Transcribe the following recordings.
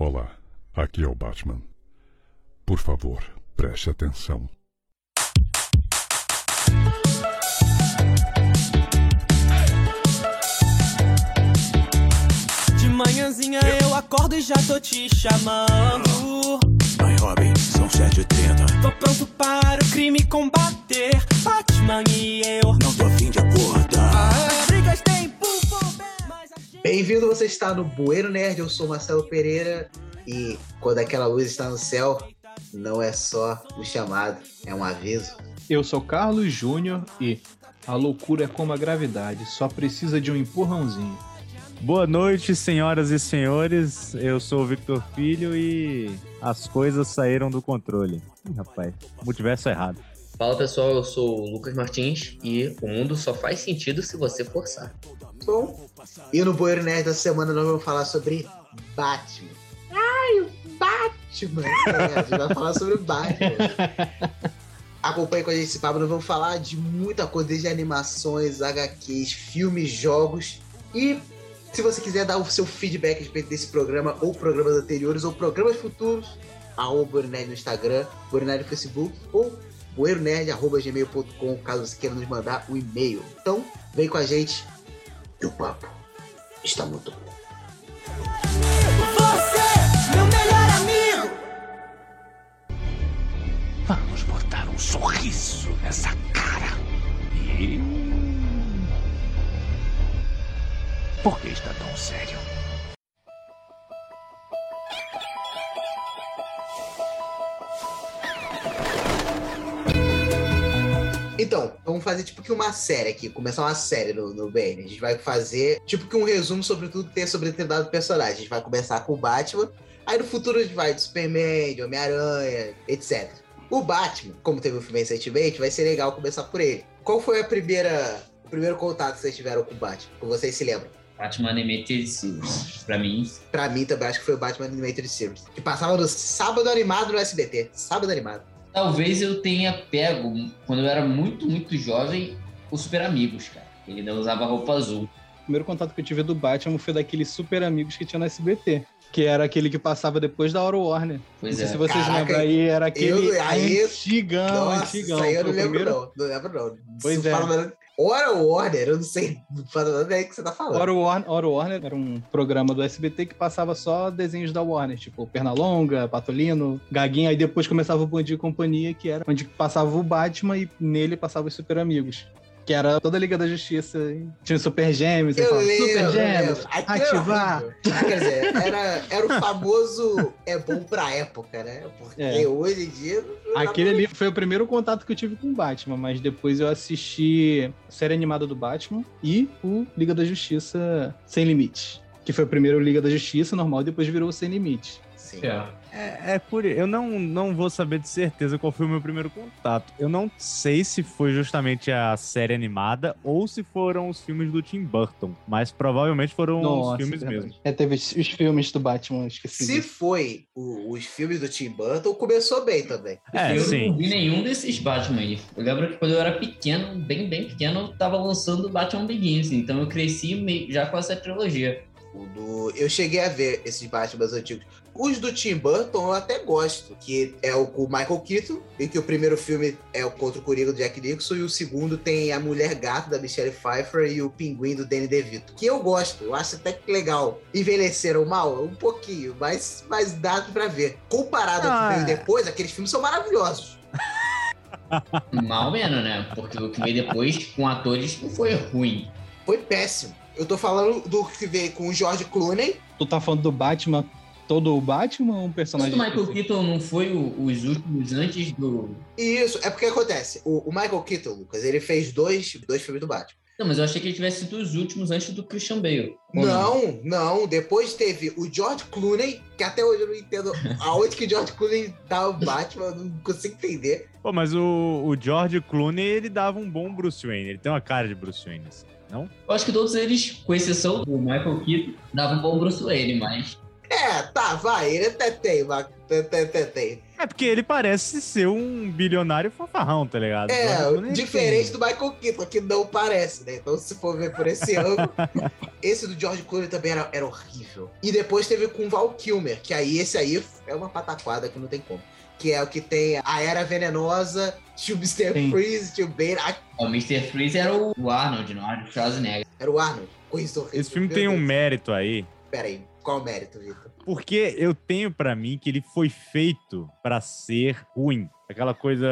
Olá, aqui é o Batman. Por favor, preste atenção. De manhãzinha eu acordo e já tô te chamando. Mãe Robin, são 7h30. Tô pronto para o crime combater. Batman e eu. Não tô afim de acordar. Ah, brigas tem Bem-vindo, você está no Bueiro Nerd, eu sou Marcelo Pereira e quando aquela luz está no céu, não é só um chamado, é um aviso. Eu sou Carlos Júnior e a loucura é como a gravidade, só precisa de um empurrãozinho. Boa noite, senhoras e senhores. Eu sou o Victor Filho e as coisas saíram do controle. Ih, rapaz, multiverso errado. Fala pessoal, eu sou o Lucas Martins e o mundo só faz sentido se você forçar. Bom, e no Bueiro Nerd dessa semana nós vamos falar sobre Batman. Ai, o Batman! É, a gente vai falar sobre Batman. Acompanhe com a gente esse papo, nós vamos falar de muita coisa, desde animações, HQs, filmes, jogos. E se você quiser dar o seu feedback a respeito desse programa, ou programas anteriores, ou programas futuros, arroba Bueiro Nerd no Instagram, Bueiro Nerd no Facebook, ou bueironerd.gmail.com, caso você queira nos mandar um e-mail. Então, vem com a gente, e o papo está muito bom. Você, meu melhor amigo. Vamos botar um sorriso nessa cara. E. Por que está tão sério? Então, vamos fazer tipo que uma série aqui, começar uma série no, no BN. A gente vai fazer tipo que um resumo sobre tudo que tem sobre determinado personagem. A gente vai começar com o Batman, aí no futuro a gente vai de Superman, de Homem-Aranha, etc. O Batman, como teve o filme recentemente, vai ser legal começar por ele. Qual foi a primeira, o primeiro contato que vocês tiveram com o Batman? Que vocês se lembram? Batman Animated Series, pra mim, Pra mim também acho que foi o Batman Animated Series. Que passava no sábado animado no SBT. Sábado animado. Talvez eu tenha pego, quando eu era muito, muito jovem, os Super Amigos, cara. Ele ainda usava roupa azul. O primeiro contato que eu tive do Batman foi daqueles super amigos que tinha no SBT. Que era aquele que passava depois da Hora Warner. Pois não sei é. se vocês Caraca, lembram aí, era aquele eu- aí- antigão, Nossa, antigão. isso aí eu não o lembro primeiro- não. Não lembro não. Pois é. fala- Hora Warner, eu não sei. Do que você tá falando. Hora Warner, Warner era um programa do SBT que passava só desenhos da Warner, tipo Pernalonga, Patolino, Gaguinha, aí depois começava o Bom e Companhia, que era onde passava o Batman e nele passava os Super Amigos. Que era toda a Liga da Justiça. e Tinha Super Gêmeos, Eu falava, lembro, Super Gêmeos, era ativar. Ah, Quer dizer, era, era o famoso é bom pra época, né? Porque É. hoje em dia. Aquele ali foi o primeiro contato que eu tive com o Batman, mas depois eu assisti a série animada do Batman e o Liga da Justiça Sem Limites. Que foi o primeiro Liga da Justiça normal, depois virou o Sem Limites. Sim. É, é por eu não, não vou saber de certeza qual foi o meu primeiro contato. Eu não sei se foi justamente a série animada ou se foram os filmes do Tim Burton, mas provavelmente foram os filmes verdade. mesmo. É, teve os os filmes do Batman, esqueci. Se disso. foi o- os filmes do Tim Burton, começou bem também. É, eu sim. não vi nenhum desses Batman aí. Eu lembro que quando eu era pequeno, bem, bem pequeno, tava lançando Batman Begins. Então eu cresci meio- já com essa trilogia. O do... Eu cheguei a ver esses Batman antigos. Os do Tim Burton eu até gosto, que é o com o Michael Keaton, e que o primeiro filme é o contra o Coringa do Jack Nicholson, e o segundo tem a Mulher Gato da Michelle Pfeiffer e o Pinguim do Danny DeVito, que eu gosto, eu acho até que legal. Envelheceram mal? Um pouquinho, mas, mas dá pra ver. Comparado ao Ah, que veio é. depois, aqueles filmes são maravilhosos. Mal menos, né? Porque o que veio depois com atores não foi ruim. Foi péssimo. Eu tô falando do que veio com o George Clooney, Tu tá falando do Batman, todo o Batman ou um Mas personagem? o Michael específico? Keaton não foi o- os últimos antes do. Isso, é porque acontece. O, o Michael Keaton, Lucas, ele fez dois, dois filmes do Batman. Não, mas eu achei que ele tivesse sido os últimos antes do Christian Bale. Não, não. Depois teve o George Clooney, que até hoje eu não entendo aonde que George Clooney tá o Batman, eu não consigo entender. Pô, mas o, o George Clooney, ele dava um bom Bruce Wayne. Ele tem uma cara de Bruce Wayne, assim, não? Eu acho que todos eles, com exceção do Michael Keaton, davam um bom Bruce Wayne, mas. É, tá, vai, ele até tem, mas até, tem. É porque ele parece ser um bilionário fanfarrão, tá ligado? É, diferente do Michael Keaton, que não parece, né? Então, se for ver por esse ângulo, esse do George Clooney também era, era horrível. E depois teve com o Val Kilmer, que aí esse aí é uma pataquada que não tem como. Que é o que tem a Era Venenosa, tio Mr. Sim. Freeze, tio Bane. O Mr. Freeze era o Arnold, não era o Schwarzenegger. era o Arnold. Coisa horrível. Esse filme Meu tem um mérito aí, Pera aí, qual o mérito, Vitor? porque eu tenho pra mim que ele foi feito pra ser ruim. Aquela coisa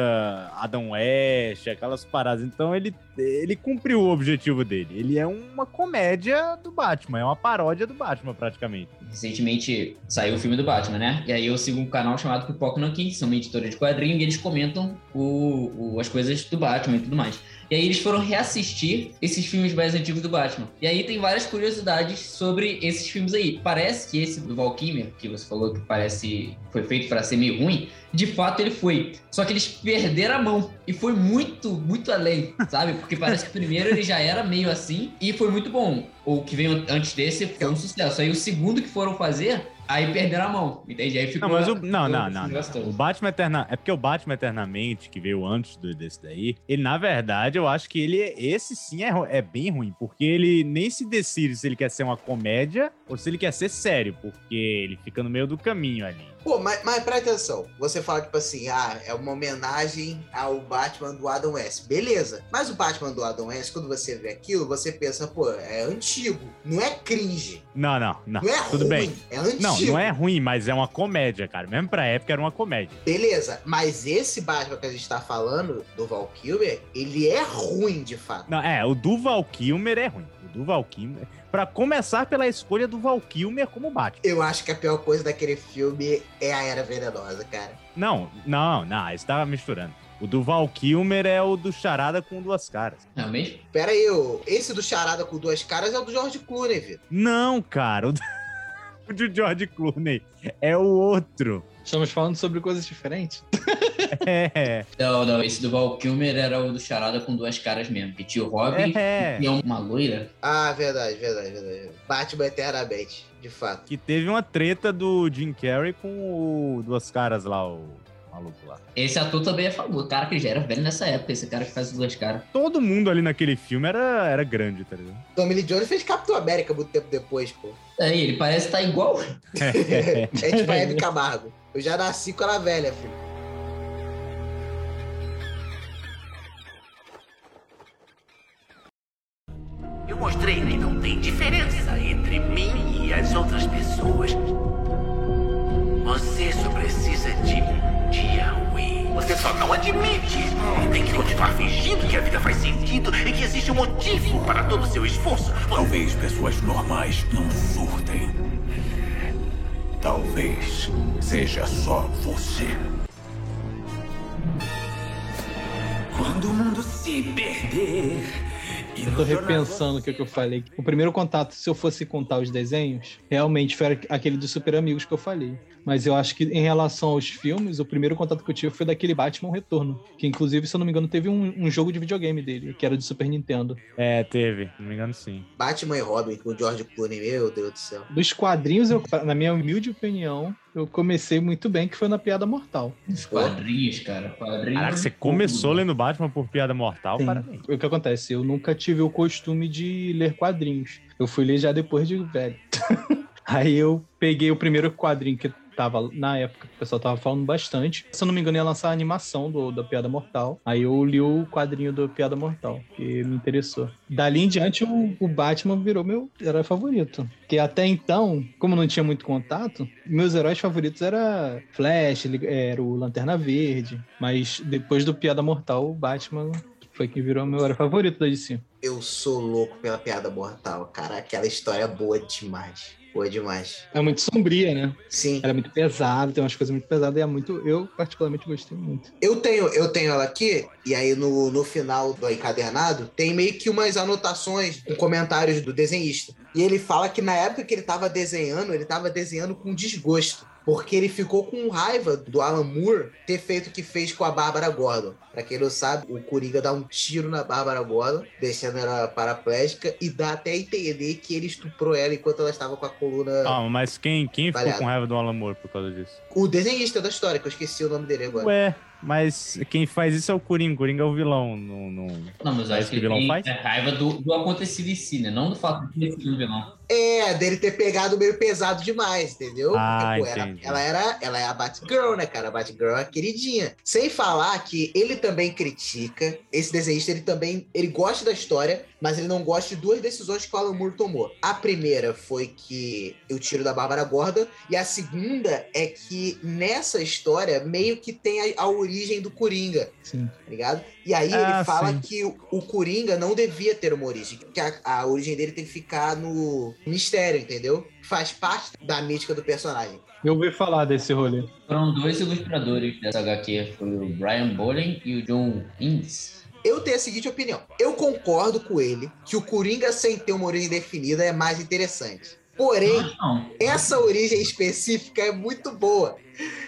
Adam West, aquelas paradas. Então ele, ele cumpriu o objetivo dele. Ele é uma comédia do Batman, é uma paródia do Batman praticamente. Recentemente saiu o filme do Batman, né? E aí eu sigo um canal chamado Pipoca Nankin, que são uma editora de quadrinho, e eles comentam o, o- as coisas do Batman e tudo mais. E aí eles foram reassistir esses filmes mais antigos do Batman. E aí tem várias curiosidades sobre esses filmes aí. Parece que esse do Val Kilmer, que você falou que parece foi feito para ser meio ruim, de fato ele foi. Só que eles perderam a mão. E foi muito, muito além, sabe? Porque parece que primeiro ele já era meio assim e foi muito bom. O que veio antes desse foi um sucesso. Aí o segundo que foram fazer, aí perderam a mão. Entende? Aí ficou. Não, mas o. Não, não, não. não. O Batman Eterna. É porque o Batman Eternamente, que veio antes do, desse daí, ele, na verdade, eu acho que ele. Esse sim é, é bem ruim. Porque ele nem se decide se ele quer ser uma comédia ou se ele quer ser sério. Porque ele fica no meio do caminho ali. Pô, mas, mas presta atenção. Você fala, tipo assim, ah, é uma homenagem ao Batman do Adam West. Beleza. Mas o Batman do Adam West, quando você vê aquilo, você pensa, pô, é antigo. Não é cringe. Não, não, não. Não é Tudo ruim. bem. É antigo. Não, não é ruim, mas é uma comédia, cara. Mesmo pra época era uma comédia. Beleza. Mas esse Batman que a gente tá falando, do Val Kilmer, ele é ruim, de fato. Não, é, o do Val Kilmer é ruim. O do Val Kilmer. Pra começar pela escolha do Val Kilmer como Batman. Eu acho que a pior coisa daquele filme é a Era Venenosa, cara. Não, não, não, você tava misturando. O do Val Kilmer é o do Charada com duas caras. É mesmo? Pera aí, esse do Charada com duas caras é o do George Clooney, Vitor. Não, cara, o do, o do George Clooney é o outro. Estamos falando sobre coisas diferentes. É, Não, não. Esse do Val Kilmer era o do Charada com duas caras mesmo. Que tinha o Robin é. e uma loira. Ah, verdade, verdade, verdade. Batman eternamente, de fato. Que teve uma treta do Jim Carrey com o duas caras lá, o maluco lá. Esse ator também é famoso. Cara que já era velho nessa época, esse cara que faz as duas caras. Todo mundo ali naquele filme era, era grande, tá ligado? Tommy Lee Jones fez Capitão América muito tempo depois, pô. É, ele parece estar igual. é tipo a Hebe Camargo. Eu já nasci com ela velha, filho. Eu mostrei que não tem diferença entre mim e as outras pessoas. Você só precisa de um dia ruim. Você só não admite. E tem que continuar fingindo que a vida faz sentido e que existe um motivo para todo o seu esforço. Talvez pessoas normais não surtem. Talvez seja só você. Quando o mundo se perder. Eu tô repensando o que, que eu falei. O primeiro contato, se eu fosse contar os desenhos, realmente foi aquele dos Super Amigos que eu falei. Mas eu acho que em relação aos filmes, o primeiro contato que eu tive foi daquele Batman Retorno. Que inclusive, se eu não me engano, teve um, um jogo de videogame dele, que era de Super Nintendo. É, teve, se não me engano, sim. Batman e Robin com o George Clooney, meu Deus do céu. Dos quadrinhos, eu, na minha humilde opinião, eu comecei muito bem, que foi na Piada Mortal. Os quadrinhos, cara. Quadrinhos. Caraca, você começou lendo Batman por piada mortal, Sim. parabéns. O que acontece? Eu nunca tive o costume de ler quadrinhos. Eu fui ler já depois de velho. Aí eu peguei o primeiro quadrinho que tava na época, que o pessoal tava falando bastante. Se eu não me engano, ia lançar a animação do, da Piada Mortal. Aí eu li o quadrinho do Piada Mortal, que me interessou. Dali em diante, o, o Batman virou meu herói favorito. Porque até então, como não tinha muito contato, meus heróis favoritos era Flash, era o Lanterna Verde. Mas depois do Piada Mortal, o Batman foi quem virou meu herói favorito da DC. Eu sou louco pela piada mortal, cara. Aquela história é boa demais. Boa demais. É muito sombria, né? Sim. Ela é muito pesada, tem umas coisas muito pesadas e é muito. Eu, particularmente, gostei muito. Eu tenho, eu tenho ela aqui, e aí no, no final do encadernado tem meio que umas anotações com comentários do desenhista. E ele fala que na época que ele tava desenhando, ele tava desenhando com desgosto. Porque ele ficou com raiva do Alan Moore ter feito o que fez com a Bárbara Gordon. Pra quem não sabe, o Coringa dá um tiro na Bárbara Gordon, deixando ela paraplégica, e dá até a entender que ele estuprou ela enquanto ela estava com a coluna. Calma, mas quem, quem ficou com raiva do Alan Moore por causa disso? O desenhista da história, que eu esqueci o nome dele agora. Ué, mas quem faz isso é o Coringa. O Coringa é o vilão. Não, não... Não, mas eu É acho que que o vilão faz? é, raiva do, do acontecido em si, né? Não do fato de ter sido um vilão. É, dele ter pegado meio pesado demais, entendeu? Ah, Porque, pô, ela, entendi. ela era, ela é a Batgirl, né, cara? A Batgirl é a queridinha. Sem falar que ele também critica, esse desenhista, ele também, ele gosta da história, mas ele não gosta de duas decisões que o Alan Moore tomou. A primeira foi que o tiro da Bárbara Gordon, e a segunda é que nessa história meio que tem a, a origem do Coringa, Sim. tá ligado? E aí Ah, ele fala sim. que o, o Coringa não devia ter uma origem, que a, a origem dele tem que ficar no mistério, entendeu? Faz parte da mística do personagem. Eu ouvi falar desse rolê. Foram dois ilustradores dessa HQ. Foi o Brian Bolin e o John Innes. Eu tenho a seguinte opinião. Eu concordo com ele que o Coringa sem ter uma origem definida é mais interessante. Porém, Não, essa origem específica é muito boa.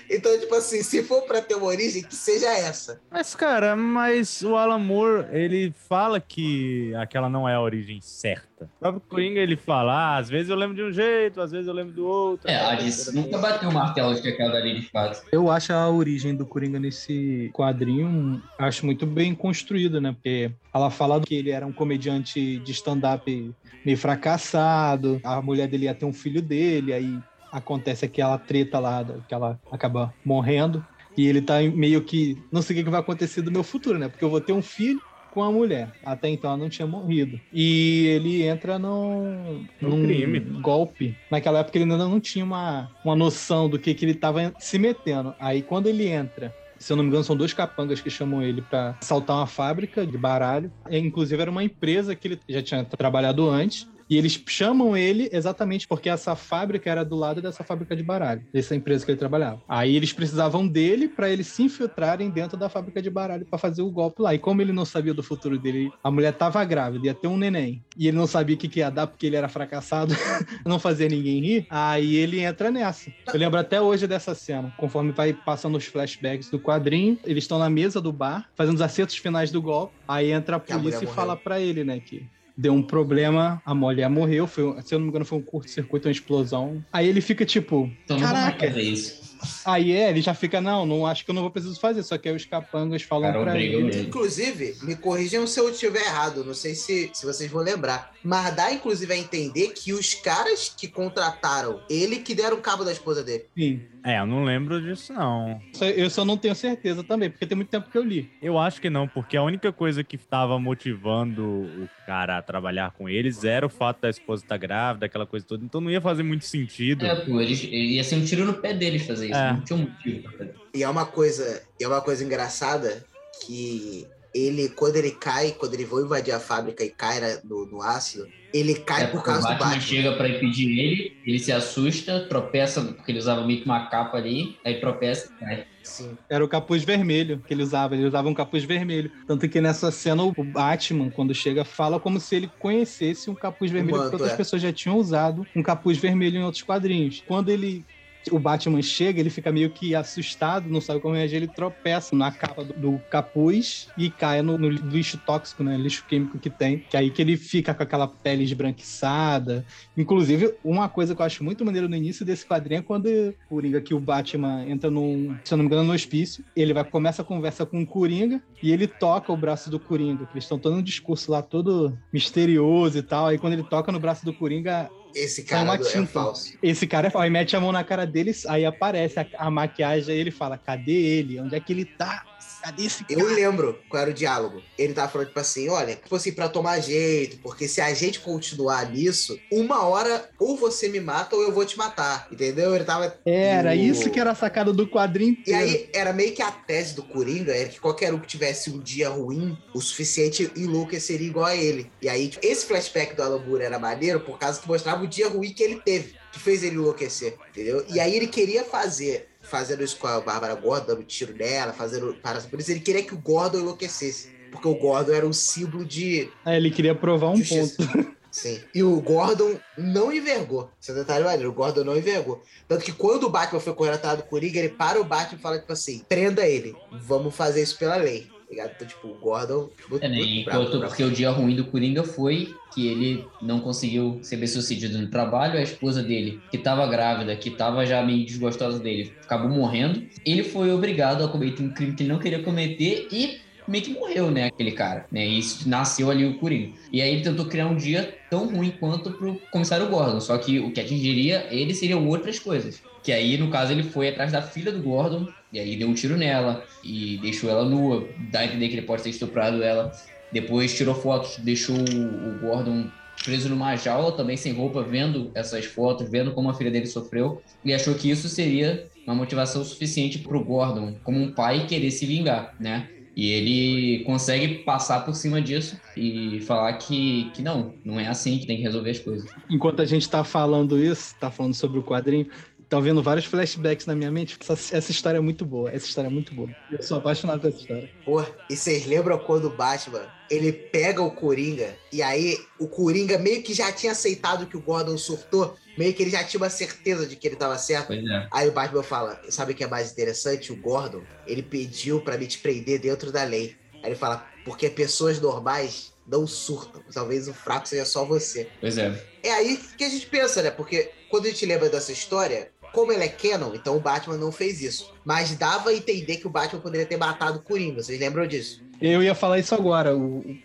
Então, tipo assim, se for pra ter uma origem, que seja essa. Mas, cara, mas o Alan Moore, ele fala que aquela não é a origem certa. O próprio Coringa, ele fala, ah, às vezes eu lembro de um jeito, às vezes eu lembro do outro. É, a DC nunca bateu o martelo de que aquela dali de fato. Eu acho a origem do Coringa nesse quadrinho, acho muito bem construída, né? Porque ela fala que ele era um comediante de stand-up meio fracassado, a mulher dele ia ter um filho dele, aí acontece aquela treta lá, que ela acaba morrendo, e ele tá meio que, não sei o que vai acontecer do meu futuro, né? Porque eu vou ter um filho com a mulher. Até então ela não tinha morrido. E ele entra num, Num num crime. golpe. Naquela época ele ainda não tinha uma, uma noção do que, que ele tava se metendo. Aí quando ele entra, se eu não me engano, são dois capangas que chamam ele pra assaltar uma fábrica de baralho. E, inclusive era uma empresa que ele já tinha trabalhado antes. E eles chamam ele exatamente porque essa fábrica era do lado dessa fábrica de baralho, dessa empresa que ele trabalhava. Aí eles precisavam dele para eles se infiltrarem dentro da fábrica de baralho para fazer o golpe lá. E como ele não sabia do futuro dele, a mulher tava grávida, ia ter um neném, e ele não sabia o que, que ia dar porque ele era fracassado, não fazia ninguém rir, aí ele entra nessa. Eu lembro até hoje dessa cena, conforme vai passando os flashbacks do quadrinho, eles estão na mesa do bar, fazendo os acertos finais do golpe, aí entra a a polícia mulher e fala pra ele, né, que deu um problema, a mulher morreu, foi, se eu não me engano foi um curto-circuito, uma explosão. Aí ele fica tipo, Então caraca, fazer isso. aí é, ele já fica, não, não acho que eu não vou precisar fazer, só que aí os capangas falam Cara, pra ele. mesmo. Inclusive, me corrijam se eu estiver errado, não sei se, se vocês vão lembrar. Mas dá, inclusive, a entender que os caras que contrataram ele que deram cabo da esposa dele. Sim. É, eu não lembro disso, não. Eu só não tenho certeza também, porque tem muito tempo que eu li. Eu acho que não, porque a única coisa que estava motivando o cara a trabalhar com eles era o fato da esposa estar grávida, aquela coisa toda. Então não ia fazer muito sentido. É, pô, eles, ele ia ser um tiro no pé deles fazer isso. É. Não tinha um motivo pra fazer. E é uma coisa, é uma coisa engraçada que ele, quando ele cai, quando ele vai invadir a fábrica e cai na- no, no ácido, ele cai É, por causa o do Batman Batman. chega pra impedir ele, ele se assusta, tropeça, porque ele usava meio que uma capa ali, aí tropeça e cai. Sim. Era o capuz vermelho que ele usava, ele usava um capuz vermelho. Tanto que nessa cena o Batman, quando chega, fala como se ele conhecesse um capuz vermelho, manto, porque outras é. pessoas já tinham usado um capuz vermelho em outros quadrinhos. Quando ele. O Batman chega, ele fica meio que assustado, não sabe como reagir, ele tropeça na capa do, do capuz e cai no, no lixo tóxico, né? Lixo químico que tem. Que é aí que ele fica com aquela pele esbranquiçada. Inclusive, uma coisa que eu acho muito maneiro no início desse quadrinho é quando o Coringa, que o Batman entra num, se eu não me engano, no hospício. Ele vai começa a conversa com o Coringa e ele toca o braço do Coringa. Eles estão todo um discurso lá todo misterioso e tal. Aí quando ele toca no braço do Coringa, Esse cara é falso. esse cara é- aí mete a mão na cara deles, aí aparece a, a maquiagem, aí ele fala: cadê ele? Onde é que ele tá? Cadê esse cara? Eu lembro qual era o diálogo. Ele tava falando, tipo assim, olha, tipo assim, pra tomar jeito, porque se a gente continuar nisso, uma hora ou você me mata ou eu vou te matar, entendeu? Ele tava... Era E isso que era a sacada do quadrinho E inteiro. aí, era meio que a tese do Coringa, era que qualquer um que tivesse um dia ruim, o suficiente enlouqueceria igual a ele. E aí, tipo, esse flashback do Alan Moore era maneiro por causa que mostrava o dia ruim que ele teve, que fez ele enlouquecer, entendeu? E aí ele queria fazer, fazendo isso com a Bárbara Gordon, dando tiro nela, fazendo... Para, por isso ele queria que o Gordon enlouquecesse. Porque o Gordon era um símbolo de Aí ele queria provar um justiça. ponto. Sim. E o Gordon não envergou. É um detalhe maneiro. O Gordon não envergou. Tanto que quando o Batman foi correr atrás do Coringa, ele para o Batman e fala, tipo assim, prenda ele. Vamos fazer isso pela lei. Ligado? Então, tipo, o Gordon. Muito, É, né? muito bravo, Enquanto, bravo. porque o dia ruim do Coringa foi que ele não conseguiu ser bem sucedido no trabalho, a esposa dele, que estava grávida, que estava já meio desgostosa dele, acabou morrendo. Ele foi obrigado a cometer um crime que ele não queria cometer e meio que morreu, né, aquele cara, né? E isso nasceu ali o Coringa. E aí ele tentou criar um dia tão ruim quanto pro comissário Gordon, só que o que atingiria ele seriam outras coisas. Que aí, no caso, ele foi atrás da filha do Gordon, e aí deu um tiro nela, e deixou ela nua, dá a entender que ele pode ter estuprado ela. Depois tirou fotos, deixou o o Gordon preso numa jaula, também sem roupa, vendo essas fotos, vendo como a filha dele sofreu, e achou que isso seria uma motivação suficiente pro Gordon, como um pai, querer se vingar, né? E ele consegue passar por cima disso e falar que, que não, não é assim que tem que resolver as coisas. Enquanto a gente tá falando isso, tá falando sobre o quadrinho, estão vendo vários flashbacks na minha mente. Essa, essa história é muito boa. Essa história é muito boa. Eu sou apaixonado por essa história. Pô, e vocês lembram quando o Batman, ele pega o Coringa, e aí o Coringa meio que já tinha aceitado que o Gordon surtou, meio que ele já tinha uma certeza de que ele tava certo. Pois é. Aí o Batman fala, sabe o que é mais interessante? O Gordon, ele pediu pra me te prender dentro da lei. Aí ele fala, porque pessoas normais não surtam. Talvez o fraco seja só você. Pois é. É aí que a gente pensa, né? Porque quando a gente lembra dessa história, como ele é canon, então o Batman não fez isso. Mas dava a entender que o Batman poderia ter matado o Coringa. Vocês lembram disso? Eu ia falar isso agora,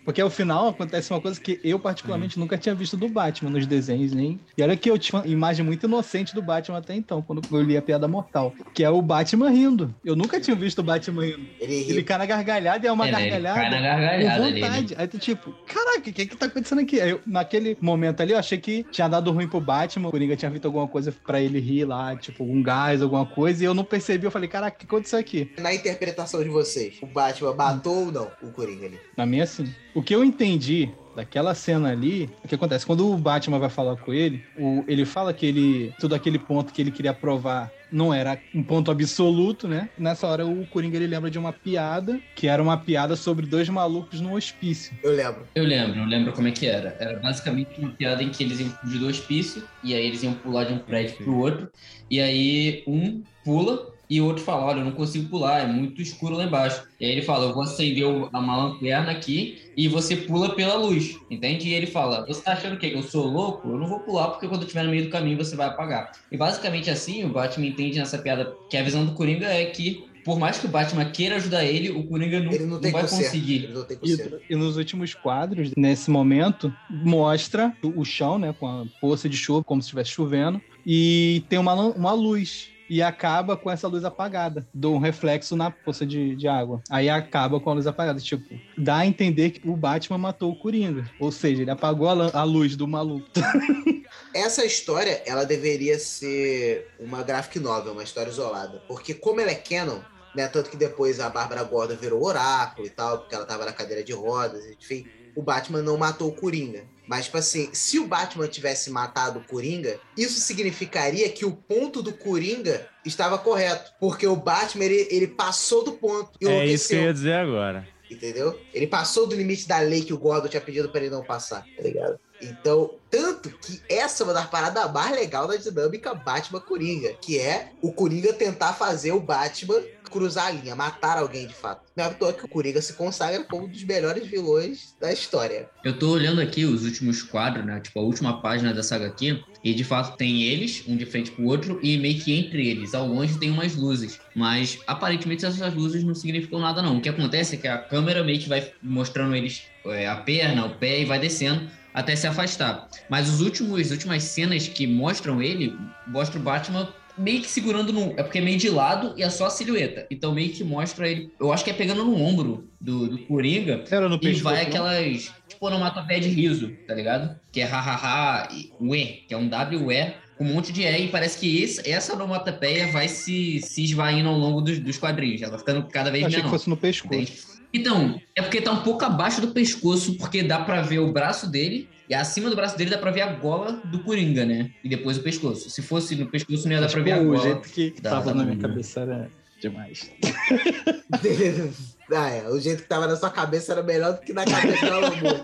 porque ao final acontece uma coisa que eu, particularmente, nunca tinha visto do Batman nos desenhos, nem. E olha que eu tinha uma imagem muito inocente do Batman até então, quando eu li a piada mortal, que é o Batman rindo. Eu nunca tinha visto o Batman rindo. Ele ri. Ele cai na gargalhada e é uma É, né? Ele gargalhada. cai na Com gargalhada ali, né? vontade. Aí tu, tipo, caraca, o que que tá acontecendo aqui? Aí eu, naquele momento ali, eu achei que tinha dado ruim pro Batman, o Coringa tinha feito alguma coisa pra ele rir lá, tipo, um gás, alguma coisa, e eu não percebi. Eu falei, caraca, o que aconteceu aqui? Na interpretação de vocês, o Batman matou ou não o Coringa ali? Na minha, sim. O que eu entendi daquela cena ali, o que acontece? Quando o Batman vai falar com ele, o- ele fala que ele. Todo aquele ponto que ele queria provar não era um ponto absoluto, né? Nessa hora o Coringa ele lembra de uma piada, que era uma piada sobre dois malucos no hospício. Eu lembro. Eu lembro, eu lembro como é que era. Era basicamente uma piada em que eles iam fugir do hospício, e aí eles iam pular de um prédio pro outro, e aí um pula e o outro fala: Olha, eu não consigo pular, é muito escuro lá embaixo. E aí ele fala: Eu vou acender uma lanterna aqui e você pula pela luz, entende? E ele fala: Você tá achando o quê? Que eu sou louco? Eu não vou pular porque quando eu estiver no meio do caminho você vai apagar. E basicamente assim, o Batman entende nessa piada que a visão do Coringa é que. Por mais que o Batman queira ajudar ele, o Coringa não, Ele não não vai conseguir. Ele não. E, e nos últimos quadros, nesse momento, mostra o, chão, né, com a poça de chuva, como se estivesse chovendo, e tem uma, uma luz. E acaba com essa luz apagada, do um reflexo na poça de, de água. Aí acaba com a luz apagada. Tipo, dá a entender que o Batman matou o Coringa. Ou seja, ele apagou a, a luz do maluco. Essa história, ela deveria ser uma graphic novel, uma história isolada. Porque como ela é canon, né? Tanto que depois a Bárbara Gordon virou oráculo e tal, porque ela tava na cadeira de rodas, enfim. O Batman não matou o Coringa. Mas, tipo assim, se o Batman tivesse matado o Coringa, isso significaria que o ponto do Coringa estava correto. Porque o Batman, ele, ele passou do ponto. E É isso que eu ia dizer agora. Entendeu? Ele passou do limite da lei que o Gordon tinha pedido pra ele não passar, tá ligado? Então, tanto que essa é uma das paradas mais legais da dinâmica Batman-Coringa, que é o Coringa tentar fazer o Batman cruzar a linha, matar alguém de fato. Não é à toa que o Coringa se consagra como um dos melhores vilões da história. Eu tô olhando aqui os últimos quadros, né? Tipo, a última página dessa HQ. E de fato tem eles, um de frente pro outro, e meio que entre eles, ao longe, tem umas luzes. Mas aparentemente essas luzes não significam nada, não. O que acontece é que a câmera meio que vai mostrando eles é, a perna, o pé e vai descendo até se afastar. Mas os últimos, as últimas cenas que mostram ele, mostra o Batman meio que segurando no. É porque é meio de lado e é só a silhueta. Então meio que mostra ele. Eu acho que é pegando no ombro do, do Coringa. Era no E pescoço. vai não? aquelas, tipo, onomatopeia de riso, tá ligado? Que é ha-ha-ha e ué, que é um W-E com um monte de E, e parece que esse, essa onomatopeia vai se, se esvaindo ao longo dos, dos quadrinhos. Ela vai ficando cada vez Eu achei que menor. fosse no pescoço. entende? Então, é porque tá um pouco abaixo do pescoço, porque dá pra ver o braço dele, e acima do braço dele dá pra ver a gola do Coringa, né? E depois o pescoço. Se fosse no pescoço, não ia dar pra ver a Tipo, o gola. jeito que da- tava da na minha cabeça era demais. ah, é, o jeito que tava na sua cabeça era melhor do que na cabeça do Moore.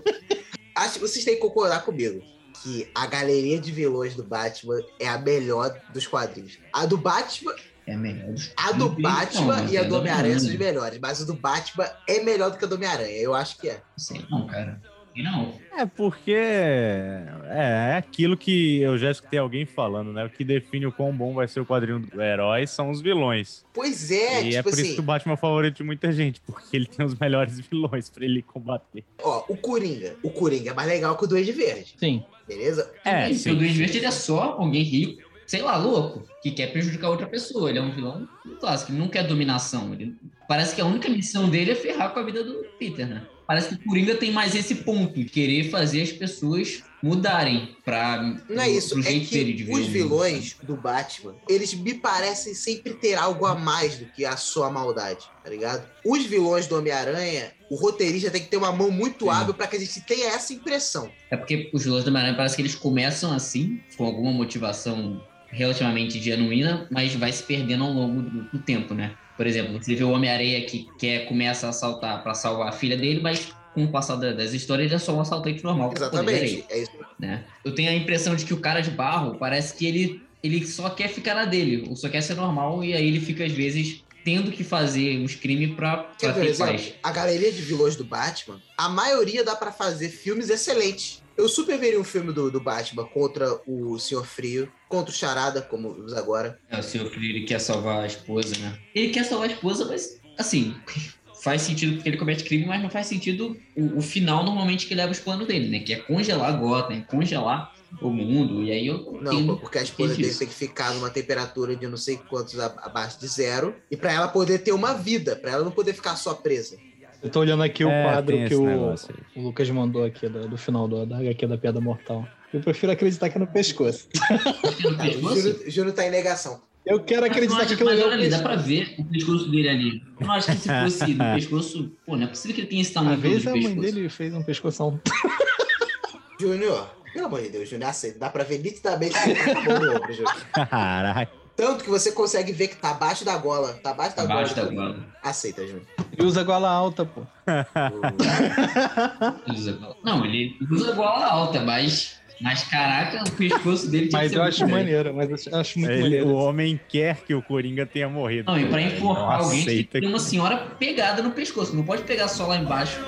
Acho que vocês têm que concordar comigo que a galeria de vilões do Batman é a melhor dos quadrinhos. A do Batman É melhor. dos- A do Batman não, e a é do Homem-Aranha são as melhores, mas a do Batman é melhor do que a do Homem-Aranha. Eu acho que é. Sei não, cara. E não. É porque é, é aquilo que eu já escutei alguém falando, né? O que define o quão bom vai ser o quadrinho do herói são os vilões. Pois é, e é tipo por isso assim, que o Batman é o favorito de muita gente, porque ele tem os melhores vilões pra ele combater. ó, o Coringa. O Coringa é mais legal que o Duende Verde, Sim. beleza? É, sim. o Duende Verde ele é só alguém rico, sei lá, louco, que quer prejudicar outra pessoa. Ele é um vilão clássico, ele não quer dominação. Ele... Parece que a única missão dele é ferrar com a vida do Peter, né? Parece que o Coringa tem mais esse ponto, de querer fazer as pessoas mudarem pra, Não é isso, é jeito dele de que os vilões do Batman, eles me parecem sempre ter algo a mais do que a sua maldade, tá ligado? Os vilões do Homem-Aranha, o roteirista tem que ter uma mão muito Sim. hábil pra que a gente tenha essa impressão. É porque os vilões do Homem-Aranha parece que eles começam assim, com alguma motivação relativamente genuína, mas vai se perdendo ao longo do, do tempo, né? Por exemplo, você vê o Homem-Aranha que quer, começa a assaltar pra salvar a filha dele, mas com o passar da- das histórias ele é só um assaltante normal. Exatamente, é isso. né? Eu tenho a impressão de que o cara de barro parece que ele, ele só quer ficar na dele, ou só quer ser normal, e aí ele fica, às vezes, tendo que fazer uns crimes pra, Quer pra ter exemplo? paz. A galeria de vilões do Batman, a maioria dá pra fazer filmes excelentes. Eu super veria um filme do, do Batman contra o Senhor Frio, contra o Charada, como usa agora. É, o seu filho ele quer salvar a esposa, né? Ele quer salvar a esposa, mas assim, faz sentido porque ele comete crime, mas não faz sentido o, o final normalmente que leva os planos dele, né? Que é congelar Gotham, é congelar o mundo. E aí eu Não, entendo porque a esposa dele tem que ficar numa temperatura de não sei quantos a- abaixo de zero. E pra ela poder ter uma vida, pra ela não poder ficar só presa. Eu tô olhando aqui o É, quadro que o, o Lucas mandou aqui do, do final do, da HQ da Piada Mortal. Eu prefiro acreditar que é no pescoço. no Tá, o pescoço. Júnior tá em negação. Eu quero Mas, acreditar não que aquilo mas ali é olha o ali, dá pra ver o pescoço dele ali. Eu não acho que se fosse no pescoço. Pô, não é possível que ele tenha esse tamanho Talvez de a mãe pescoço. dele fez um pescoção. Júnior, pelo amor de Deus, Júnior, aceita. Dá pra ver nitidamente que ele tá com mão no ombro, Júnior. Caralho. Tanto que você consegue ver que tá abaixo da gola. Tá abaixo da Abaixo da gola. gola. Aceita, Júnior. E usa gola alta, pô. Ele usa gola- Não, ele usa gola alta, mas. Mas caraca, o pescoço dele tinha que Mas ser eu muito acho maneiro, mas eu acho muito Ele- maneiro. o homem quer que o Coringa tenha morrido. Não, e pra Ele enforcar alguém tem que aceita ter uma senhora pegada no pescoço. Não pode pegar só lá embaixo.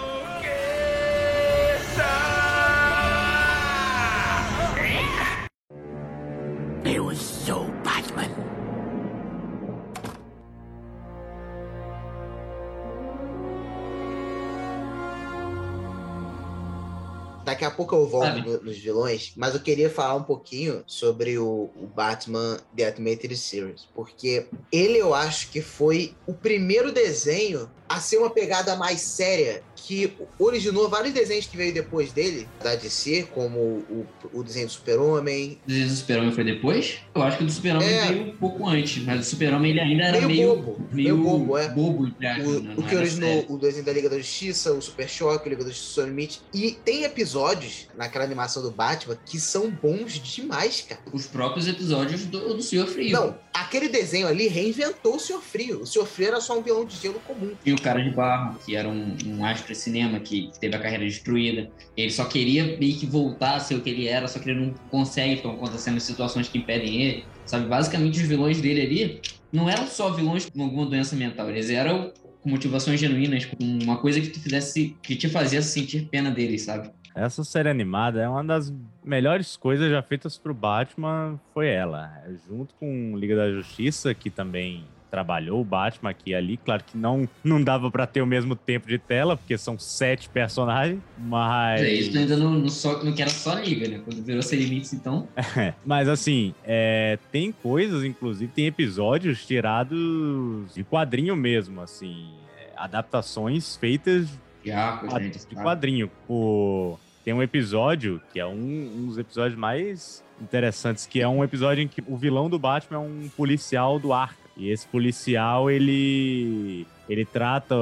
Daqui a pouco eu volto no- nos vilões, mas eu queria falar um pouquinho sobre o, o Batman The Animated Series, porque ele eu acho que foi o primeiro desenho a ser uma pegada mais séria que originou vários desenhos que veio depois dele, da DC, como o, o desenho do Super-Homem, O desenho do Super-Homem foi depois? Eu acho que o do Super-Homem É. veio um pouco antes, mas o Super-Homem ele ainda era meio, meio. bobo, meio meio bobo, é. bobo, O, né? o que originou sério. o desenho da Liga da Justiça, o Super Choque, o Liga da Justiça Sem Limite. E tem episódios naquela animação do Batman que são bons demais, cara. Os próprios episódios do, do Senhor Frio. Não, aquele desenho ali reinventou o Senhor Frio. O Senhor Frio era só um vilão de gelo comum. E o cara de barro, que era um, um astro de cinema que teve a carreira destruída. Ele só queria meio que voltar a ser o que ele era, só que ele não consegue, estão acontecendo situações que impedem ele. Sabe, basicamente os vilões dele ali não eram só vilões com alguma doença mental, eles eram com motivações genuínas, com uma coisa que te fizesse, que te fazia sentir pena deles, sabe? Essa série animada é uma das melhores coisas já feitas pro Batman, foi ela. É, Junto com Liga da Justiça, que também trabalhou o Batman aqui e ali. Claro que não, não dava pra ter o mesmo tempo de tela, porque são sete personagens, mas... É, isso ainda não, não, só, não que era só liga, né? Quando virou Sem Limites, então. Mas assim, é, tem coisas, inclusive, tem episódios tirados de quadrinho mesmo, assim. é, adaptações feitas Já, quad- de quadrinho. O- Tem um episódio que é um, um dos episódios mais interessantes, que é um episódio em que o vilão do Batman é um policial do Arkham. E esse policial, ele, ele trata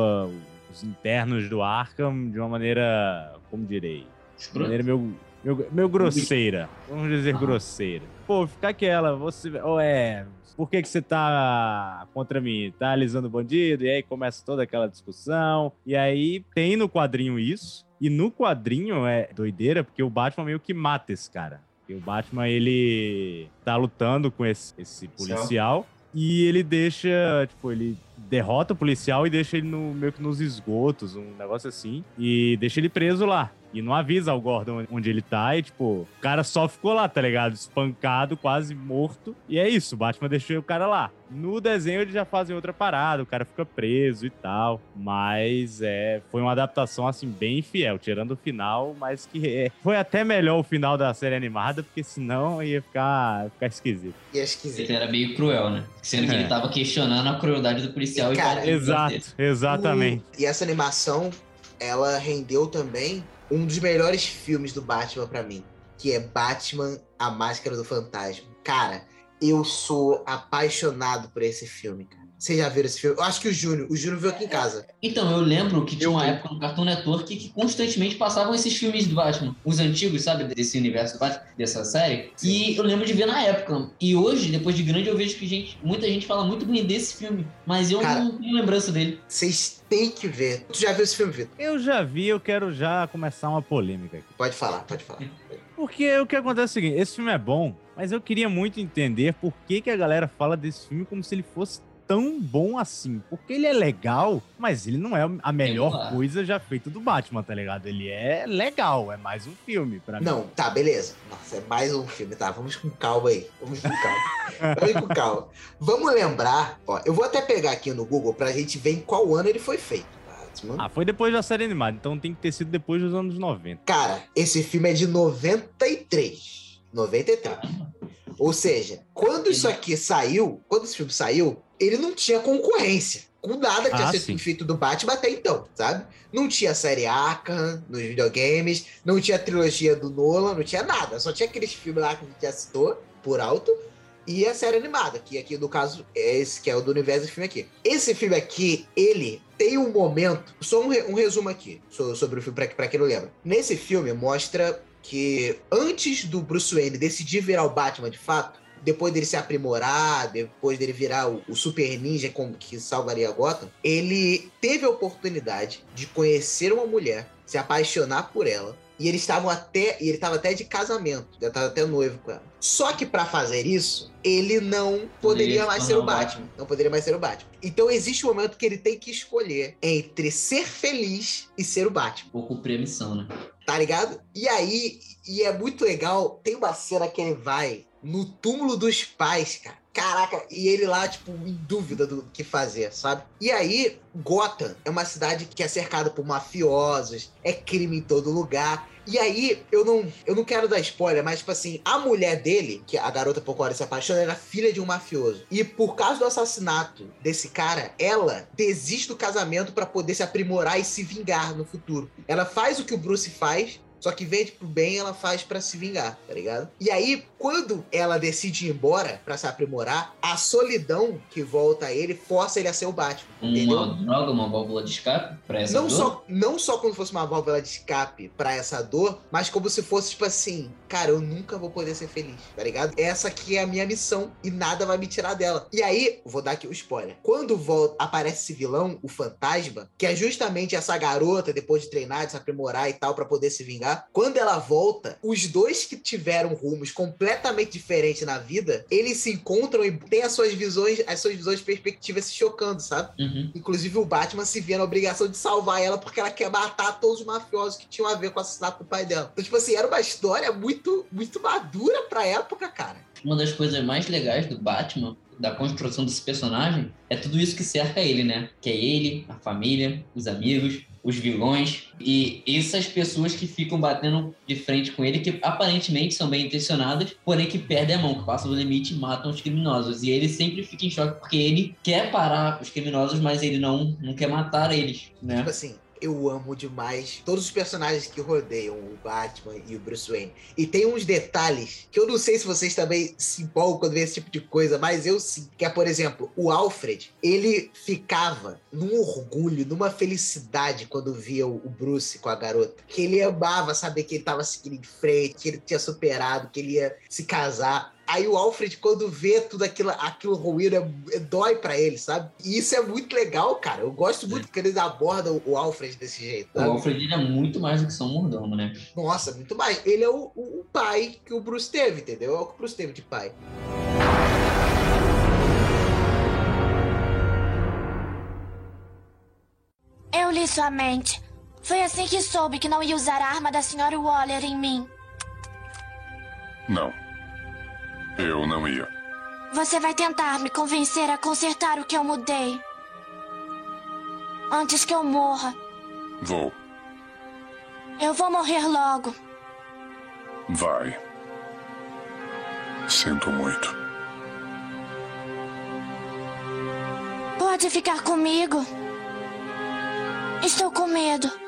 os internos do Arkham de uma maneira, como direi, de uma maneira meio Meu, meu grosseira. Vamos dizer Ah. grosseira. Pô, fica aquela, você. Ou é. Por que, que você tá contra mim? Tá alisando o bandido? E aí começa toda aquela discussão. E aí tem no quadrinho isso. E no quadrinho é doideira, porque o Batman meio que mata esse cara. Porque o Batman, ele tá lutando com esse, esse policial. E ele deixa, tipo, ele derrota o policial e deixa ele no, meio que nos esgotos, um negócio assim. E deixa ele preso lá. E não avisa o Gordon onde ele tá. E, tipo, o cara só ficou lá, tá ligado? Espancado, quase morto. E é isso, o Batman deixou o cara lá. No desenho eles já fazem outra parada, o cara fica preso e tal. Mas é, foi uma adaptação, assim, bem fiel, tirando o final, mas que é, foi até melhor o final da série animada, porque senão ia ficar, ficar esquisito. E é esquisito. Ele era meio cruel, né? Sendo que É. ele tava questionando a crueldade do policial Cara, e Exato, exatamente. O- E essa animação, ela rendeu também um dos melhores filmes do Batman pra mim, que é Batman: A Máscara do Fantasma. Cara, eu sou apaixonado por esse filme, cara. Vocês já viram esse filme? Eu acho que o Júnior, o Júnior viu aqui em casa. Então, eu lembro que tinha uma época no Cartoon Network que constantemente passavam esses filmes do Batman. Os antigos, sabe? Desse universo do Batman, dessa série. E eu lembro de ver na época. E hoje, depois de grande, eu vejo que gente, muita gente fala muito bem desse filme. Mas eu Cara. não tenho lembrança dele. Vocês têm que ver. Tu já viu esse filme, Vitor? Eu já vi, eu quero já começar uma polêmica aqui. Pode falar, pode falar. Porque o que acontece é o seguinte, esse filme é bom, mas eu queria muito entender por que, que a galera fala desse filme como se ele fosse tão bom assim. Porque ele é legal, mas ele não é a melhor coisa já feita do Batman, tá ligado? Ele é legal, é mais um filme pra mim. Não, tá, beleza. Nossa, é mais um filme, tá? Vamos com calma aí. Vamos com calma. Vamos com calma. Vamos lembrar, ó, eu vou até pegar aqui no Google pra gente ver em qual ano ele foi feito. Batman. Ah, foi depois da série animada, então tem que ter sido depois dos anos 90. Cara, esse filme é de 93. 93. Ou seja, quando isso aqui saiu, quando esse filme saiu, ele não tinha concorrência. Com nada que tinha Ah, sido sim. feito do Batman até então, sabe? Não tinha a série Arkham nos videogames, não tinha a trilogia do Nolan, não tinha nada. Só tinha aqueles filmes lá que a gente já citou, por alto, e a série animada, que aqui no caso é esse que é o do universo do filme aqui. Esse filme aqui, ele tem um momento, só um, re- um resumo aqui so- sobre o filme, pra, pra quem não lembra. Nesse filme mostra que antes do Bruce Wayne decidir virar o Batman de fato, depois dele se aprimorar, depois dele virar o, o super ninja com- que salvaria Gotham, ele teve a oportunidade de conhecer uma mulher, se apaixonar por ela, e eles estavam até, e ele estava até de casamento, já estava até noivo com ela. Só que para fazer isso, ele não poderia mais se ser o Batman. Não poderia mais ser o Batman. Então existe um momento que ele tem que escolher entre ser feliz e ser o Batman. Vou cumprir a missão, né? Tá ligado? E aí, e é muito legal, tem uma cena que ele vai no túmulo dos pais, cara. Caraca, e ele lá, tipo, em dúvida do que fazer, sabe? E aí, Gotham é uma cidade que é cercada por mafiosos, é crime em todo lugar. E aí, eu não, eu não quero dar spoiler, mas, tipo assim, a mulher dele, que a garota por qual se apaixona, era filha de um mafioso. E por causa do assassinato desse cara, ela desiste do casamento pra poder se aprimorar e se vingar no futuro. Ela faz o que o Bruce faz, só que em vez de pro bem, ela faz pra se vingar, tá ligado? E aí, quando ela decide ir embora pra se aprimorar, a solidão que volta a ele força ele a ser o Batman. Uma droga, uma válvula de escape pra essa Não dor? só, não só como fosse uma válvula de escape pra essa dor, mas como se fosse tipo assim, cara, eu nunca vou poder ser feliz, tá ligado? Essa aqui é a minha missão e nada vai me tirar dela. E aí, vou dar aqui o spoiler. Quando volta, aparece esse vilão, o fantasma, que é justamente essa garota, depois de treinar, de se aprimorar e tal, pra poder se vingar, quando ela volta, os dois que tiveram rumos completamente diferentes na vida, eles se encontram e têm as suas visões, as suas visões de perspectiva se chocando, sabe? Uhum. Inclusive, o Batman se vê na obrigação de salvar ela porque ela quer matar todos os mafiosos que tinham a ver com o assassinato do pai dela. Então, tipo assim, era uma história muito, muito madura pra época, cara. Uma das coisas mais legais do Batman, da construção desse personagem, é tudo isso que cerca ele, né? Que é ele, a família, os amigos, os vilões e essas pessoas que ficam batendo de frente com ele, que aparentemente são bem intencionadas, porém que perdem a mão, que passam do limite e matam os criminosos. E ele sempre fica em choque porque ele quer parar os criminosos, mas ele não, não quer matar eles, né? Tipo assim, eu amo demais todos os personagens que rodeiam o Batman e o Bruce Wayne. E tem uns detalhes que eu não sei se vocês também se empolgam quando vê esse tipo de coisa, mas eu sim. Que é, por exemplo, o Alfred, ele ficava num orgulho, numa felicidade quando via o Bruce com a garota. Que ele amava saber que ele tava seguindo em frente, que ele tinha superado, que ele ia se casar. Aí o Alfred, quando vê tudo aquilo, aquilo ruído, é, é, dói pra ele, sabe? E isso é muito legal, cara. Eu gosto muito que eles abordam o Alfred desse jeito. O Alfred ele é muito mais do que só um mordomo, né? Nossa, muito mais. Ele é o, o, o pai que o Bruce teve, entendeu? É o que o Bruce teve de pai. Eu li sua mente. Foi assim que soube que não ia usar a arma da senhora Waller em mim. Não. Eu não ia. Você vai tentar me convencer a consertar o que eu mudei. Antes que eu morra. Vou. Eu vou morrer logo. Vai. Sinto muito. Pode ficar comigo. Estou com medo.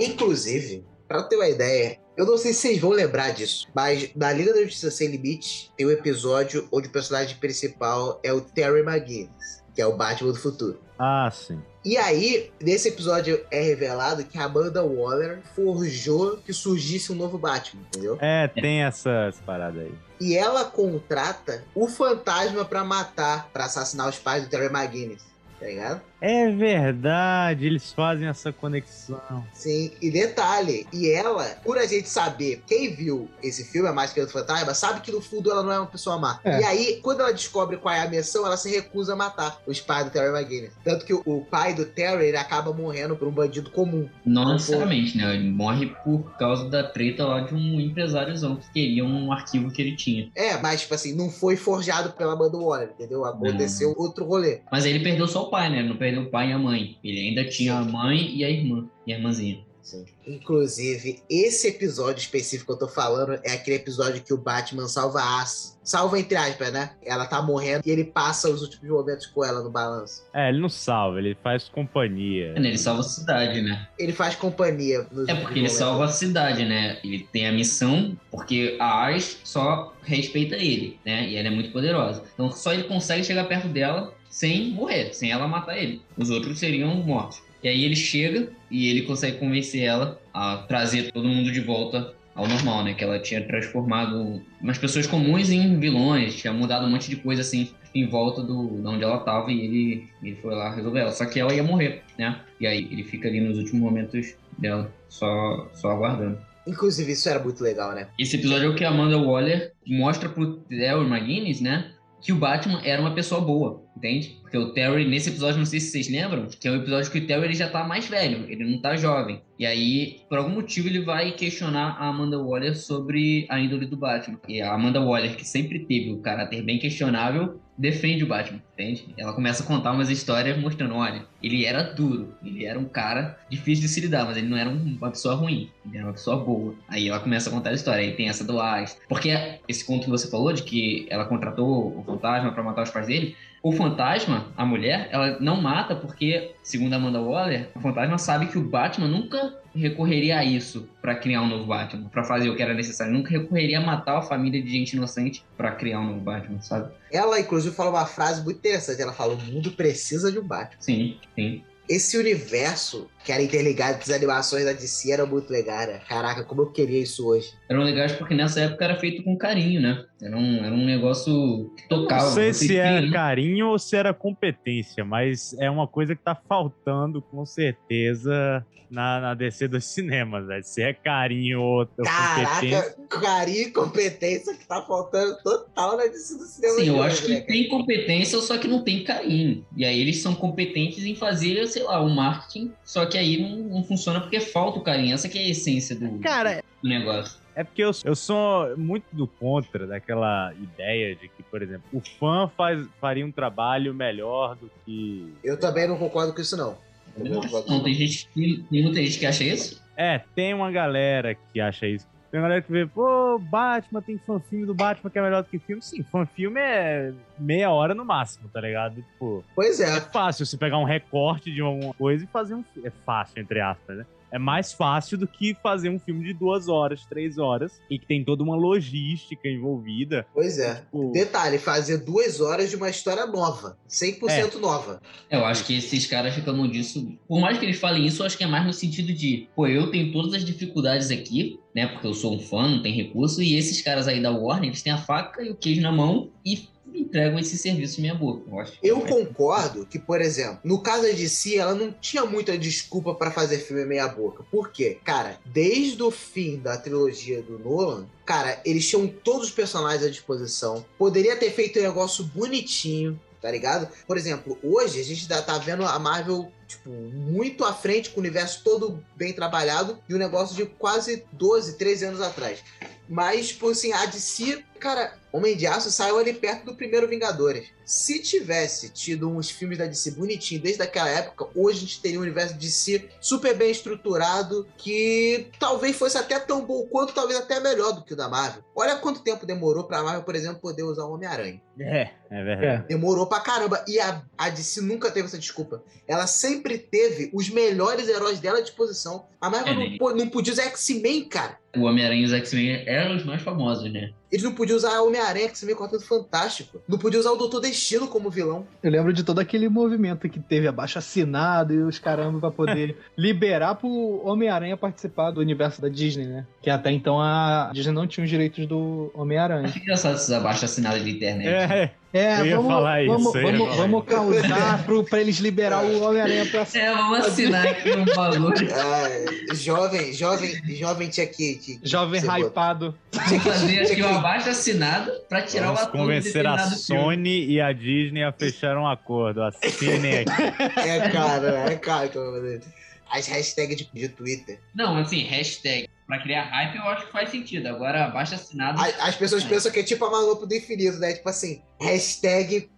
Inclusive, pra ter uma ideia, eu não sei se vocês vão lembrar disso, mas na Liga da Justiça Sem Limite tem um episódio onde o personagem principal é o Terry McGinnis, que é o Batman do futuro. Ah, sim. E aí, nesse episódio é revelado que a Amanda Waller forjou que surgisse um novo Batman, entendeu? É, tem essas paradas aí. E ela contrata o fantasma pra matar, pra assassinar os pais do Terry McGinnis, tá ligado? É verdade, eles fazem essa conexão. Sim, e detalhe, e ela, por a gente saber, quem viu esse filme, A Máscara do Fantasma, sabe que no fundo ela não é uma pessoa má. É. E aí, quando ela descobre qual é a missão, ela se recusa a matar os pais do Terry McGinnis. Tanto que o, pai do Terry, ele acaba morrendo por um bandido comum. Não necessariamente, né? Ele morre por causa da treta lá de um empresáriozão que queria um arquivo que ele tinha. É, mas, tipo assim, não foi forjado pela Amanda Waller, entendeu? Aconteceu outro rolê. Mas aí ele perdeu só o pai, né? Não perdeu o pai e a mãe. Ele ainda tinha a mãe e a irmã. E a irmãzinha. Sim. Inclusive, esse episódio específico que eu tô falando é aquele episódio que o Batman salva a As. Salva entre aspas, né? Ela tá morrendo e ele passa os últimos momentos com ela no balanço. É, ele não salva, ele faz companhia. É, né? Ele salva a cidade, né? Ele faz companhia nos É porque ele salva a cidade, né? Ele tem a missão, porque a Ars só respeita ele, né? E ela é muito poderosa. Então só ele consegue chegar perto dela sem morrer, sem ela matar ele. Os outros seriam mortos. E aí ele chega e ele consegue convencer ela a trazer todo mundo de volta ao normal, né? Que ela tinha transformado umas pessoas comuns em vilões, tinha mudado um monte de coisa assim em volta do de onde ela tava e ele, ele foi lá resolver ela. Só que ela ia morrer, né? E aí ele fica ali nos últimos momentos dela, só, só aguardando. Inclusive, isso era muito legal, né? Esse episódio é o que a Amanda Waller mostra pro Terry McGinnis, né? Que o Batman era uma pessoa boa, entende? Porque o Terry, nesse episódio, não sei se vocês lembram, que é o episódio que o Terry ele já tá mais velho, ele não tá jovem. E aí, por algum motivo, ele vai questionar a Amanda Waller sobre a índole do Batman. E a Amanda Waller, que sempre teve o caráter bem questionável, defende o Batman, entende? Ela começa a contar umas histórias mostrando, olha, ele era duro, ele era um cara difícil de se lidar, mas ele não era um- uma pessoa ruim, ele era uma pessoa boa. Aí ela começa a contar a história, aí tem essa do Ars. Porque esse conto que você falou de que ela contratou o fantasma pra matar os pais dele, o fantasma, a mulher, ela não mata porque, segundo a Amanda Waller, o fantasma sabe que o Batman nunca recorreria a isso pra criar um novo Batman, pra fazer o que era necessário. Nunca recorreria a matar a família de gente inocente pra criar um novo Batman, sabe? Ela, inclusive, fala uma frase muito interessante. Ela fala: o mundo precisa de um Batman. Sim, sim. Esse universo que era interligado com as animações da DC era muito legal, né? Caraca, como eu queria isso hoje. Eram legais porque nessa época era feito com carinho, né? Era um, era um negócio que tocava. Não sei se era queria- carinho ou se era competência, mas é uma coisa que tá faltando com certeza na, na DC dos cinemas, velho. Se é carinho ou competência. Caraca, carinho e competência que tá faltando total na DC do cinema. Sim, eu acho que né, tem competência, só que não tem carinho. E aí eles são competentes em fazer, sei lá, o marketing, só que aí não, não funciona porque falta o carinho. Essa que é a essência do, Cara, do negócio. É porque eu, eu sou muito do contra daquela ideia de que, por exemplo, o fã faz, faria um trabalho melhor do que. Eu também não concordo com isso, não. Não tem gente que, tem muita gente que acha isso. É, tem uma galera que acha isso. Tem galera que vê, pô, Batman, tem fanfilme do Batman que é melhor do que filme. Sim, fanfilme é meia hora no máximo, tá ligado? Tipo, Pois é é. fácil você pegar um recorte de alguma coisa e fazer um filme. É fácil, entre aspas, né? É mais fácil do que fazer um filme de duas horas, três horas, e que tem toda uma logística envolvida. Pois é. Tipo, Detalhe, fazer duas horas de uma história nova. 100% nova. Eu acho que esses caras reclamam disso. Por mais que eles falem isso, eu acho que é mais no sentido de, pô, eu tenho todas as dificuldades aqui, né? Porque eu sou um fã, não tem recurso, e esses caras aí da Warner, eles têm a faca e o queijo na mão e entregam esse serviço minha boca. Eu acho. Eu concordo que, por exemplo, no caso da DC, ela não tinha muita desculpa pra fazer filme meia boca. Por quê? Cara, desde o fim da trilogia do Nolan, cara, eles tinham todos os personagens à disposição. Poderia ter feito um negócio bonitinho, tá ligado? Por exemplo, hoje a gente tá vendo a Marvel, tipo, muito à frente, com o universo todo bem trabalhado, e um negócio de quase 12, 13 anos atrás. Mas, tipo assim, a DC, cara, Homem de Aço saiu ali perto do primeiro Vingadores. Se tivesse tido uns filmes da DC bonitinho desde aquela época, hoje a gente teria um universo DC super bem estruturado, que talvez fosse até tão bom quanto, talvez até melhor do que o da Marvel. Olha quanto tempo demorou pra Marvel, por exemplo, poder usar o Homem-Aranha. É, é verdade. Demorou pra caramba. E a, a DC nunca teve essa desculpa. Ela sempre teve os melhores heróis dela à disposição. A Marvel É, não, né? não podia usar X-Men, cara. O Homem-Aranha e os X-Men eram os mais famosos, né? Eles não podiam usar Homem-Aranha, X-Men Quarteto Fantástico. Não podia usar o Doutor Destino como vilão. Eu lembro de todo aquele movimento que teve abaixo assinado e os caramba pra poder liberar pro Homem-Aranha participar do universo da Disney, né? Que até então a Disney não tinha os direitos do Homem-Aranha. Acho engraçado esses abaixo assinados de internet. É, É, Eu ia vamos, falar isso, vamos, ia vamos, falar vamos causar pro, pra eles liberar o Homem-Aranha pra É, vamos assinar aqui um bagulho. Ah, jovem, jovem, jovem tinha que. Que jovem hypado. Vamos fazer aqui um abaixo assinado pra tirar Vamos o ator de convencer a determinado filme. Sony e a Disney a fechar um acordo. Assinem aqui. É cara, é cara que eu vou fazer. As hashtags de, de Twitter. Não, assim, hashtag. Pra criar hype eu acho que faz sentido. Agora, abaixo assinado. A- As pessoas É. pensam que é tipo a Maluco do Infinito, né? Tipo assim, hashtag.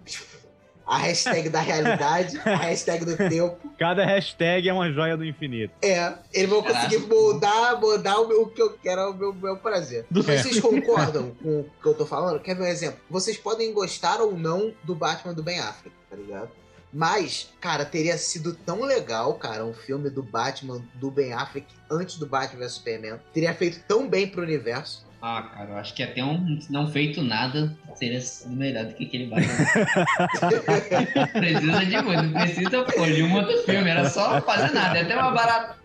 A hashtag da realidade, a hashtag do tempo. Cada hashtag é uma joia do infinito. É, eles vão conseguir moldar, mudar o, meu- o que eu quero, o meu, meu prazer. Vocês concordam com o que eu tô falando? Quer ver um exemplo? Vocês podem gostar ou não do Batman do Ben Affleck, tá ligado? Mas, cara, teria sido tão legal, cara, um filme do Batman do Ben Affleck antes do Batman vs Superman. Teria feito tão bem pro universo. Ah, cara, eu acho que até um não feito nada seria melhor do que aquele Batman. precisa de muito, não precisa pô, de um outro filme, era só fazer nada, é até mais barato.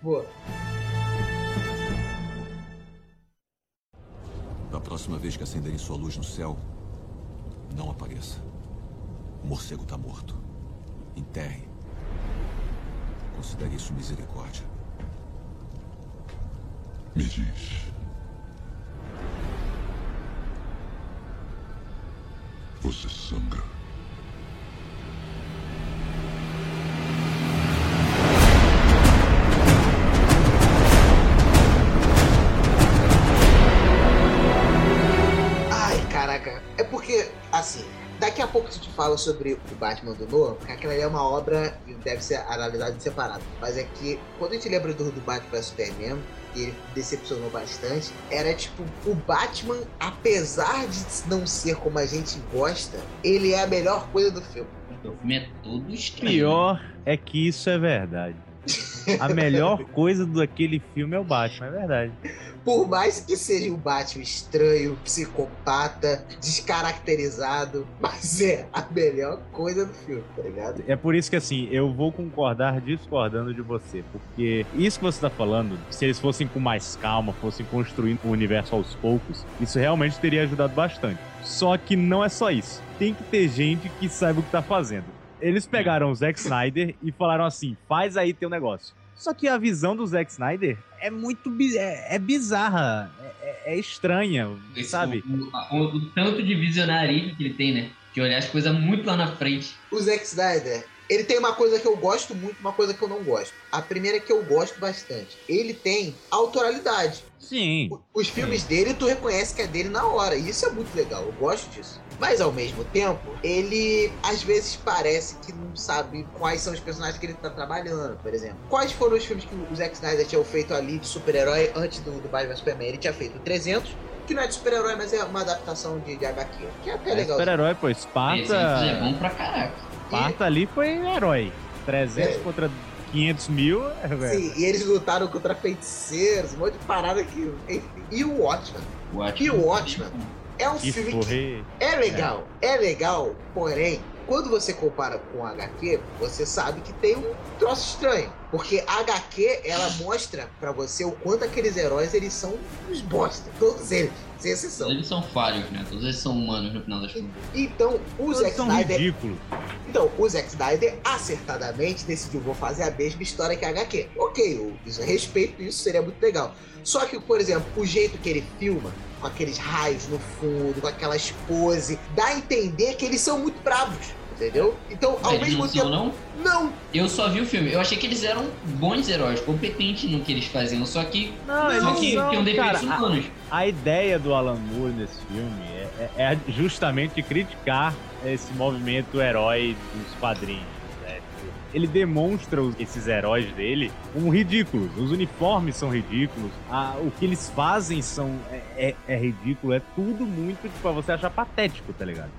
Pô, Da próxima vez que acenderem sua luz no céu, não apareça. O morcego tá morto. Enterre. Considere isso misericórdia. Me diz. Você sangra. Ai, caraca. É porque, assim, daqui a pouco a gente fala sobre o Batman do Nolan, porque aquela é uma obra que deve ser analisada em separado. Mas é que, quando a gente lembra do, do Batman vs Superman, que ele decepcionou bastante, era tipo, o Batman, apesar de não ser como a gente gosta, ele é a melhor coisa do filme. O filme é todo estranho. Pior é que isso é verdade. A melhor coisa daquele filme é o Batman, é verdade. Por mais que seja um Batman estranho, psicopata, descaracterizado, mas é a melhor coisa do filme, tá ligado? É por isso que assim, eu vou concordar discordando de você, porque isso que você tá falando, se eles fossem com mais calma, fossem construindo o universo aos poucos, isso realmente teria ajudado bastante. Só que não é só isso. Tem que ter gente que saiba o que tá fazendo. Eles pegaram o Zack Snyder e falaram assim: faz aí teu negócio. Só que a visão do Zack Snyder é muito bi- é, é bizarra, é, é- é estranha, Esse- sabe? O, a- o- o tanto de visionarismo que ele tem, né? De olhar as coisas muito lá na frente. O Zack Snyder, Ele tem uma coisa que eu gosto muito, uma coisa que eu não gosto. A primeira é que eu gosto bastante. Ele tem autoralidade. Sim. O- Os filmes dele, tu reconhece que é dele na hora. E isso é muito legal. Eu gosto disso. Mas ao mesmo tempo, ele às vezes parece que não sabe quais são os personagens que ele tá trabalhando, por exemplo. Quais foram os filmes que o Zack Snyder tinha feito ali de super-herói antes do, do Batman Superman? Ele tinha feito o 300, que não é de super-herói, mas é uma adaptação de, de HQ. Que é até É legal. super-herói, pô. Esse Esparta. é bom pra caraca. Esparta ali foi herói. 300 É. contra 500 mil. é, velho. Sim, e eles lutaram contra feiticeiros, um monte de parada aqui. Enfim. E o Watchmen. O E o Watchmen é um Que filme que. É legal, é. legal, porém, quando você compara com a HQ, você sabe que tem um troço estranho. Porque a HQ, ela mostra pra você o quanto aqueles heróis, eles são uns bosta. Todos eles, sem exceção. Todos eles são falhos, né? Todos eles são humanos no final das contas. Então, o Todos Zack são Snyder... ridículos. Então, o Zack Snyder acertadamente decidiu, vou fazer a mesma história que a HQ. Ok, eu isso, eu respeito isso, seria muito legal. Só que, por exemplo, o jeito que ele filma, com aqueles raios no fundo, com aquelas poses, dá a entender que eles são muito bravos, entendeu? Então, ao Eles mesmo não tempo... são, não? Não, Eu só vi o filme. Eu achei que eles eram bons heróis, competentes no que eles faziam, só que. Não, só eles que são, tinham defeitos cara, a- humanos. A ideia do Alan Moore nesse filme é, é- é justamente criticar esse movimento herói dos quadrinhos. né? Ele demonstra esses heróis dele como ridículos. Os uniformes são ridículos. a- o que eles fazem são é, é- é ridículo. É tudo muito tipo, pra você achar patético, tá ligado?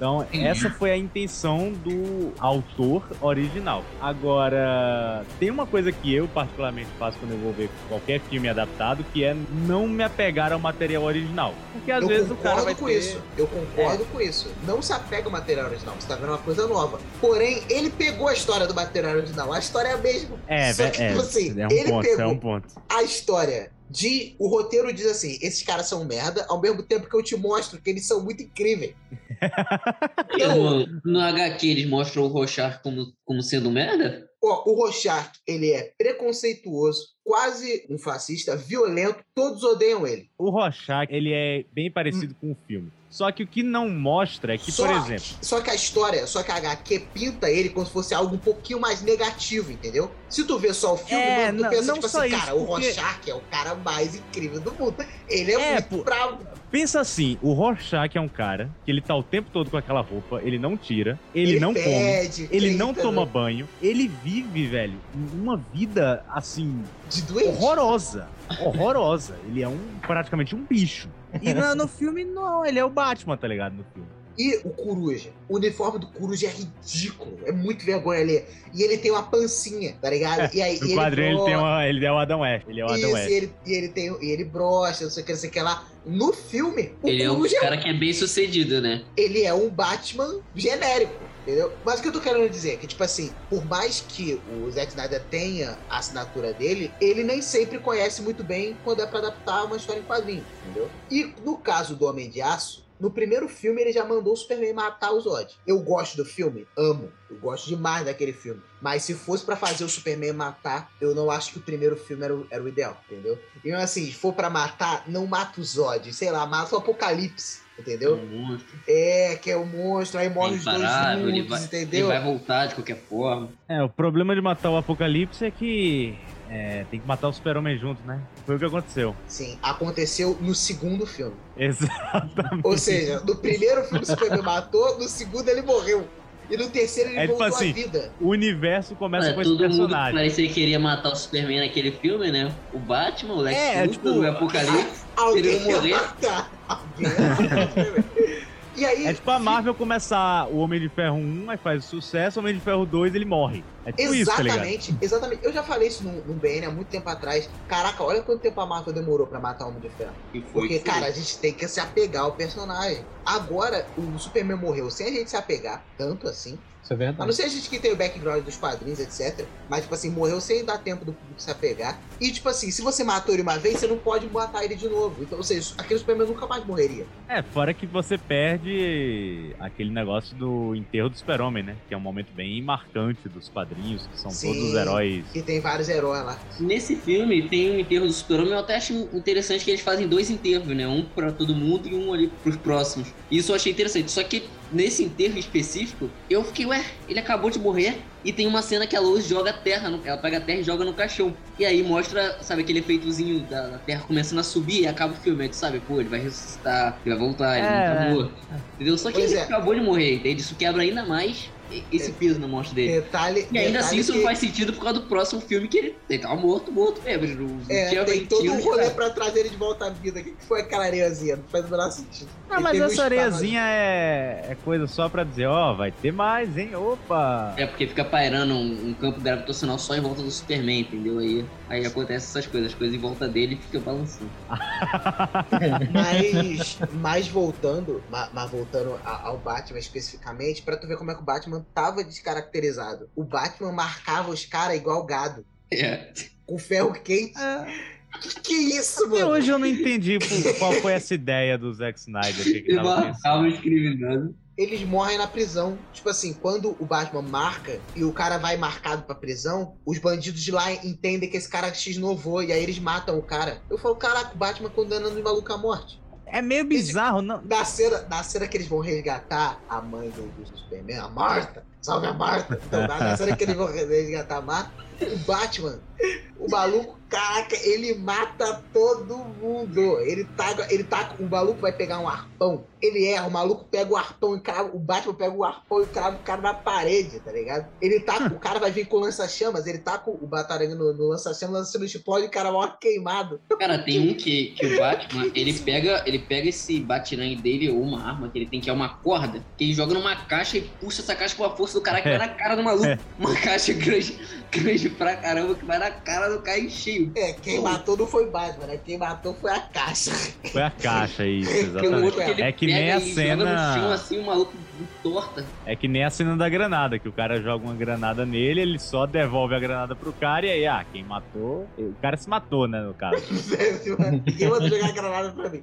Então, Sim. essa foi a intenção do autor original. Agora, tem uma coisa que eu particularmente faço quando eu vou ver qualquer filme adaptado, que é não me apegar ao material original. Porque às eu vezes o concordo cara vai com ter... isso. Eu concordo com isso. Não se apega ao material original, você tá vendo uma coisa nova. Porém, ele pegou a história do material original. A história é a mesma. É, Só vé- que, é, tipo assim, é um ele ponto, pegou é um ponto. a história de. O roteiro diz assim: esses caras são merda, ao mesmo tempo que eu te mostro que eles são muito incríveis. Então, No, no HQ eles mostram o Rochar como, como sendo merda? Ó, o Rorschach, ele é preconceituoso, quase um fascista, violento, todos odeiam ele. O Rorschach, ele é bem parecido com o filme. Só que o que não mostra é que, só, por exemplo... Só que a história, só que a HQ pinta ele como se fosse algo um pouquinho mais negativo, entendeu? Se tu vê só o filme, É, mano, tu não- pensa, não tipo só assim, isso, cara, o porque- Rorschach é o cara mais incrível do mundo. Ele é, É, muito pô, bravo. Pensa assim, o Rorschach é um cara que ele tá o tempo todo com aquela roupa, ele não tira, ele, não come, ele não toma né? banho, ele vive, velho, uma vida, assim, De doente. horrorosa. Horrorosa. Ele é um praticamente um bicho. E no, no filme, não, ele é o Batman, tá ligado? No filme. E o Coruja? O uniforme do Coruja é ridículo. É muito vergonha ali. E ele tem uma pancinha, tá ligado? E aí, e No ele quadrinho ele, tem uma, ele é o Adam West. Ele é o Adam Isso, West. e ele, e ele tem e ele brocha, não sei o que, não sei o que lá. No filme, o Ele é um Coruja cara que é bem sucedido, né? ele é um Batman genérico, entendeu? Mas o que eu tô querendo dizer é que, tipo assim, por mais que o Zack Snyder tenha a assinatura dele, ele nem sempre conhece muito bem quando é pra adaptar uma história em quadrinhos, entendeu? E no caso do Homem de Aço, no primeiro filme ele já mandou o Superman matar o Zod. Eu gosto do filme, amo. Eu gosto demais daquele filme. Mas se fosse pra fazer o Superman matar, eu não acho que o primeiro filme era o, era o ideal, entendeu? E assim, se for pra matar, não mata o Zod, sei lá, mata o Apocalipse, entendeu? Um monstro. É, que é o monstro, aí morre É os dois imparável, ele juntos, vai, ele entendeu? vai voltar de qualquer forma. É, o problema de matar o Apocalipse é que é, tem que matar o Super-Homem junto, né? Foi o que aconteceu. Sim, aconteceu no segundo filme. Exatamente. Ou seja, no primeiro filme o Superman matou, no segundo ele morreu. E no terceiro ele É tipo voltou assim, à vida. O universo começa É, com esse todo mundo personagem. parecia que queria matar o Superman naquele filme, né? O Batman, o Lex É, Luthor, tipo, o Apocalipse. Alguém morrer. matar. Alguém E aí, É tipo a Marvel começar o Homem de Ferro 1, aí faz sucesso, o Homem de Ferro 2 ele morre. É tipo isso, tá? Exatamente, exatamente. Eu já falei isso no, no BN há muito tempo atrás. Caraca, olha quanto tempo a Marvel demorou pra matar o Homem de Ferro. E foi Porque, que foi. cara, a gente tem que se apegar ao personagem. Agora, o Superman morreu sem a gente se apegar, tanto assim. Isso é A verdade. não ser a gente que tem o background dos quadrinhos, etc. Mas, tipo assim, morreu sem dar tempo do público se apegar. E, tipo assim, se você matou ele uma vez, você não pode matar ele de novo. Então, ou seja, aquele Superman nunca mais morreria. É, fora que você perde aquele negócio do enterro do Super-Homem, né? Que é um momento bem marcante dos quadrinhos, que são Sim. todos os heróis. Que tem vários heróis lá. Nesse filme tem um enterro do Super-Homem. Eu até acho interessante que eles fazem dois enterros, né? Um pra todo mundo e um ali pros próximos. Isso eu achei interessante. Só que nesse enterro específico, eu fiquei, ué, ele acabou de morrer. E tem uma cena que a Lois joga a terra, no- ela pega a terra e joga no caixão. E aí mostra, sabe, aquele efeitozinho da, da terra começando a subir e acaba o filme. Aí tu sabe, pô, ele vai ressuscitar, ele vai voltar, ele É, não tá é. morto. Entendeu? Só que Pois ele é. acabou de morrer, entende? Isso quebra ainda mais esse peso na morte dele. Detalhe. E ainda detalhe assim isso que- não faz sentido por causa do próximo filme que ele, ele tava morto, morto mesmo. Ele não, É, tinha tem todo um rolê nada. pra trazer ele de volta à vida. O que foi aquela areiazinha? Não faz o menor sentido. Ah, Ele mas um essa areiazinha é, é coisa só pra dizer, ó, vai ter mais, hein? Opa! É porque fica pairando um, um campo gravitacional só em volta do Superman, entendeu? Aí, aí acontece essas coisas, as coisas em volta dele e fica balançando. Mas, mas voltando, ma- mas, voltando a- ao Batman especificamente, pra tu ver como é que o Batman tava descaracterizado. O Batman marcava os caras igual gado, É. com ferro quente. Que, que isso, Até mano? hoje eu não entendi qual foi essa ideia do Zack Snyder. que que tava os criminosos. Eles morrem na prisão. Tipo assim, quando o Batman marca e o cara vai marcado pra prisão, os bandidos de lá entendem que esse cara X-novou e aí eles matam o cara. Eu falo, caraca, o Batman condenando o maluco à morte. É meio bizarro, não? Na cena, na cena que eles vão resgatar a mãe do, do Superman, a Marta, salve a Marta. Então, na, na cena que eles vão resgatar a Marta, o Batman, o maluco, caraca, ele mata todo mundo. Ele tá, ele tá, o maluco vai pegar um arpão, ele erra, o maluco pega o arpão e crava, o Batman pega o arpão e crava o cara na parede, tá ligado? Ele tá, o cara vai vir com lança-chamas, ele tá com o Bataranga no, no lança-chamas, o lança-chamas explode e o cara morre queimado. Cara, tem um que, que o Batman, ele pega, ele pega esse batirangue dele, ou uma arma que ele tem, que é uma corda, que ele joga numa caixa e puxa essa caixa com a força do cara que vai na cara do maluco. Uma caixa grande, grande pra caramba, que vai na cara do cara em cheio. É, quem matou não foi Batman, né? Quem matou foi a caixa. Foi a caixa, isso, exatamente. que É que nem a chão cena. assim, o maluco torta. É que nem a cena da granada, que o cara joga uma granada nele, ele só devolve a granada pro cara e aí, ah, quem matou. O cara se matou, né, no caso. Ninguém mandou jogar granada pra mim.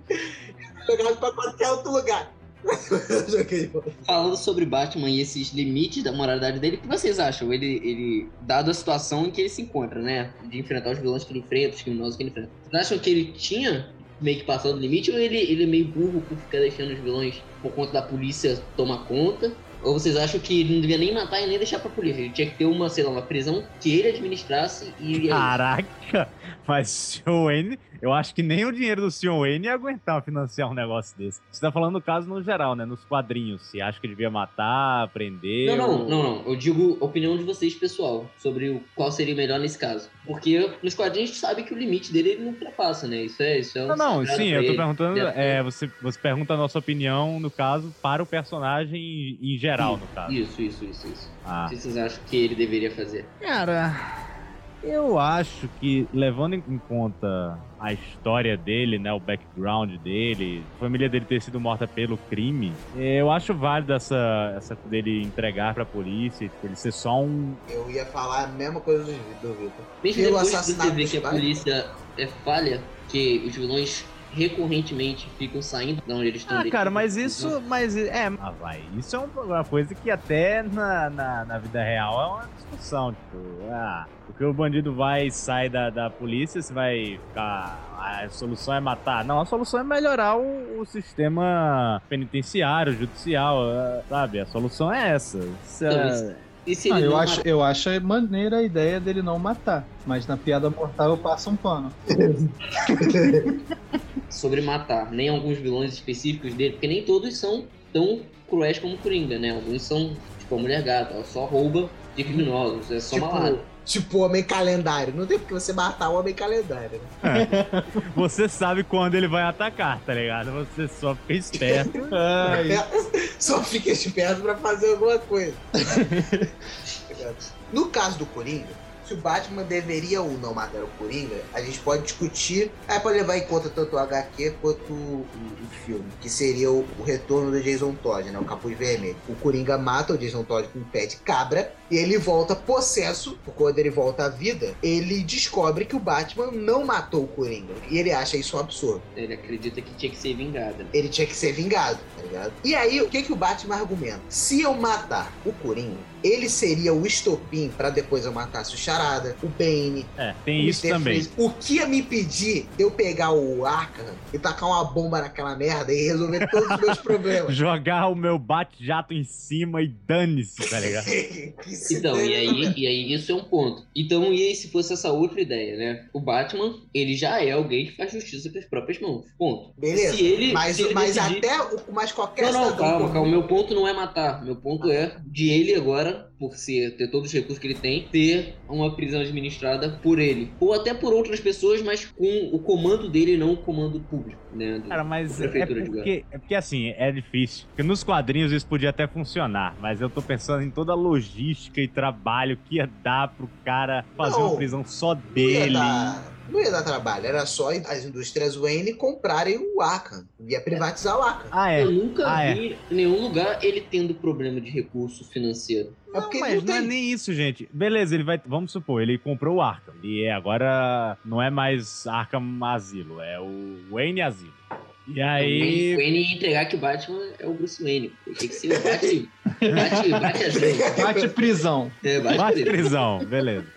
Jogaram pra qualquer outro lugar. Falando sobre Batman e esses limites da moralidade dele, o que vocês acham? Ele, ele, dado a situação em que ele se encontra, né? De enfrentar os vilões que ele enfrenta, os criminosos que ele enfrenta. Vocês acham que ele tinha meio que passado do limite ou ele, ele é meio burro por ficar deixando os vilões por conta da polícia tomar conta? Ou vocês acham que ele não devia nem matar e nem deixar pra polícia? Ele tinha que ter uma, sei lá, uma prisão que ele administrasse e. Caraca! Mas o Wayne, eu acho que nem o dinheiro do Sr. Wayne ia aguentar financiar um negócio desse. Você tá falando no caso no geral, né? Nos quadrinhos. Se acha que devia matar, prender. Não, não, ou- não, não. Eu digo a opinião de vocês, pessoal, sobre o qual seria melhor nesse caso. Porque nos quadrinhos a gente sabe que o limite dele ele não ultrapassa, né? Isso é. Isso é um Não, não, sim, eu tô ele. perguntando. Deve- É, você, você pergunta a nossa opinião, no caso, para o personagem em em geral, no caso. Isso, isso, isso, isso. Ah. O que vocês acham que ele deveria fazer? Cara, eu acho que, levando em conta a história dele, né, o background dele, a família dele ter sido morta pelo crime, eu acho válido essa, essa dele entregar pra polícia, ele ser só um. Eu ia falar a mesma coisa do do Vitor. Mesmo Pelo depois de você assassinato que a polícia é falha, que os vilões recorrentemente ficam saindo de onde eles estão. Ah, cara, mas isso. Mas é. Ah, vai. Isso é um- uma coisa que até na, na, na vida real é uma discussão. Tipo, ah, porque o bandido vai e sai da, da polícia, você vai ficar. A solução é matar. Não, a solução é melhorar o, o sistema penitenciário, judicial, ah, sabe? A solução é essa. É- Então, isso- E se Ah, eu, não acho, eu acho maneira a ideia dele não matar. Mas na piada mortal eu passo um pano. sobre matar, nem alguns vilões específicos dele, porque nem todos são tão cruéis como o Coringa, né? Alguns são, tipo, a mulher gata, ela só rouba de criminosos, é só. Tipo, tipo homem calendário. Não tem porque você matar o homem calendário. Né? Você sabe quando ele vai atacar, tá ligado? Você só fica esperto. Só fica esperto pra fazer alguma coisa. no caso do Coringa, se o Batman deveria ou não matar o Coringa, a gente pode discutir, aí pode levar em conta tanto o HQ quanto o, o filme, que seria o, o retorno do Jason Todd, né, o Capuz Vermelho. O Coringa mata o Jason Todd com um pé de cabra e ele volta possesso, porque quando ele volta à vida, ele descobre que o Batman não matou o Coringa, e ele acha isso um absurdo. Ele acredita que tinha que ser vingado. né? Ele tinha que ser vingado, tá ligado? E aí, o que, que o Batman argumenta? Se eu matar o Coringa, ele seria o estopim pra depois eu matasse o Charada, o Bane. É, tem o isso Mr. também. Freeze. O que ia me impedir de eu pegar o Arkham e tacar uma bomba naquela merda e resolver todos os meus problemas? Jogar o meu bate-jato em cima e dane-se, tá ligado? Que se Então, e aí, e aí isso é um ponto. Então, e aí se fosse essa outra ideia, né? O Batman, ele já é alguém que faz justiça com as próprias mãos. Ponto. Beleza, Se ele, mas, se ele mas decidir- até o- mas qualquer Não, não, calma, calma. Meu ponto não é matar. Meu ponto é de ele agora, por ser, ter todos os recursos que ele tem, ter uma prisão administrada por ele. Ou até por outras pessoas, mas com o comando dele e não o comando público, né? do- Cara, mas é porque, é porque assim, é difícil. Porque nos quadrinhos isso podia até funcionar, mas eu tô pensando em toda a logística e trabalho que ia dar pro cara fazer Não, uma prisão só Não ia, dele. dar, não ia dar trabalho, era só as indústrias Wayne comprarem o Arkham. Ia privatizar o Arkham. Ah, é. Eu nunca Ah, é. vi em nenhum lugar ele tendo problema de recurso financeiro. É porque Mas não não é tem. nem isso, gente. Beleza, ele vai. Vamos supor, ele comprou o Arkham. E é, agora não é mais Arkham Asilo, é o Wayne Asilo. E O aí. Wayne ia entregar que o Batman é o Bruce Wayne. Tem que ser o Bate. Bate, bate asilo. Bate prisão. É, bate, Bate prisão. prisão, beleza.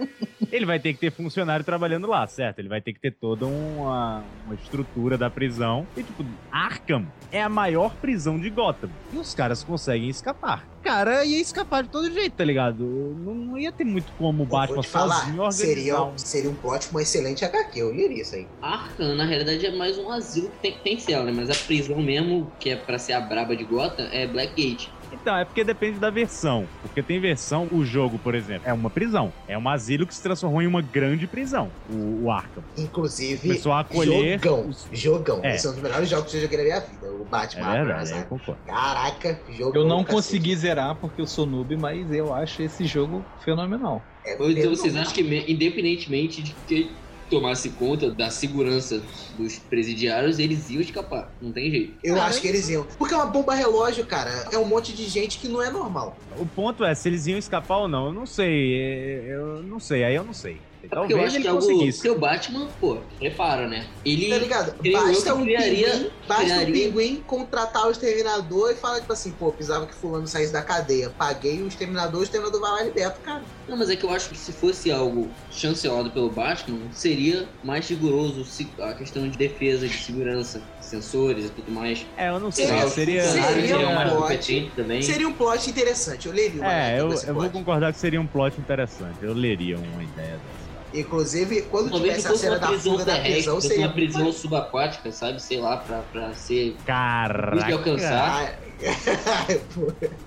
Ele vai ter que ter funcionário trabalhando lá, certo? Ele vai ter que ter toda uma, uma estrutura da prisão. E, tipo, Arkham é a maior prisão de Gotham. E os caras conseguem escapar. Cara, ia escapar de todo jeito, tá ligado? Não, não ia ter muito como o Batman falar, sozinho organizar seria, um... seria um plot com um excelente HQ, eu liria isso aí. Arkham, na realidade, é mais um asilo que tem, tem cela, né? Mas a prisão mesmo, que é pra ser a braba de Gotham, é Blackgate. Então, é porque depende da versão. Porque tem versão, o jogo, por exemplo, é uma prisão. É um asilo que se transformou em uma grande prisão, o, o Arkham. Inclusive, Começou a acolher jogão. os- Jogão. É. Esse é um dos melhores jogos que eu joguei na minha vida. O É Batman Arkham verdade, eu concordo. Caraca, jogão. Eu não cacete. consegui zerar porque eu sou noob, mas eu acho esse jogo fenomenal. É Então vocês acham que, me- independentemente de que tomasse conta da segurança dos presidiários, eles iam escapar. Não tem jeito. Eu Cara, acho que eles iam. Porque é uma bomba relógio, cara. É um monte de gente que não é normal. O ponto é se eles iam escapar ou não. Eu não sei. é, Eu não sei, aí eu não sei. É porque eu Talvez acho ele que, algo, conseguisse. porque o Batman, pô, prepara, né? Ele. Tá ligado? Basta um criaria- pinguim, basta um pinguim contratar o exterminador e falar, tipo assim, pô, precisava que fulano saísse da cadeia. Paguei o exterminador, o exterminador vai lá e liberta, cara. Não, mas é que eu acho que se fosse algo chancelado pelo Batman, seria mais rigoroso a questão de defesa, de segurança, sensores e tudo mais. É, eu não sei. Seria- Seria. seria seria um mais plot. competente também. Seria um plot interessante, eu leria uma É, eu, eu vou concordar que seria um plot interessante. Eu leria uma ideia dessa. Inclusive, quando Talvez tivesse se a cena uma da prisão fuga da prisão, seria uma prisão subaquática, sabe? Sei lá, pra, pra ser Caraca. de alcançar.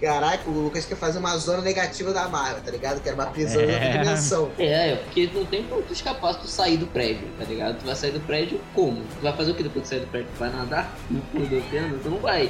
Caraca, o Lucas quer fazer uma zona negativa da Marvel, tá ligado? Que era uma prisão É. dimensão. É, é, porque não tem como tu escapar se tu sair do prédio, tá ligado? Tu vai sair do prédio como? Tu vai fazer o que depois que sair do prédio? Tu vai nadar no fundo do oceano? Tu não vai,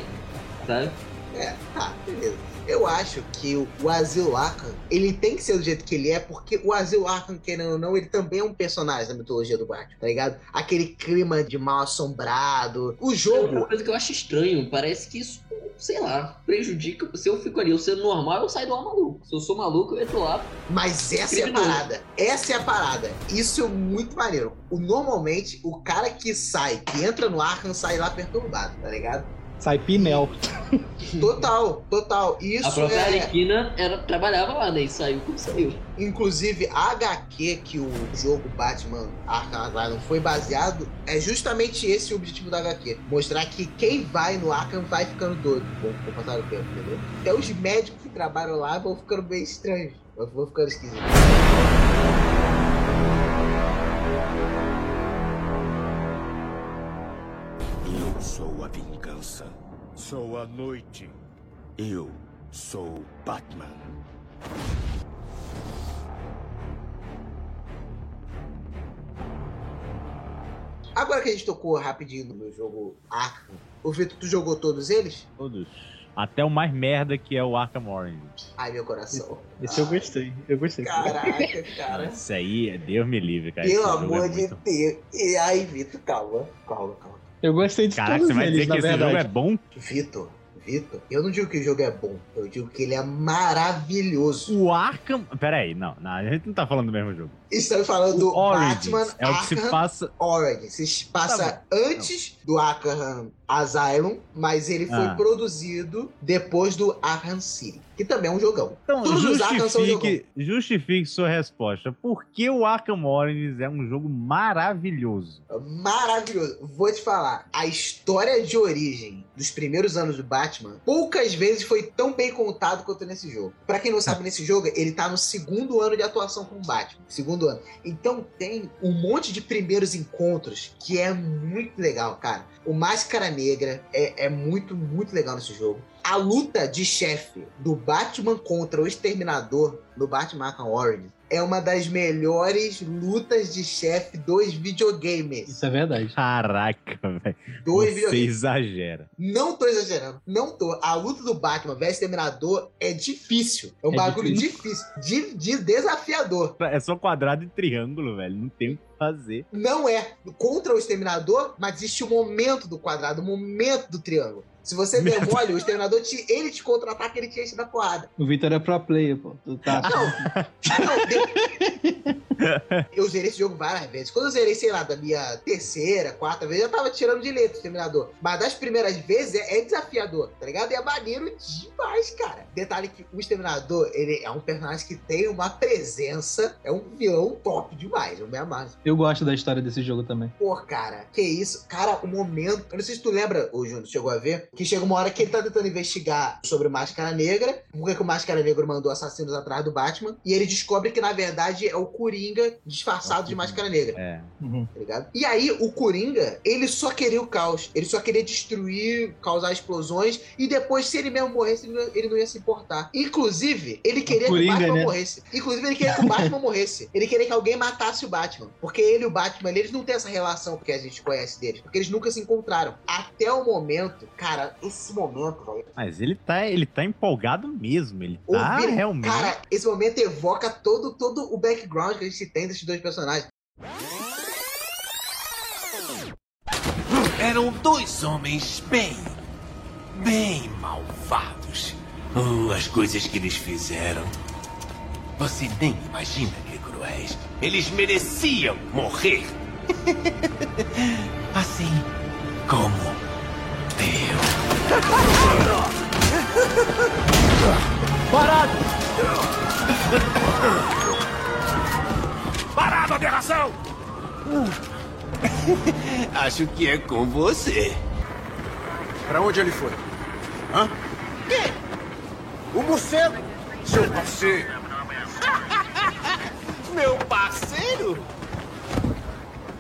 sabe? É, tá, beleza. Eu acho que o, o Arkham, ele tem que ser do jeito que ele é, porque o Asilo Arkham, querendo ou não, ele também é um personagem da mitologia do Batman, tá ligado? Aquele clima de mal assombrado. O É uma jogo, coisa que eu acho estranho, parece que isso, sei lá, prejudica. Se eu fico ali, eu sendo normal, eu saio do ar maluco. Se eu sou maluco, eu entro lá. mas essa é a Criminoso. parada. Essa é a parada. Isso é muito maneiro. O, normalmente, o cara que sai, que entra no Arkham, sai lá perturbado, tá ligado? Sai Pinel. Total, total. a Isso própria é. Arlequina era, trabalhava lá, né? E saiu como saiu. Inclusive, a HQ que o jogo Batman Arkham Asylum foi baseado é justamente esse o objetivo da HQ. Mostrar que quem vai no Arkham vai ficando doido com o passar do tempo, entendeu? Até os médicos que trabalham lá vão ficando bem estranhos. Vão- Vão ficando esquisitos. Eu sou a vingança. Sou a noite. Eu sou Batman. Agora que a gente tocou rapidinho no meu jogo Arkham, o Vitor, tu jogou todos eles? Todos. Até o mais merda que é o Arkham Orange. Ai, meu coração. Esse eu gostei. Eu gostei. Caraca, cara. Isso aí, Deus me livre, cara. Pelo Esse jogo amor é de muito- Deus. E aí, Vitor, calma. Calma, calma. Eu gostei de Caraca, todos você vai eles, dizer na que esse verdade. jogo é bom? Vitor, Vitor, eu não digo que o jogo é bom. Eu digo que ele é maravilhoso. O Arkham. Pera aí, não, não, a gente não tá falando do mesmo jogo. Estamos falando do O Origins Batman é o que se passa. Origins. Se passa Tá antes do Arkham Asylum, mas ele foi Ah. produzido depois do Arkham City. Que também é um jogão. Então, Todos um justifique, justifique sua resposta. Por que o Arkham Origins é um jogo maravilhoso? Maravilhoso. Vou te falar, a história de origem dos primeiros anos do Batman, poucas vezes foi tão bem contado quanto nesse jogo. Pra quem não sabe, nesse jogo, ele tá no segundo ano de atuação com o Batman. Segundo ano. Então tem um monte de primeiros encontros que é muito legal, cara. O Máscara Negra é, é muito, muito legal nesse jogo. A luta de chefe do Batman contra o Exterminador no Batman Arkham Origins é uma das melhores lutas de chefe dos videogames. Isso é verdade. Caraca, velho. Dois Você videogames. exagera. Não tô exagerando. Não tô. A luta do Batman vs Exterminador é difícil. É um É bagulho difícil. De, de desafiador. É só quadrado e triângulo, velho. Não tem o que fazer. Não é contra o Exterminador, mas existe o momento do quadrado, o momento do triângulo. Se você der mole, o Exterminador, te, ele te contra-ataca, ele te enche da porrada. O Victor é pro player, pô. Tu tá... Não, de- Eu zerei esse jogo várias vezes. Quando eu zerei, sei lá, da minha terceira, quarta vez, eu tava tirando de letra o Exterminador. Mas das primeiras vezes é, é desafiador, tá ligado? E é maneiro demais, cara. Detalhe que o Exterminador, ele é um personagem que tem uma presença, é um vilão top demais. Eu me amarro. Eu gosto da história desse jogo também. Pô, cara, que isso? Cara, o momento. Eu não sei se tu lembra, o Júnior chegou a ver, que chega uma hora que ele tá tentando investigar sobre o Máscara Negra, porque que o Máscara Negra mandou assassinos atrás do Batman, e ele descobre que, na verdade, é o Coringa disfarçado de Máscara Negra É. tá ligado? E aí, o Coringa, ele só queria o caos. Ele só queria destruir, causar explosões. E depois, se ele mesmo morresse, ele não, ele não ia se importar. Inclusive, ele queria que Coringa, o Batman né? morresse. Inclusive, ele queria que o Batman morresse. Ele queria que alguém matasse o Batman. Porque ele e o Batman, eles não têm essa relação que a gente conhece deles. Porque eles nunca se encontraram. Até o momento, cara, esse momento, velho. Mas ele tá, ele tá empolgado mesmo. Ele tá Ouvir- realmente. Cara, esse momento evoca todo, todo o background que a gente tem desses dois personagens. Eram dois homens bem. bem malvados. Oh, as coisas que eles fizeram. Você nem imagina que cruéis. Eles mereciam morrer. assim como Parado! Parado, aberração! Acho que é com você. Pra onde ele foi? Hã? Quem? O morcego! Seu parceiro! Meu parceiro?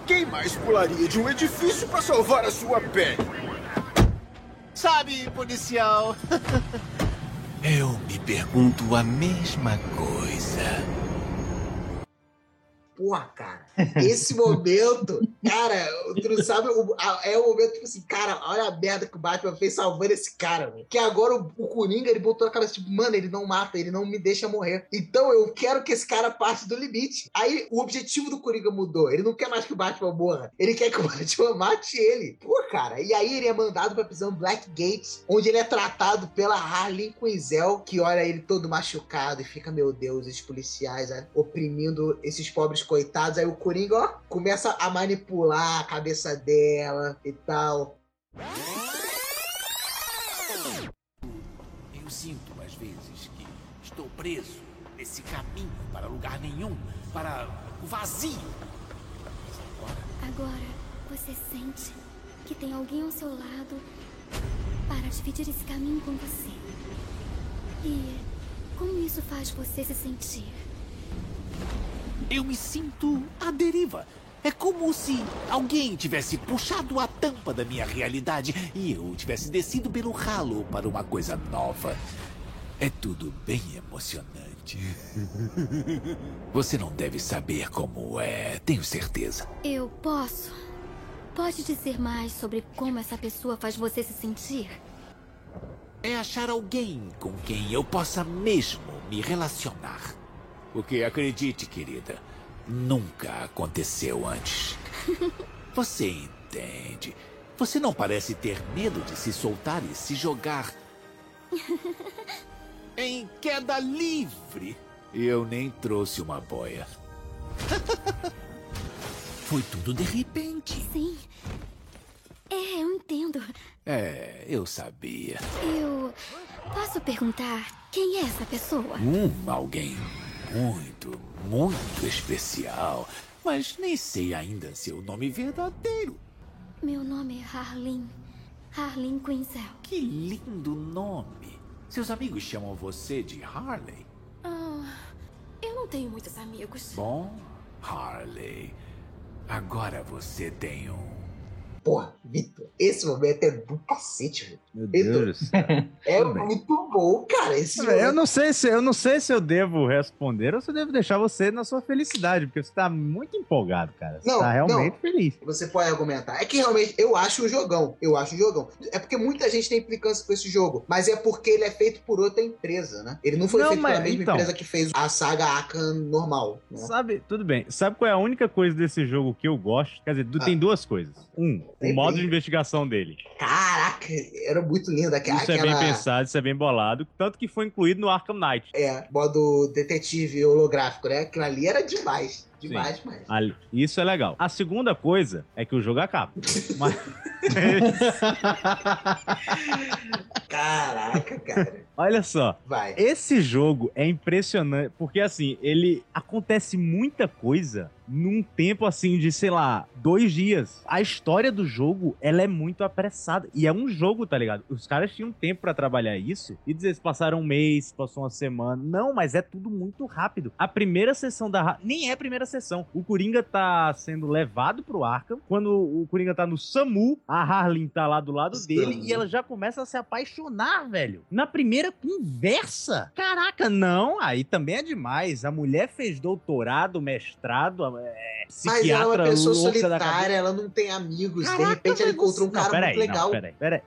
Quem mais pularia de um edifício pra salvar a sua pele? Sabe, policial? Eu me pergunto a mesma coisa. Porra, cara. Esse momento, cara, tu não sabe, é o momento, tipo assim, cara, olha a merda que o Batman fez salvando esse cara, mano. Que agora o, o Coringa, ele botou na tipo, mano, ele não mata, ele não me deixa morrer. Então eu quero que esse cara passe do limite. Aí o objetivo do Coringa mudou. Ele não quer mais que o Batman morra. Ele quer que o Batman mate ele. Pô, cara. E aí ele é mandado pra prisão Blackgate, onde ele é tratado pela Harley Quinzel, que olha ele todo machucado e fica, meu Deus, esses policiais né, oprimindo esses pobres coitados. Aí o Coringa, ó, começa a manipular a cabeça dela e tal. Eu sinto às vezes que estou preso nesse caminho para lugar nenhum, para o vazio. Agora, você sente que tem alguém ao seu lado para dividir esse caminho com você. E como isso faz você se sentir? Eu me sinto à deriva. É como se alguém tivesse puxado a tampa da minha realidade e eu tivesse descido pelo ralo para uma coisa nova. É tudo bem emocionante. Você não deve saber como é, tenho certeza. Eu posso? Pode dizer mais sobre como essa pessoa faz você se sentir? É achar alguém com quem eu possa mesmo me relacionar. Porque acredite, querida, nunca aconteceu antes. Você entende? Você não parece ter medo de se soltar e se jogar em queda livre. Eu nem trouxe uma boia. Foi tudo de repente. Sim. É, eu entendo. É, eu sabia. Eu posso perguntar quem é essa pessoa? Um alguém muito, muito especial. Mas nem sei ainda seu nome verdadeiro. Meu nome é Harlin. Harlin Quinzel. Que lindo nome. Seus amigos chamam você de Harley? Ah, eu não tenho muitos amigos. Bom, Harley. Agora você tem um. Porra, Vitor, esse momento é do cacete, velho. Meu Deus. É muito bom, cara. Esse Eu momento. não sei se eu não sei se eu devo responder ou se eu devo deixar você na sua felicidade, porque você tá muito empolgado, cara. Você Não, tá realmente não. feliz. Você pode argumentar. É que realmente eu acho um jogão. Eu acho um jogão. É porque muita gente tem implicância com esse jogo. Mas é porque ele é feito por outra empresa, né? Ele não foi Não, feito mas- pela mesma então. empresa que fez a saga Arkham normal. Né? Sabe, tudo bem. Sabe qual é a única coisa desse jogo que eu gosto? Quer dizer, Ah. tem duas coisas. Um, o modo de investigação dele. Caraca, era muito lindo aquela. Isso é bem pensado, isso é bem bolado. Tanto que foi incluído no Arkham Knight. É, modo detetive holográfico, né? Aquilo ali era demais. Demais, Sim. demais. Ali- Isso é legal. A segunda coisa é que o jogo acaba. Mas- Caraca, cara. Olha só. Vai. Esse jogo é impressionante, porque assim, ele acontece muita coisa num tempo assim de, sei lá, dois dias. A história do jogo, ela é muito apressada. E é um jogo, tá ligado? Os caras tinham tempo pra trabalhar isso e dizer se passaram um mês, passou uma semana. Não, mas é tudo muito rápido. A primeira sessão da. Nem é a primeira sessão. O Coringa tá sendo levado pro Arkham. Quando o Coringa tá no SAMU, a Harley tá lá do lado dele Samu. e ela já começa a se apaixonar, velho. Na primeira conversa. Caraca, não. Aí também é demais. A mulher fez doutorado, mestrado, é, Mas ela é uma pessoa solitária, ela não tem amigos. de Caraca, repente ela encontrou um Não, cara peraí, muito legal. Não, peraí, peraí.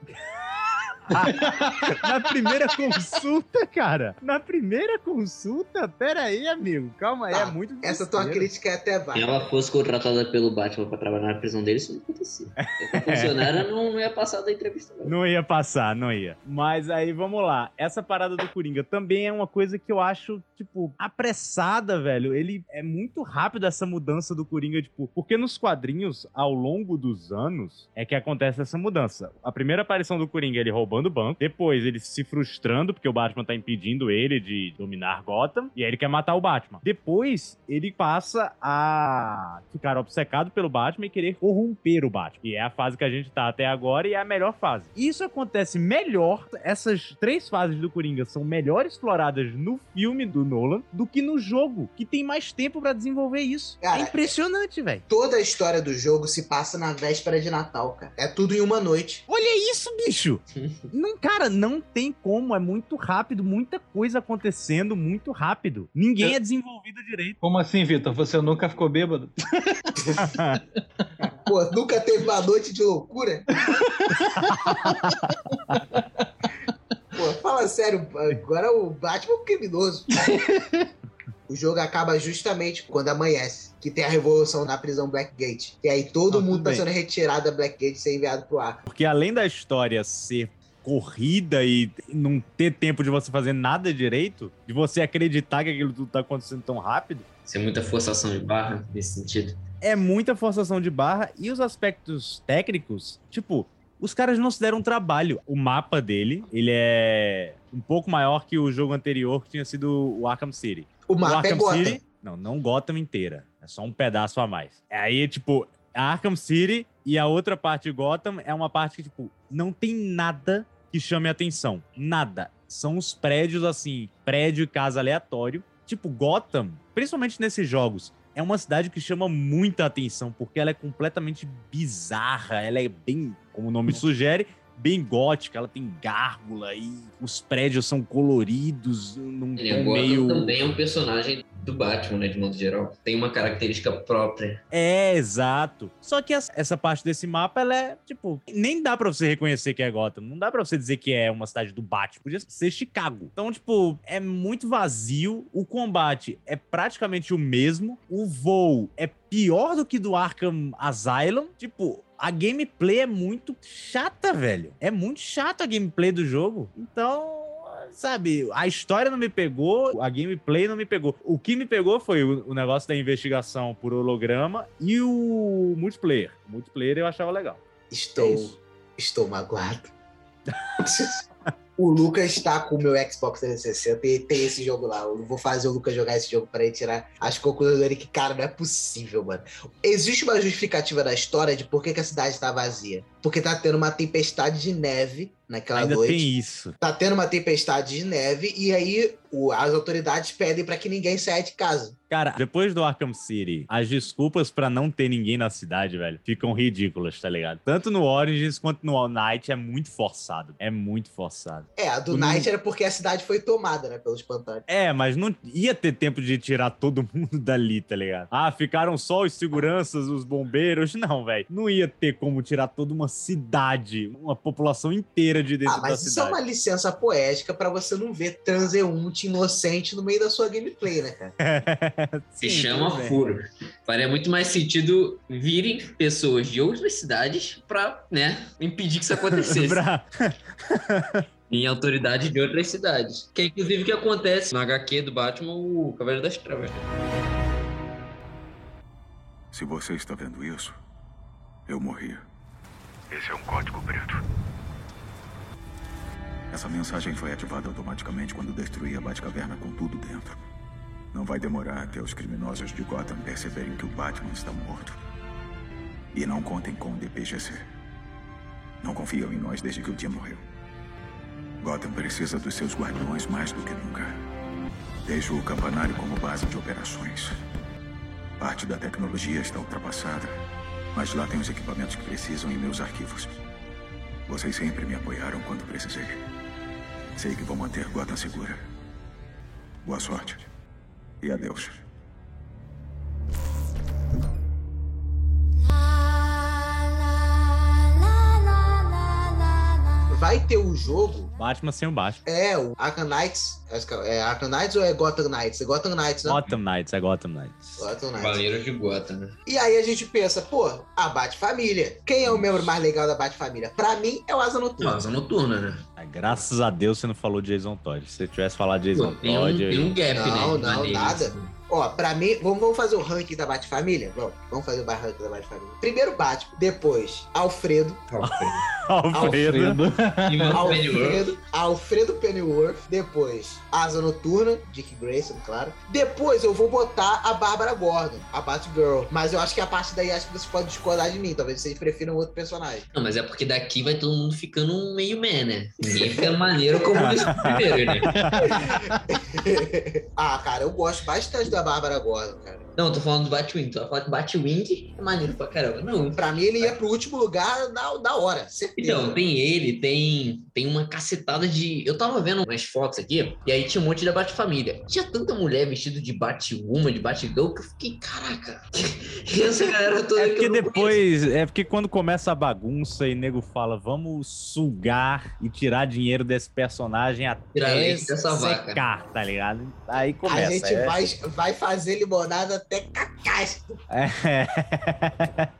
Na primeira consulta, cara. Na primeira consulta, peraí, amigo. Calma aí, Tá, é muito Essa tua crítica é até Se válida. ela fosse contratada pelo Batman pra trabalhar na prisão dele, isso não acontecia. A funcionária não, não ia passar da entrevista. Não. Não ia passar, não ia. Mas aí, vamos lá. Essa parada do Coringa também é uma coisa que eu acho, tipo, apressada, velho. Ele é muito rápido essa mudança do Coringa, tipo, porque nos quadrinhos, ao longo dos anos, é que acontece essa mudança. A primeira aparição do Coringa, ele roubando o banco. Depois, ele se frustrando, porque o Batman tá impedindo ele de dominar Gotham. E aí ele quer matar o Batman. Depois, ele passa a ficar obcecado pelo Batman e querer corromper o Batman. E é a fase que a gente tá até agora e é a melhor fase. Isso acontece melhor, essas três fases do Coringa são melhor exploradas no filme do Nolan do que no jogo, que tem mais tempo pra desenvolver isso. Cara, é impressionante, velho. Toda a história do jogo se passa na véspera de Natal, cara. É tudo em uma noite. Olha isso, bicho! não, cara, não tem como, é muito rápido, muita coisa acontecendo muito rápido. Ninguém é desenvolvido direito. Como assim, Vitor? Você nunca ficou bêbado? Pô, nunca teve uma noite de loucura? Pô, fala sério, agora o Batman é um criminoso. O jogo acaba justamente quando amanhece, que tem a revolução na prisão Blackgate. E aí todo Ah, mundo tá sendo retirado da Blackgate e ser enviado pro ar. Porque além da história ser corrida e não ter tempo de você fazer nada direito, de você acreditar que aquilo tudo tá acontecendo tão rápido, Isso é muita forçação de barra nesse sentido. é muita forçação de barra e os aspectos técnicos, tipo, os caras não se deram um trabalho. O mapa dele, ele é um pouco maior que o jogo anterior, que tinha sido o Arkham City. O mapa é Arkham Gotham. City, não, não Gotham inteira. É só um pedaço a mais. Aí, tipo, a Arkham City e a outra parte de Gotham é uma parte que, tipo, não tem nada que chame atenção. Nada. São os prédios, assim, prédio e casa aleatório. Tipo, Gotham, principalmente nesses jogos, é uma cidade que chama muita atenção, porque ela é completamente bizarra. Ela é bem, como o nome sugere, bem gótica. Ela tem gárgula e os prédios são coloridos num é meio... também é um personagem do Batman, né, de modo geral. Tem uma característica própria. É, exato. Só que essa, essa parte desse mapa, ela é, tipo, nem dá pra você reconhecer que é Gotham. Não dá pra você dizer que é uma cidade do Batman. Podia ser Chicago. Então, tipo, é muito vazio. O combate é praticamente o mesmo. O voo é pior do que do Arkham Asylum. Tipo, a gameplay é muito chata, velho. É muito chata a gameplay do jogo. Então, sabe, a história não me pegou, a gameplay não me pegou. O que me pegou foi o, o negócio da investigação por holograma e o multiplayer. O multiplayer eu achava legal. Estou. estou magoado. o Lucas tá com o meu Xbox 360 e tem esse jogo lá. Eu vou fazer o Lucas jogar esse jogo para ele tirar as conclusões dele que, cara, não é possível, mano. Existe uma justificativa da história de por que, que a cidade tá vazia. Porque tá tendo uma tempestade de neve naquela Ainda noite. tem isso. Tá tendo uma tempestade de neve e aí o- as autoridades pedem para que ninguém saia de casa. Cara, depois do Arkham City, as desculpas pra não ter ninguém na cidade, velho, ficam ridículas, tá ligado? Tanto no Origins quanto no Night é muito forçado. É muito forçado. É, a do O Night era porque a cidade foi tomada, né, pelos pantanos. É, mas não ia ter tempo de tirar todo mundo dali, tá ligado? Ah, ficaram só os seguranças, os bombeiros. Não, velho. Não ia ter como tirar toda uma cidade, uma população inteira de dentro Ah, da mas isso é uma licença poética pra você não ver transeunte inocente no meio da sua gameplay, né, cara? Se chama furo. Faria muito mais sentido virem pessoas de outras cidades pra, né, impedir que isso acontecesse. Pra- em autoridade de outras cidades. Que é inclusive o que acontece no HQ do Batman, o Cavaleiro das Trevas. Se você está vendo isso, eu morri. Esse é um código preto. Essa mensagem foi ativada automaticamente quando destruí a Batcaverna com tudo dentro. Não vai demorar até os criminosos de Gotham perceberem que o Batman está morto. E não contem com o DPGC. Não confiam em nós desde que o dia morreu. Gotham precisa dos seus guardiões mais do que nunca. Deixo o campanário como base de operações. Parte da tecnologia está ultrapassada, mas lá tem os equipamentos que precisam em meus arquivos. Vocês sempre me apoiaram quando precisei. Sei que vou manter Gotham segura. Boa sorte. E adeus. Vai ter o jogo. Batman sem o Batman. É, o Arkham Knights. acho que É Arkham Knights ou é Gotham Knights? É Gotham Knights, não? Gotham Knights, é Gotham Knights. Gotham Knights. Cavaleiro de Gotham, né? E aí a gente pensa, pô, a Bat-Família. Quem é o membro mais legal da Bat-Família? Pra mim, é o Asa Noturna. Asa Noturna, né? Ah, Graças a Deus você não falou Jason Todd. Se você tivesse falado Jason Pô, tem um- Todd. tem um gap, Não, né? não, Maneiro, nada. Ó, pra mim, vamos, vamos fazer o ranking da Bat-Família? Vamos, vamos fazer o ranking da Bat-Família. Primeiro Batman, depois Alfredo. Alfredo. Alfredo, Alfredo Pennyworth, depois Asa Noturna, Dick Grayson, claro. Depois eu vou botar a Bárbara Gordon, a Batgirl. Mas eu acho que a partir daí acho que vocês podem discordar de mim. Talvez vocês prefiram outro personagem. Não, mas é porque daqui vai todo mundo ficando um meio man, né? Ninguém fica maneiro como nesse primeiro, né? ah, cara, eu gosto bastante da Bárbara Gordon, cara. Não, eu tô falando do Batwing. Tu vai falar que Batwing é maneiro pra caramba. Não. Pra mim, ele ia pro último lugar da, da hora. certeza. Então, tem ele, tem, tem uma cacetada de. Eu tava vendo umas fotos aqui, e aí tinha um monte da Batfamília. Tinha tanta mulher vestida de Batwoman, de Batgirl, que eu fiquei, caraca. E essa galera toda É que porque eu não depois, é porque quando começa a bagunça e nego fala, vamos sugar e tirar dinheiro desse personagem até Tirar leite dessa vaca. secar, tá ligado? Aí começa. a gente é. vai, vai fazer limonada até cacás. É.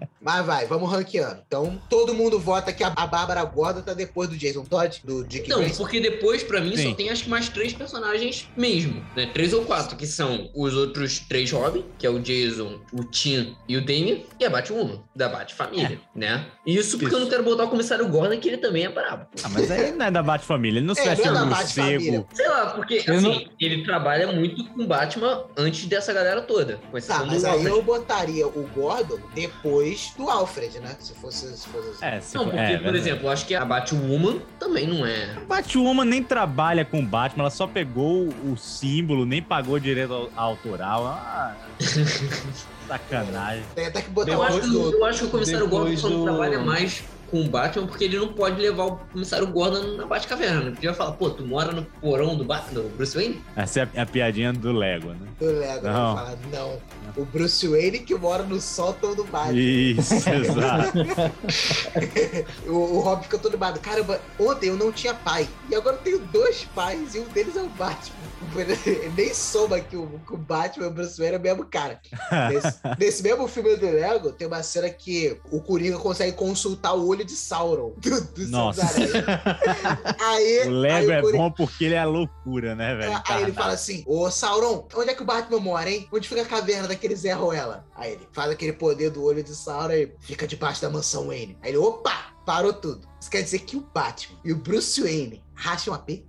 Mas vai, vamos ranqueando. Então, todo mundo vota que a, Bárbara Gordon tá depois do Jason Todd, do Dick Não, Grayson. porque depois, pra mim, Sim. só tem acho que mais três personagens mesmo, né? Três ou quatro, que são os outros três Robin, que é o Jason, o Tim e o Damien, e a Batwoman, da Bat-Família, né? Isso porque eu não quero botar o Comissário Gordon, que ele também é brabo. Ah, mas aí não é da Bat-Família, ele não se É, veste é da um Bat-Família. morcego. Sei lá, porque assim, não- ele trabalha muito com Batman antes dessa galera toda. Com Tá, mas aí eu botaria o Gordon depois do Alfred, né? Se fosse, se fosse assim. É, se Não, porque, é, por exemplo, eu acho que a Batwoman também não é. Batwoman nem trabalha com Batman, ela só pegou o símbolo, nem pagou direito ao- autoral. Ah, sacanagem. Tem até que botar Eu o acho, do- eu acho que o Comissário Gordon depois só não do- trabalha mais com o Batman porque ele não pode levar o Comissário Gordon na Batcaverna. Ele podia falar, pô, tu mora no porão do Batman, do Bruce Wayne? Essa é a, a piadinha do Lego, né? do Lego. Não. Falar, não. O Bruce Wayne que mora no sótão do Batman. Isso, exato. o, o Robin fica todo animado. Caramba, ontem eu não tinha pai. E agora eu tenho dois pais e um deles é o Batman. nem soma que o, que o Batman e o Bruce Wayne é o mesmo cara. Nesse, nesse mesmo filme do Lego, tem uma cena que o Coringa consegue consultar o olho de Sauron. Do, do Nossa. Aí, O Lego aí o é Coringa- bom porque ele é loucura, né, velho? Aí ele fala assim: Ô Sauron, onde é que o Batman mora, hein? Onde fica a caverna daquele Zé Ruela? Aí ele faz aquele poder do olho de Sauron e fica debaixo da mansão Wayne. Aí ele, opa, parou tudo. Isso quer dizer que o Batman e o Bruce Wayne racham a P?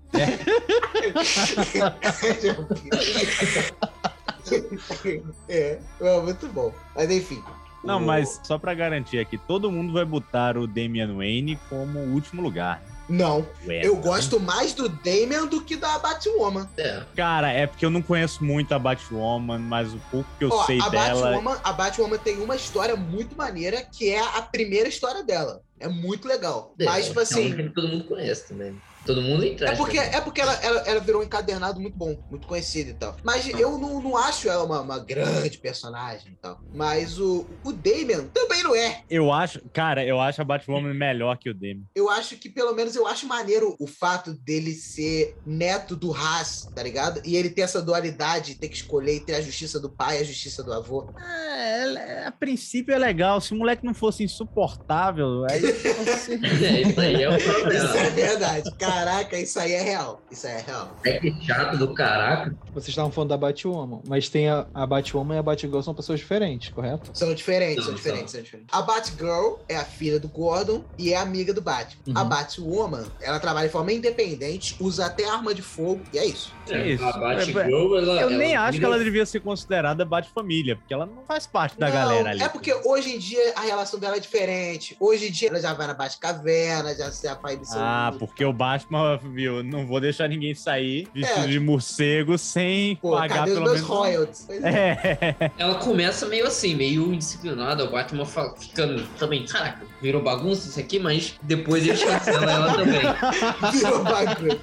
é, é, muito bom. Mas enfim. Não, mas só pra garantir aqui, todo mundo vai botar o Damian Wayne como último lugar. Não. Ué, eu não. gosto mais do Damian do que da Batwoman. É. Cara, é porque eu não conheço muito a Batwoman, mas o pouco que eu Ó, sei a dela. Batwoman, a Batwoman tem uma história muito maneira, que é a primeira história dela. É muito legal. É, Mas, tipo é assim. uma que todo mundo conhece também. Todo mundo entra. É porque, é porque ela, ela, ela virou um encadernado muito bom, muito conhecido e tal. Mas eu não, não acho ela uma, uma grande personagem e tal. Mas o, o Damian também não é. Eu acho, cara, eu acho a Batwoman melhor que o Damian. Eu acho que, pelo menos, eu acho maneiro o fato dele ser neto do Haas, tá ligado? E ele ter essa dualidade, ter que escolher entre a justiça do pai e a justiça do avô. É, a princípio é legal. Se o moleque não fosse insuportável, aí. É, isso aí é o Isso é problema. verdade. Caraca, isso aí é real. Isso aí é real. É que chato do caraca. Vocês estavam falando da Batwoman, mas tem a, a Batwoman e a Batgirl são pessoas diferentes, correto? São diferentes, Não, são são. diferentes, são diferentes. A Batgirl é a filha do Gordon e é amiga do Batman. Uhum. A Batwoman, ela trabalha de forma independente, usa até arma de fogo e é isso. É isso. A Batgirl, ela. Eu nem ela acho que ela devia ser considerada Bat-família, porque ela não faz parte da Não, galera ali. É porque hoje em dia a relação dela é diferente. Hoje em dia ela já vai na Batcaverna, já se pai do seu. Ah, porque o Batman, viu, não vou deixar ninguém sair vestido É. de morcego sem Pô, pagar cadê os pelo meus menos. royalties? É. É. Ela começa meio assim, meio indisciplinada. O Batman fala- ficando também, caraca, virou bagunça isso aqui, mas depois ele chancela ela também. Virou bagulho.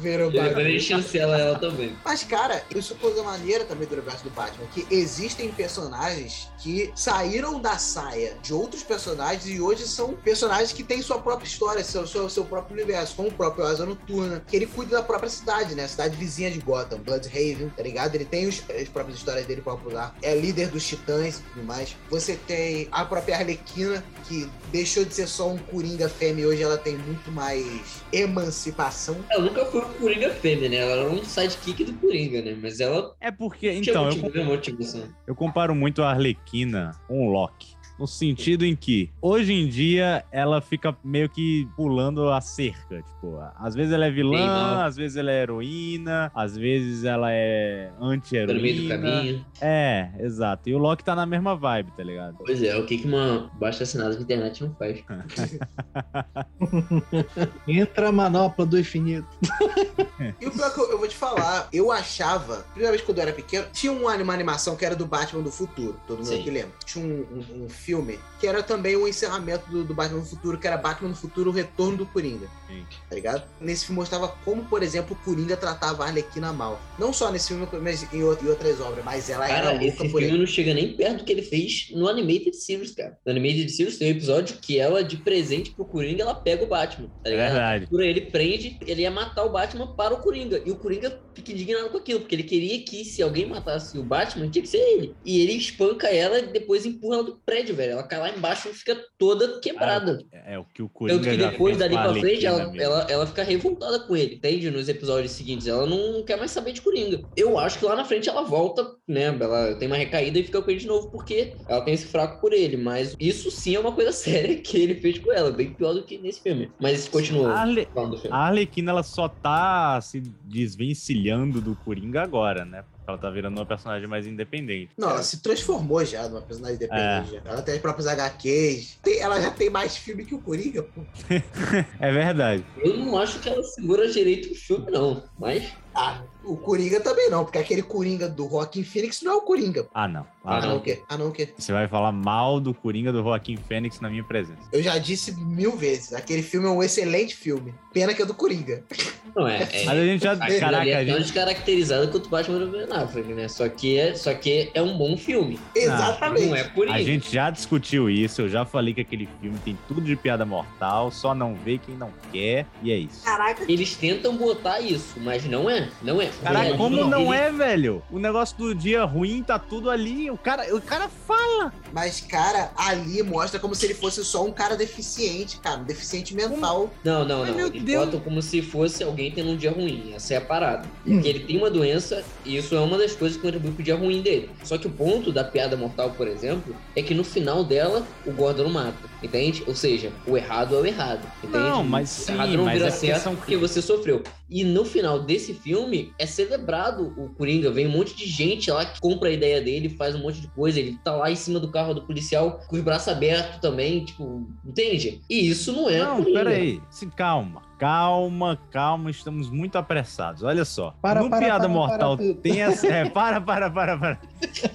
Virou Depois ele bagulho. chancela ela também. Mas, cara, isso é coisa maneira também do universo do Batman, que existem personagens que saíram da saia de outros personagens e hoje são personagens que têm sua própria história, seu, seu, seu próprio universo, como próprio Asa Noturna, que ele cuida da própria cidade, né? A cidade vizinha de Gotham, Bloodhaven, tá ligado? Ele tem os- as próprias histórias dele pra lugar, é líder dos titãs e tudo mais. Você tem a própria Arlequina, que deixou de ser só um Coringa fêmea e hoje ela tem muito mais emancipação. Ela nunca foi um Coringa fêmea, né? Ela era um sidekick do Coringa, né? Mas ela É porque, então, eu, motivo, né? motivação. eu comparo muito a Arlequina com o Loki. No sentido em que, hoje em dia, ela fica meio que pulando a cerca. Tipo, às vezes ela é vilã, às vezes ela é heroína, às vezes ela é no meio do anti-heroína. caminho. É, exato. E o Loki tá na mesma vibe, tá ligado? Pois é, o que que uma baixa assinada de internet não faz? Entra a manopla do infinito. E o pior que eu, eu vou te falar, eu achava, primeira vez quando eu era pequeno, tinha uma, uma animação que era do Batman do futuro, todo mundo Sim. aqui lembra. Tinha um, um- um filme que era também o encerramento do, do Batman do futuro, que era Batman do futuro, o retorno do Coringa, Sim. tá ligado? Nesse filme mostrava como, por exemplo, o Coringa tratava a Arlequina mal. Não só nesse filme, mas em, out- em outras obras, mas ela Cara, era esse louca por filme ele. não chega nem perto do que ele fez no Animated Series, cara. No Animated Series tem um episódio que ela, de presente pro Coringa, ela pega o Batman, tá É ligado? verdade. Por ele prende, ele ia matar o Batman para o Coringa. E o Coringa fica indignado com aquilo, porque ele queria que se alguém matasse o Batman, tinha que ser ele. E ele espanca ela e depois empurra ela do prédio, velho. Ela cai lá embaixo e fica toda quebrada. É, é o que o Coringa Tanto que depois dali pra frente, ela, mesmo. ela, ela fica revoltada com ele, entende? Nos episódios seguintes. Ela não quer mais saber de Coringa. Eu acho que lá na frente ela volta, né? Ela tem uma recaída e fica com ele de novo, porque ela tem esse fraco por ele. Mas isso sim é uma coisa séria que ele fez com ela, bem pior do que nesse filme. Mas continua A Arle- falando do filme. A Arlequina, ela só tá se desvencilhando do Coringa agora, né? Ela tá virando uma personagem mais independente. Não, ela se transformou já numa personagem independente. já. Ela tem as próprias HQs. Tem- ela já tem mais filme que o Coringa, pô. É verdade. Eu não acho que ela segura direito o filme, não. Mas. Ah, o Coringa também não, porque aquele Coringa do Rockin' Phoenix não é o Coringa. Ah, não. Ah, Ah, não, não. o quê? Ah, não, o quê? Você vai falar mal do Coringa do Joaquim Fênix na minha presença. Eu já disse mil vezes, aquele filme é um excelente filme. Pena que é do Coringa. Não, é, é, Mas a gente já- aquilo caraca, é a tão gente- descaracterizado quanto o Batman do Ben Affleck, né? Só que, é, só que é um bom filme. Exatamente. Não é por A gente já discutiu isso, eu já falei que aquele filme tem tudo de piada mortal, só não vê quem não quer, e é isso. Caraca. Eles tentam botar isso, mas não é. Não é. Caraca, Ele- como não ele- é, velho? O negócio do dia ruim tá tudo ali, o cara, o cara fala. Mas, cara, ali mostra como se ele fosse só um cara deficiente, cara. Um deficiente mental. Não, não, Ai, não. meu Eles Deus. botam como se fosse alguém tendo um dia ruim. Essa é a parada. Hum. Porque ele tem uma doença e isso é uma das coisas que contribui pro dia ruim dele. Só que o ponto da piada mortal, por exemplo, é que no final dela, o Gordon não mata. Entende? Ou seja, o errado é o errado. Entende? Não, mas o sim, errado não mas vira é certo questão- porque você sofreu. E no final desse filme, é celebrado o Coringa. Vem um monte de gente lá que compra a ideia dele, faz um monte de coisa. Ele tá lá em cima do carro do policial com os braços abertos também, tipo, entende? E isso não é. Não, Coringa. peraí. Sim, calma. Calma, calma, estamos muito apressados. Olha só. Para, no para, Piada para, Mortal tem essa. É, para, para, para, para.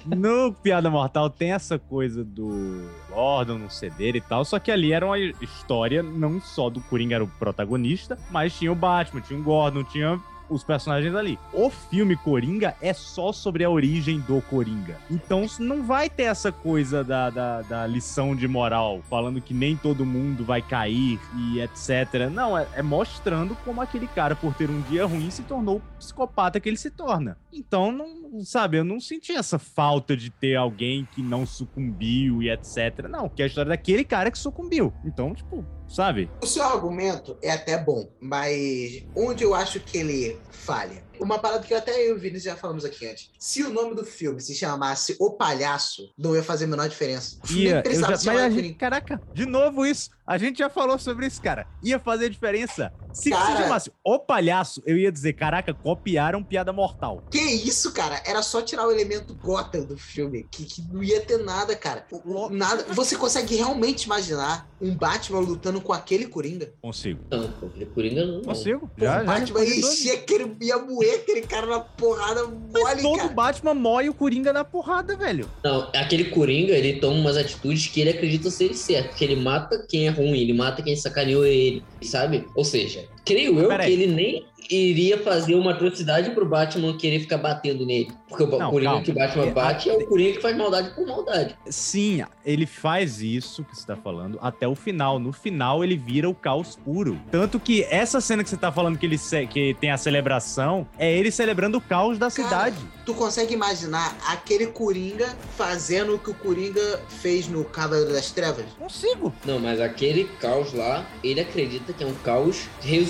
No Piada Mortal tem essa coisa do Gordon não ceder e tal. Só que ali era uma história não só do Coringa era o protagonista, mas tinha o Batman, tinha o Gordon, tinha os personagens ali. O filme Coringa é só sobre a origem do Coringa. Então não vai ter essa coisa da, da, da lição de moral, falando que nem todo mundo vai cair e etc. Não, é, é mostrando como aquele cara, por ter um dia ruim, se tornou o psicopata que ele se torna. Então, não, sabe, eu não senti essa falta de ter alguém que não sucumbiu e etc. Não, que é a história daquele cara que sucumbiu. Então, tipo, sabe? O seu argumento é até bom, mas onde eu acho que ele falha? Uma parada que até eu e o Vinícius já falamos aqui antes. Se o nome do filme se chamasse O Palhaço, não ia fazer a menor diferença. O filme Ia, nem precisava já, se mas gente, caraca, de novo isso. A gente já falou sobre isso, cara. Ia fazer diferença. Se Cara- se chamasse O Palhaço, eu ia dizer, caraca, copiaram Piada Mortal. Que isso, cara? Era só tirar o elemento Gotham do filme, que, que não ia ter nada, cara. O- o- Nada. Você consegue realmente imaginar um Batman lutando com aquele Coringa? Consigo. Não, aquele Coringa não. Consigo. Pô, Já, o já Batman respondi ia, aquele, ia moer aquele cara na porrada Mas mole, todo cara. Batman mói o Coringa na porrada, velho. Não, aquele Coringa, ele toma umas atitudes que ele acredita ser certo. Que ele mata quem é ruim, ele mata quem sacaneou ele, sabe? Ou seja, creio eu que ele nem iria fazer uma atrocidade pro Batman querer ficar batendo nele. Porque o Não, Coringa calma. que o Batman É, bate é o Coringa que faz maldade por maldade. Sim, ele faz isso que você tá falando até o final. No final, ele vira o caos puro. Tanto que essa cena que você tá falando que ele que tem a celebração é ele celebrando o caos da cidade. Tu consegue imaginar aquele Coringa fazendo o que o Coringa fez no Cavaleiro das Trevas? Consigo. Não, mas aquele caos lá, ele acredita que é um caos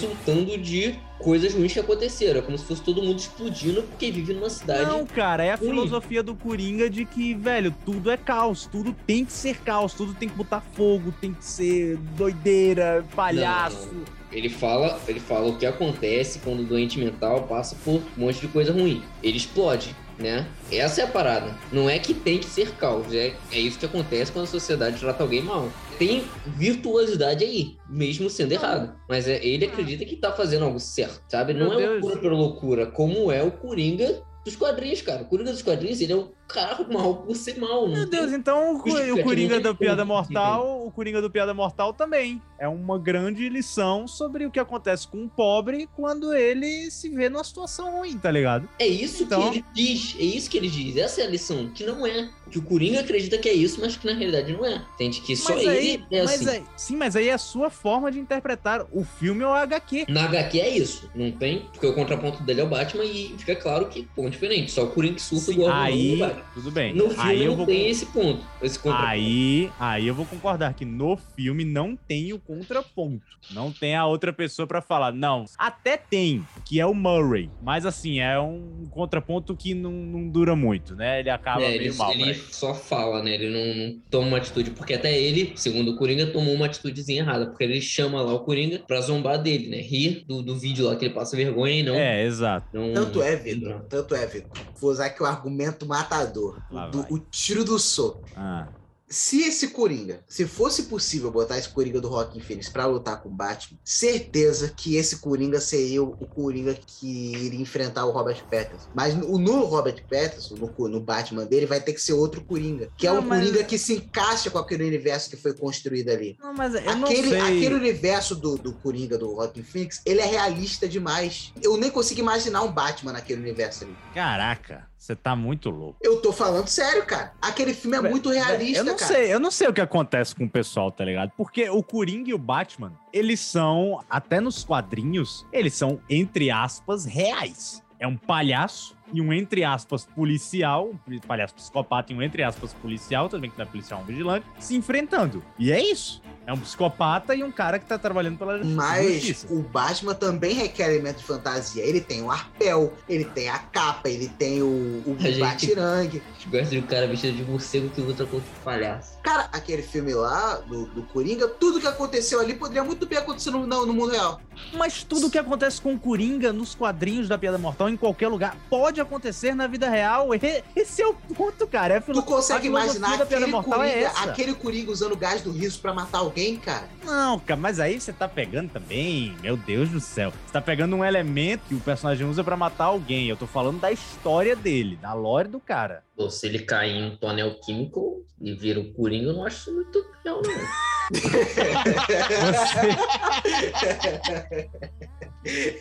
resultando de coisas ruins que aconteceram. É como se fosse todo mundo explodindo porque vive numa cidade. Não, cara, é a ruim. filosofia do Coringa de que, velho, tudo é caos, tudo tem que ser caos, tudo tem que botar fogo, tem que ser doideira, palhaço. Não, não. Ele fala, ele fala o que acontece quando o doente mental passa por um monte de coisa ruim. Ele explode, né? Essa é a parada. Não é que tem que ser caos, é, é isso que acontece quando a sociedade trata alguém mal. Tem virtuosidade aí, mesmo sendo errado. Mas é, ele acredita que tá fazendo algo certo, sabe? Não Meu é Deus. loucura pela loucura, como é o Coringa dos quadrinhos, cara. O Coringa dos quadrinhos, ele é um carro mal por ser mal. Meu Deus, então o, o Coringa do Piada Mortal, o Coringa do Piada Mortal também. É uma grande lição sobre o que acontece com um pobre quando ele se vê numa situação ruim, tá ligado? É isso Então- que ele diz, é isso que ele diz. Essa é a lição, que não é. Que o Coringa acredita que é isso, mas que na realidade não é. Entende? Que só Mas ele aí, é mas assim. aí- sim, mas aí é a sua forma de interpretar o filme ou a HQ. Na HQ é isso, não tem? Porque o contraponto dele é o Batman e fica claro que ponto diferente. Só o Coringa que surta igual Aí, Batman. Tudo bem. No filme aí eu não vou tem esse ponto, esse. Aí, aí eu vou concordar que no filme não tem o contraponto. Não tem a outra pessoa pra falar. Não, até tem, que é o Murray. Mas assim, é um contraponto que não, não dura muito, né? Ele acaba É, meio ele, mal. ele só fala, né? Ele não, não toma uma atitude, porque até ele, segundo o Coringa, tomou uma atitudezinha errada, porque ele chama lá o Coringa pra zombar dele, né? Rir do, do vídeo lá que ele passa vergonha e não. É, exato. não Tanto é, Vitor. Tanto é, Vitor. Vou usar aqui o argumento matador. Do- o tiro do soco. Ah, Se esse Coringa, se fosse possível botar esse Coringa do Rockin' Phoenix pra lutar com o Batman, certeza que esse Coringa seria o, o Coringa que iria enfrentar o Robert Pattinson. Mas no, no Robert Pattinson, no, no Batman dele, vai ter que ser outro Coringa. Que é Não, um mas- Coringa que se encaixa com aquele universo que foi construído ali. Não, mas eu não aquele, sei. aquele universo do, do Coringa, do Rockin' Phoenix, ele é realista demais. Eu nem consigo imaginar um Batman naquele universo ali. Caraca, você tá muito louco. Eu tô falando sério, cara. Aquele filme é muito realista, eu não cara. sei, eu não sei o que acontece com o pessoal, tá ligado? Porque o Coringa e o Batman, eles são, até nos quadrinhos, eles são, entre aspas, reais. É um palhaço e um, entre aspas, policial, um palhaço psicopata e um, entre aspas, policial, também que não é policial, é um vigilante, se enfrentando. E é isso. É um psicopata e um cara que tá trabalhando pela Mas justiça. o Batman também requer elementos de fantasia. Ele tem o arpel, ele tem a capa, ele tem o, o A gente- batirangue. Gosta de um cara vestido de morcego que luta contra o palhaço. Cara, aquele filme lá, do, do Coringa, tudo que aconteceu ali poderia muito bem acontecer no, no, no mundo real. Mas tudo que acontece com o Coringa nos quadrinhos da Piada Mortal, em qualquer lugar, pode acontecer na vida real. Esse é o ponto, cara. É Tu consegue imaginar aquele é Coringa, essa. aquele Coringa usando gás do riso pra matar alguém, cara? Não, cara, mas aí você tá pegando também, meu Deus do céu. Você tá pegando um elemento que o personagem usa pra matar alguém. Eu tô falando da história dele, da lore do cara. Pô, se ele cair em um tonel químico e vira o Coringa, eu não acho isso muito real, não.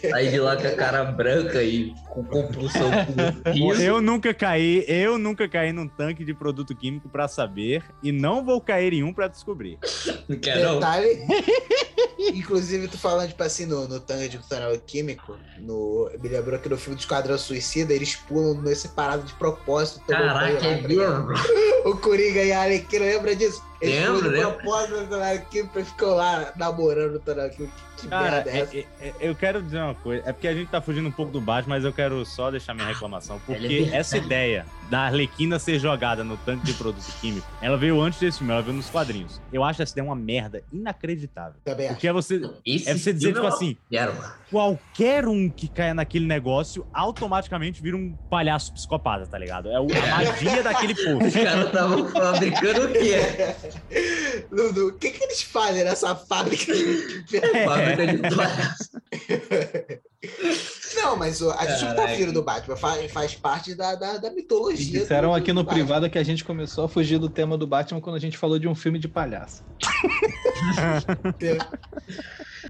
Sai de lá com a cara branca e com compulsão riso. Eu nunca caí, eu nunca caí num tanque de produto químico pra saber e não vou cair em um pra descobrir. Não quer não? Detalhe. Inclusive, tu falando, tipo assim, no, no tanque de tonel químico, no, me lembrou que no filme do Esquadrão Suicida, eles pulam nesse parado de propósito. Caraca, é tá ligado? mesmo? O Coringa e a Arlequina, lembra disso? Lembro, lembro. propósito químico e ficam lá namorando o químico. Que Cara, merda é essa? é- é- eu quero dizer uma coisa. É porque a gente tá fugindo um pouco do Batman, mas eu quero só deixar minha reclamação. Porque verdade. essa ideia da Arlequina ser jogada no tanque de produto químico, ela veio antes desse filme, ela veio nos quadrinhos. Eu acho essa ideia uma merda inacreditável. Também Porque é você, Esse é você dizer, tipo assim, quero, qualquer um que caia naquele negócio automaticamente vira um palhaço psicopata, tá ligado? É o- a magia daquele povo. Os caras estavam fabricando o quê? Dudu, o que, que eles fazem nessa fábrica? de- Fábrica de. Não, mas o- a gente não tá fugindo do Batman, faz, faz parte da, da, da mitologia. Disseram do- aqui no Batman. privado que a gente começou a fugir do tema do Batman quando a gente falou de um filme de palhaço.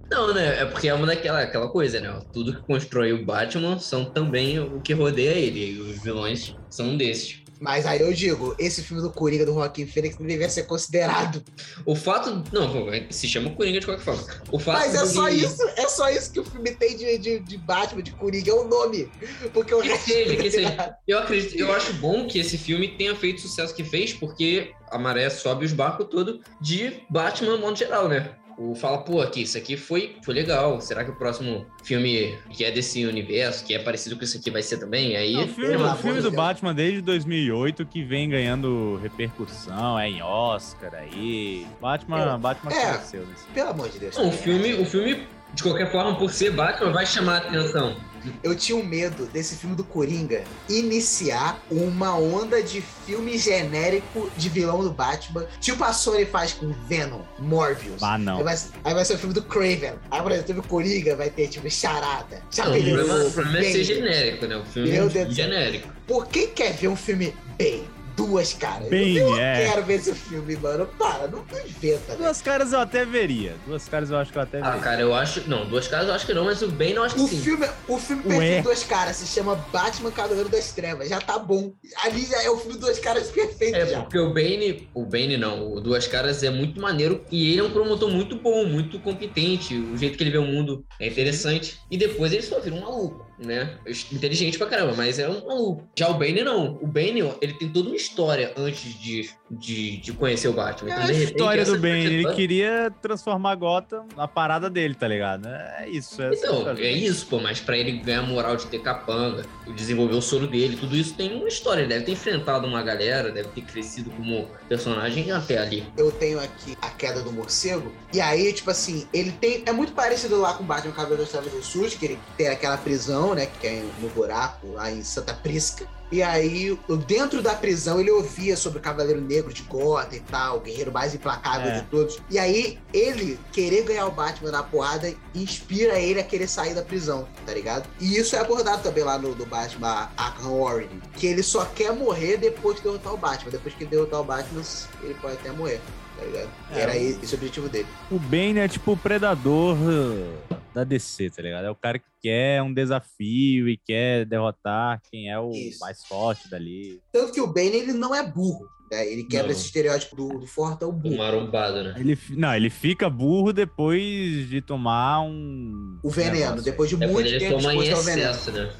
Não, né? É porque é uma daquela aquela coisa, né? Tudo que constrói o Batman são também o que rodeia ele. E os vilões são um desses. Mas aí eu digo, esse filme do Coringa do Joaquim Fênix não devia ser considerado. O fato. Não, pô, se chama Coringa de qualquer forma. O fato Mas é só isso, é só isso que o filme tem de, de, de Batman, de Coringa, é o nome. Porque o Que resto seja, que seja. Eu acredito, eu acho bom que esse filme tenha feito o sucesso que fez, porque a maré sobe os barcos todo de Batman no modo geral, né? O fala, pô, aqui, isso aqui foi, foi legal. Será que o próximo filme que é desse universo, que é parecido com isso aqui, vai ser também? Aí. O filme, o filme do. Batman desde 2008 que vem ganhando repercussão, é em Oscar aí. Batman, É. Batman É. cresceu nesse. Pelo amor de Deus. Não, o filme, o filme, de qualquer forma, por ser Batman, vai chamar a atenção. Eu tinha um medo desse filme do Coringa iniciar uma onda de filme genérico de vilão do Batman. Tipo a Sony faz com Venom, Morbius. Ah, não. Aí vai, aí vai ser o filme do Craven. Aí, por exemplo, teve o Coringa, vai ter, tipo, Charada. Não, o Chapeleiro problema, o problema é ser genérico, né? O filme Meu é Deus genérico. Por quem quer ver um filme bem? Duas caras. Bane, eu não é. quero ver esse filme, mano. Para, não, não inventa, velho. Duas caras eu até veria. Duas caras eu acho que eu até Ah, veria. cara, eu acho. Não, duas caras eu acho que não, mas o Bane eu acho que O sim. filme, o filme Ué. perfeito Duas Caras se chama Batman Cavaleiro das Trevas. Já tá bom. Ali já é o filme Duas Caras perfeito É, já. porque o Bane, o Bane não, o Duas Caras é muito maneiro e ele é um promotor muito bom, muito competente. O jeito que ele vê o mundo é interessante. E depois ele só vira um maluco, né? Inteligente pra caramba, mas é um maluco. Já o Bane não. O Bane, ó, ele tem toda uma história antes de, de, de conhecer o Batman. É Então, a história do bem, ele queria transformar Gotham na parada dele, tá ligado? É isso. É Então, é isso, pô, mas pra ele ganhar moral de ter capanga, desenvolver o soro dele, tudo isso tem uma história. Ele deve ter enfrentado uma galera, deve ter crescido como personagem até ali. Eu tenho aqui a queda do morcego. E aí, tipo assim, ele tem. É muito parecido lá com o Batman Cavaleiro das Trevas do Sul, que ele tem aquela prisão, né? Que é no buraco, lá em Santa Prisca. E aí, dentro da prisão, ele ouvia sobre o Cavaleiro Negro de Gotham e tal, o guerreiro mais implacável É. de todos. E aí, ele querer ganhar o Batman na porrada inspira ele a querer sair da prisão, tá ligado? E isso é abordado também lá no, no Batman Arkham Origin, que ele só quer morrer depois de derrotar o Batman. Depois que ele derrotar o Batman, ele pode até morrer, tá ligado? É, Era o- esse o objetivo dele. O Bane é tipo o predador uh, da DC, tá ligado? É o cara que quer um desafio e quer derrotar quem é o mais forte dali. Tanto que o Bane, ele não é burro, né? Ele quebra Não. esse estereótipo do, do fortão burro. marombado, né? Ele, não, ele fica burro depois de tomar um. O veneno, negócio. depois de É quando muito ele tempo toma exposto ao veneno. excesso, né?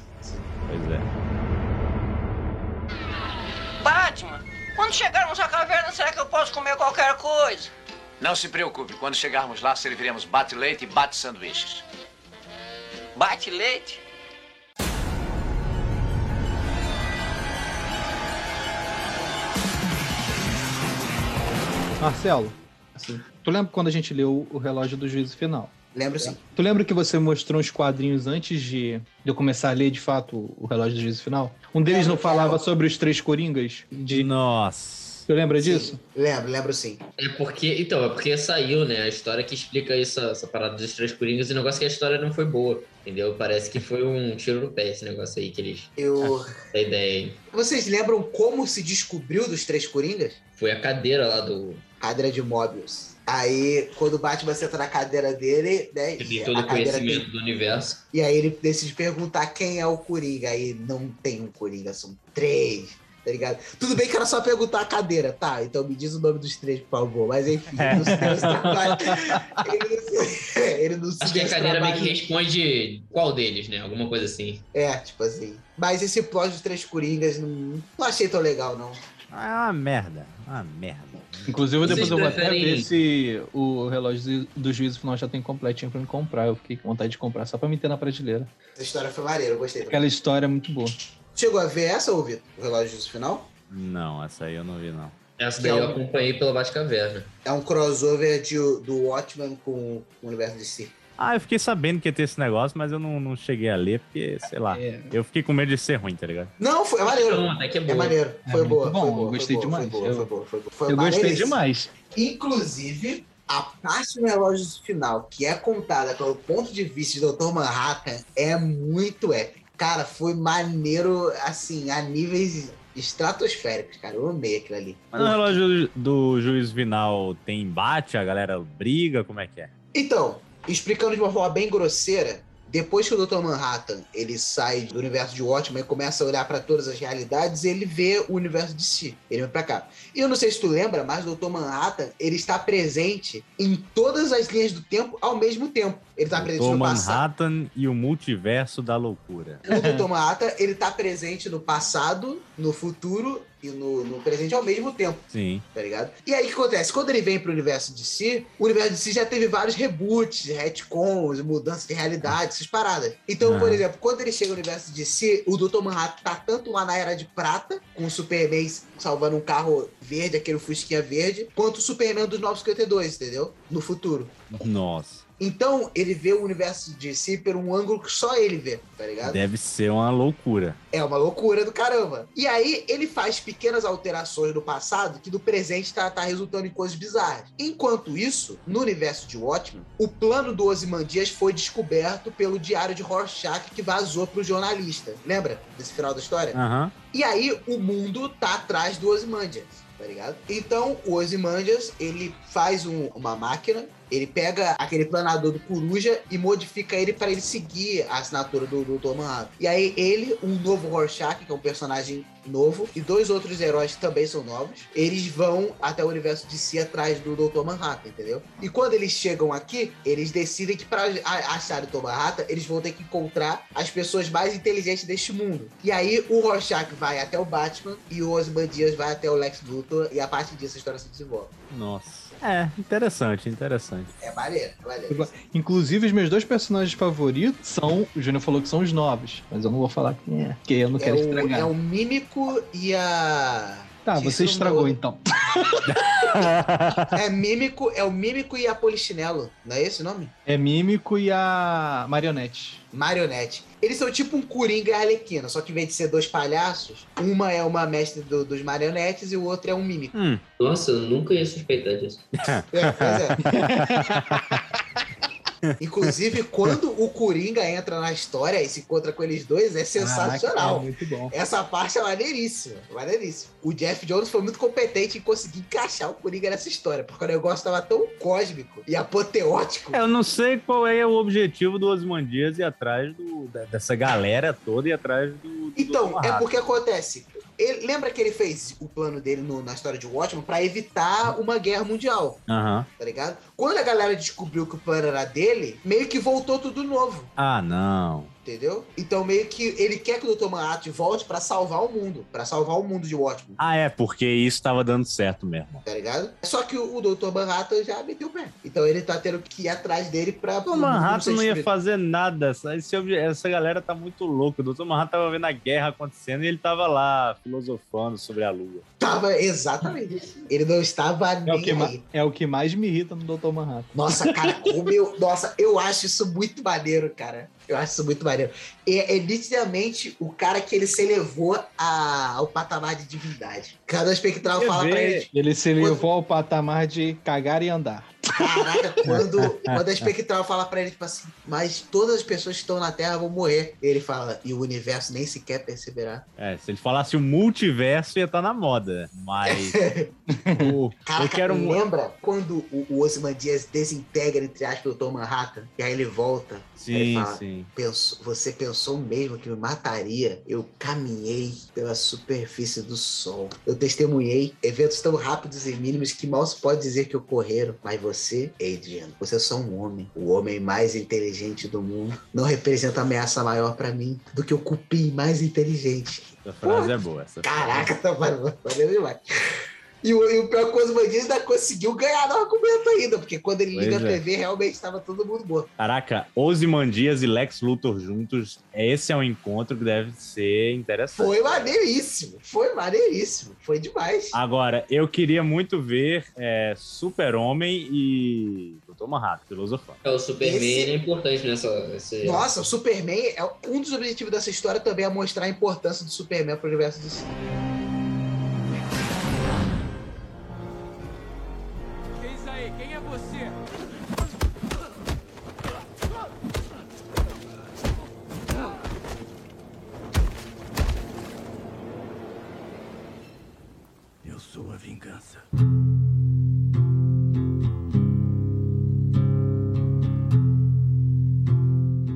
Pois é. Batman, quando chegarmos à caverna, será que eu posso comer qualquer coisa? Não se preocupe, quando chegarmos lá, serviremos bate-leite e bate-sanduíches. Bate leite? Marcelo, tu lembra quando a gente leu o relógio do juízo final? Lembro sim. Tu lembra que você mostrou uns quadrinhos antes de, eu começar a ler de fato o relógio do juízo final? Um deles não falava sobre os três coringas? De... Nossa. Tu lembra disso? Lembro, lembro sim. É porque, então, é porque saiu, né? A história que explica isso, essa parada dos três coringas, e o negócio é que a história não foi boa, entendeu? Parece que foi um tiro no pé esse negócio aí que eles. Eu. A ideia aí. Vocês lembram como se descobriu dos três Coringas? Foi a cadeira lá do. Cadeira de Mobius. Aí, quando o Batman senta na cadeira dele, né? Que e tem todo o conhecimento tem- do universo. E aí ele decide perguntar quem é o Coringa. Aí não tem um Coringa, são três, tá ligado? Tudo bem que era só perguntar a cadeira, tá? Então me diz o nome dos três, por favor. Mas enfim, ele não se deu esse trabalho. Ele não se, ele não se Acho que a cadeira meio que responde qual deles, né? Alguma coisa assim. É, tipo assim. Mas esse plot dos três Coringas não, não achei tão legal, não. Ah, é uma merda. Uma merda. Inclusive, depois Vocês eu vou até ver se o relógio do juízo final já tem completinho pra me comprar. Eu fiquei com vontade de comprar só pra me ter na prateleira. Essa história foi maneira, eu gostei. Aquela história é muito boa. Chegou a ver essa, ou Vitor? O relógio do final? Não, essa aí eu não vi, não. Essa Que daí é eu um- acompanhei pela Batcaverna. É um crossover de, do Watchmen com o universo de si. Ah, eu fiquei sabendo que ia ter esse negócio, mas eu não, não cheguei a ler, porque, sei lá, É. eu fiquei com medo de ser ruim, tá ligado? Não, foi, é maneiro. Não, até que é É boa. maneiro. É Foi boa. bom, foi eu boa, gostei foi boa, demais. Foi boa, Eu- foi boa, foi boa. Foi eu gostei maneiríssimo. demais. Inclusive, a parte do relógio final, que é contada pelo ponto de vista do Dr. Manhattan, é muito épico. Cara, foi maneiro, assim, a níveis estratosféricos, cara. Eu amei aquilo ali. Mas no relógio do juiz final tem embate, a galera briga, como é que é? Então, explicando de uma forma bem grosseira, depois que o Dr. Manhattan ele sai do universo de Watchmen e começa a olhar para todas as realidades, ele vê o universo de si. Ele vem pra cá. E eu não sei se tu lembra, mas o Dr. Manhattan ele está presente em todas as linhas do tempo ao mesmo tempo. Ele está presente no passado. Manhattan e o multiverso da loucura. O Dr. Manhattan ele está presente no passado, no futuro e no, no presente ao mesmo tempo Sim. tá ligado? E aí o que acontece? Quando ele vem pro universo de si, o universo de si já teve vários reboots, retcons, mudanças de realidade, essas paradas. Então, Ah. por exemplo, quando ele chega no universo de si, o Dr. Manhattan tá tanto lá na Era de Prata, com o Superman salvando um carro verde, aquele fusquinha verde, quanto o Superman dos 952, entendeu? No futuro. Nossa. Então, ele vê o universo de si por um ângulo que só ele vê, tá ligado? Deve ser uma loucura. É uma loucura do caramba. E aí ele faz pequenas alterações do passado que do presente tá, tá resultando em coisas bizarras. Enquanto isso, no universo de Watchmen, o plano do Ozymandias foi descoberto pelo diário de Rorschach que vazou pro jornalista. Lembra desse final da história? Aham. E aí o mundo tá atrás do Ozymandias, tá ligado? Então o Ozymandias, ele faz um- uma máquina, ele pega aquele planador do Coruja e modifica ele para ele seguir a assinatura do Dr. Manhattan. E aí ele, um novo Rorschach, que é um personagem novo, e dois outros heróis que também são novos, eles vão até o universo de si atrás do Dr. Manhattan, entendeu? E quando eles chegam aqui, eles decidem que para achar o Dr. Manhattan, eles vão ter que encontrar as pessoas mais inteligentes deste mundo. E aí o Rorschach vai até o Batman e o Ozymandias vai até o Lex Luthor e a partir disso a história se desenvolve. Nossa. É, interessante, interessante. É maneiro, é maneiro. Inclusive, os meus dois personagens favoritos são. O Júnior falou que são os novos, mas eu não vou falar quem é, porque eu não É quero o, estragar. é o Mímico e a... Tá, você estragou então. é mímico, é o mímico e a polichinelo, não é esse o nome? É Mímico e a Marionete. Marionete. Eles são tipo um Coringa e a Arlequina, só que em vez de ser dois palhaços, uma é uma mestre do- dos marionetes e o outro é um mímico. Hum. Nossa, eu nunca ia suspeitar disso. É, pois é. Inclusive, quando o Coringa entra na história e se encontra com eles dois, é sensacional. Caraca, é muito bom. Essa parte é maneiríssima, maneiríssima. O Jeff Jones foi muito competente em conseguir encaixar o Coringa nessa história, porque o negócio tava tão cósmico e apoteótico. É, Eu não sei qual é o objetivo do Osmandias ir atrás do- dessa galera toda e atrás do. do Então, Dr. é porque acontece. Ele, lembra que ele fez o plano dele no- na história de Watchmen pra evitar uma guerra mundial, Aham. tá ligado? Quando a galera descobriu que o plano era dele, meio que voltou tudo novo. Ah, não. Entendeu? Então meio que ele quer que o Dr. Manhattan volte pra salvar o mundo, pra salvar o mundo de Watchmen, Ah, é, porque isso tava dando certo mesmo. tá ligado? Só que o, o Dr. Manhattan já meteu o pé. Então ele tá tendo que ir atrás dele pra O Manhattan não ia fazer nada. Essa, esse essa galera tá muito louca. O Dr. Manhattan tava vendo a guerra acontecendo e ele tava lá filosofando sobre a lua. Tava exatamente. Ele não estava É o, nem que ma- aí. é o que mais me irrita no Dr. Manhattan. Nossa, cara, como eu. Nossa, eu acho isso muito maneiro, cara. Eu acho isso muito maneiro. É, é nitidamente o cara que ele se elevou a- ao patamar de divindade. Cada espectral fala pra ver? ele. Ele se levou ao patamar de cagar e andar. Caraca, quando, quando a espectral fala pra ele, tipo assim, mas todas as pessoas que estão na Terra vão morrer. Ele fala, e o universo nem sequer perceberá. É, se ele falasse o multiverso ia estar na moda. Mas. o- Caraca, eu quero lembra quando o, o Ozymandias desintegra, entre aspas, o Dr. Manhattan? E aí ele volta. Sim, ele fala, sim. "Penso- você pensou mesmo que me mataria? Eu caminhei pela superfície do Sol. Eu testemunhei eventos tão rápidos e mínimos que mal se pode dizer que ocorreram. Mas você, Adrian, você é só um homem. O homem mais inteligente do mundo. Não representa ameaça maior pra mim do que o cupim mais inteligente. Essa frase é boa. Essa frase. Caraca, tá valendo demais. E o, e o pior coisa, o Bandido ainda conseguiu ganhar no argumento ainda, porque quando ele liga Pois a é. TV, realmente estava todo mundo morto. Caraca, Ozymandias e Lex Luthor juntos, esse é um encontro que deve ser interessante. Foi maneiríssimo, foi maneiríssimo, foi demais. Agora, eu queria muito ver é, Super-Homem e Dr. Manhattan, filosofando. É, o Superman Esse- é importante nessa. esse- Nossa, o Superman, é um dos objetivos dessa história também é mostrar a importância do Superman pro universo do cinema. Aí? Quem é você? Eu sou a vingança.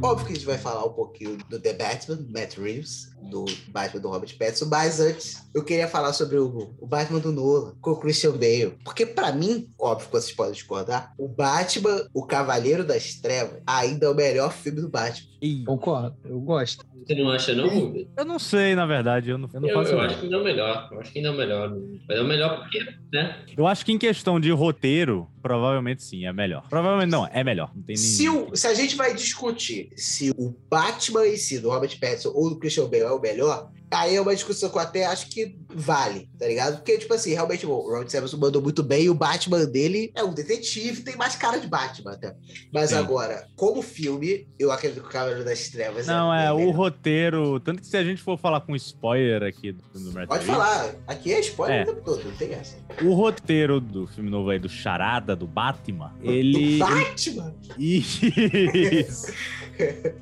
Óbvio que a gente vai falar um pouquinho do The Batman, Matt Reeves, do Batman do Robert Pattinson, mas antes eu queria falar sobre o, o Batman do Nolan, com o Christian Bale. Porque pra mim, óbvio que vocês podem discordar, o Batman, o Cavaleiro das Trevas, ainda é o melhor filme do Batman. Concordo, eu gosto. Você não acha, não, Rubens? Eu não sei, na verdade, eu não, eu não Eu, faço eu acho que ainda é o melhor. Eu acho que ainda é o melhor. Mas é o melhor porque, né? Eu acho que em questão de roteiro, provavelmente sim, é melhor. Provavelmente não, é melhor. Não tem nem... Se, o- se a gente vai discutir se o Batman em si, do Robert Pattinson ou do Christian Bale é o melhor, aí é uma discussão que eu até acho que vale, tá ligado? Porque, tipo assim, realmente o Robert Pattinson mandou muito bem e o Batman dele é um detetive, tem mais cara de Batman até. Mas Sim. agora, como filme, eu acredito que o Cavaleiro das Trevas Não, é é, o roteiro. Tanto que se a gente for falar com spoiler aqui do filme do Matt Pode Reeves, falar, aqui é spoiler É. o tempo todo, não tem essa. O roteiro do filme novo aí, do Charada, do Batman, ele. Do Batman? Isso.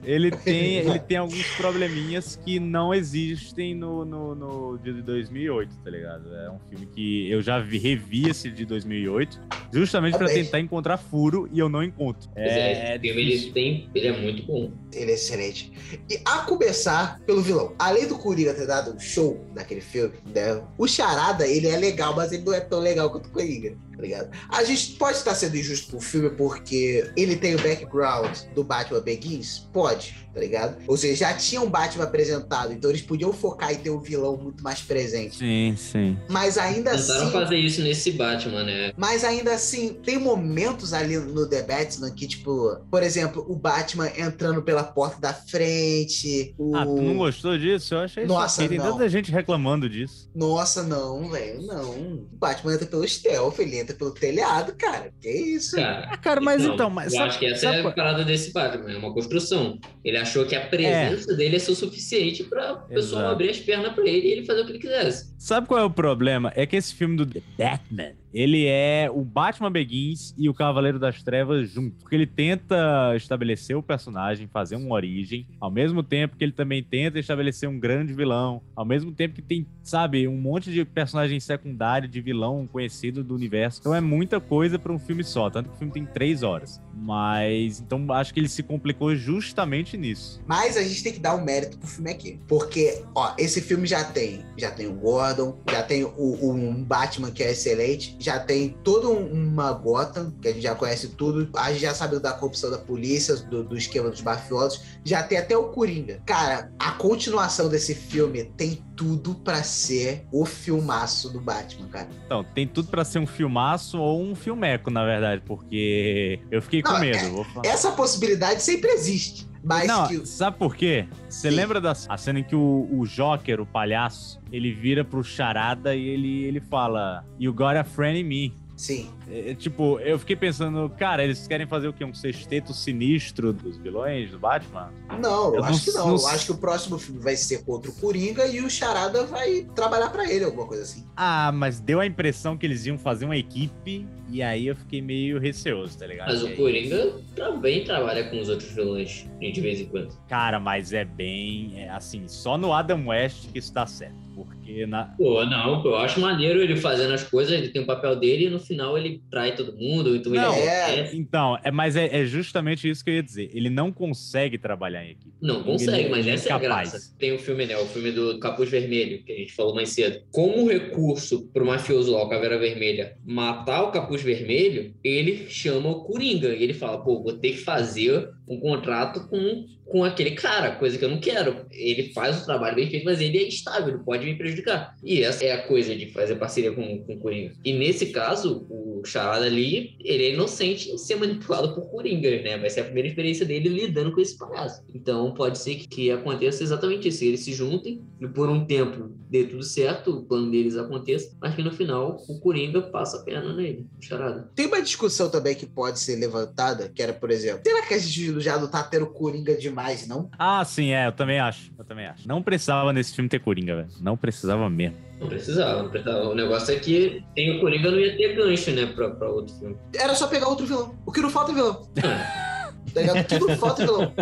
Ele tem, ele tem alguns probleminhas que não existem no, no, no de 2008, tá ligado? É um filme que eu já vi, revi esse de 2008, justamente pra Também. tentar encontrar furo e eu não encontro. É, É, filme ele, tem, ele é muito bom. Ele é excelente. E a começar pelo vilão. Além do Coringa ter dado um show naquele filme, né? O Charada, ele é legal, mas ele não é tão legal quanto o Coringa, ligado? A gente pode estar sendo injusto com o filme porque ele tem o background do Batman Begins? Pode, tá ligado? Ou seja, já tinha um Batman apresentado, então eles podiam focar em ter um vilão muito mais presente. Sim, sim. Mas ainda Tentaram assim... fazer isso nesse Batman, né? Mas ainda assim, tem momentos ali no The Batman que, tipo, por exemplo, o Batman entrando pela porta da frente. O... Ah, tu não gostou disso? Eu achei Nossa, isso. Tem tanta gente reclamando disso. Nossa, não, velho, não. O Batman entra pelo stealth, ele entra pelo telhado, cara. Que isso? Cara, cara, mas não, então, mas eu sabe- acho que essa é a parada desse Batman, é uma construção. Ele achou que a presença dele ia ser o suficiente pra pessoa Exato. abrir as pernas pra ele e ele fazer o que ele quisesse. Sabe qual é o problema? É que esse filme do The Batman, ele é o Batman Begins e o Cavaleiro das Trevas junto. Porque ele tenta estabelecer o personagem, fazer uma origem, ao mesmo tempo que ele também tenta estabelecer um grande vilão, ao mesmo tempo que tem, sabe, um monte de personagem secundário, de vilão conhecido do universo. Então é muita coisa pra um filme só, tanto que o filme tem três horas. Mas, então acho que ele se complicou justamente nisso. Mas a gente tem que dar um mérito pro filme aqui. Porque, ó, esse filme já tem. Já tem o Gordon, já tem o, o- um Batman que é excelente, já tem toda um- uma Gotham, que a gente já conhece tudo. A gente já sabe da corrupção da polícia, do, do esquema dos mafiosos. Já tem até o Coringa. Cara, a continuação desse filme tem tudo pra ser o filmaço do Batman, cara. Então, tem tudo pra ser um filmaço ou um filmeco, na verdade, porque eu fiquei com Não, medo. é-. Essa possibilidade sempre existe. Mas Não, que. sabe por quê? Você lembra da a cena em que o, o Joker, o palhaço, ele vira pro Charada e ele, ele fala You got a friend in me. Sim. É, tipo, eu fiquei pensando, cara, eles querem fazer o quê? Um sexteto sinistro dos vilões do Batman? Não, eu, Eu acho não- que não. não Eu acho que o próximo filme vai ser contra o Coringa e o Charada vai trabalhar pra ele, alguma coisa assim. Ah, mas deu a impressão que eles iam fazer uma equipe e aí eu fiquei meio receoso, tá ligado? Mas E o Coringa também trabalha com os outros vilões de vez em quando. Cara, mas é bem. é, assim, só no Adam West que isso dá certo. Porque na. Pô, não, eu acho maneiro ele fazendo as coisas, ele tem o papel dele e no final ele trai todo mundo, então Não, ele é, então, é, mas é, é justamente isso que eu ia dizer. Ele não consegue trabalhar em equipe. Não Ele consegue, mas essa é a graça. Tem o filme, né? O filme do Capuz Vermelho, que a gente falou mais cedo. Como recurso pro mafioso lá, o Caveira Vermelha, matar o Capuz Vermelho, ele chama o Coringa. E ele fala, pô, vou ter que fazer um contrato com, com aquele cara, coisa que eu não quero. Ele faz o trabalho bem feito, mas ele é instável, ele pode me prejudicar. E essa é a coisa de fazer parceria com, com o Coringa. E nesse caso, o Charada ali, ele é inocente em ser manipulado por Coringa, né? Vai ser a primeira experiência dele lidando com esse palhaço. Então pode ser que, que aconteça exatamente isso. Eles se juntem e por um tempo dê tudo certo, o plano deles aconteça, mas que no final o Coringa passa a perna nele, o Charada. Tem uma discussão também que pode ser levantada, que era, por exemplo, será que a gente já não tá tendo Coringa demais, não? Ah, sim, é, eu também acho. Eu também acho. Não precisava nesse filme ter Coringa, velho. Não precisava mesmo. Não precisava, não precisava. O negócio é que tem o Coringa não ia ter gancho, né, pra, pra outro filme. Era só pegar outro vilão. O que não falta é vilão. tá ligado? O que não falta é vilão.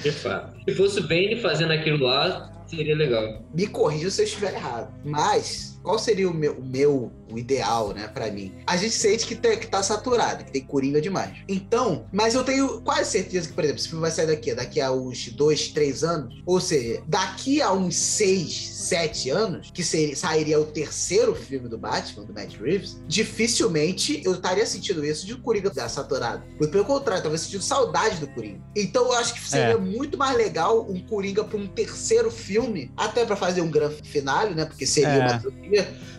De fato. Se fosse o Bane fazendo aquilo lá, seria legal. Me corrija se eu estiver errado. Mas, qual seria o meu, o meu o ideal, né, pra mim? A gente sente que, tem, que tá saturado, que tem coringa demais. Então, mas eu tenho quase certeza que, por exemplo, esse filme vai sair daqui, daqui a uns dois, três anos. Ou seja, daqui a uns seis, sete anos, que seria, sairia o terceiro filme do Batman, do Matt Reeves, dificilmente eu estaria sentindo isso de o Coringa dar saturado. Muito pelo contrário, talvez sentindo saudade do Coringa. Então eu acho que seria É. muito mais legal um Coringa pra um terceiro filme, até pra fazer um grande finale, né? Porque seria É. uma trilogia,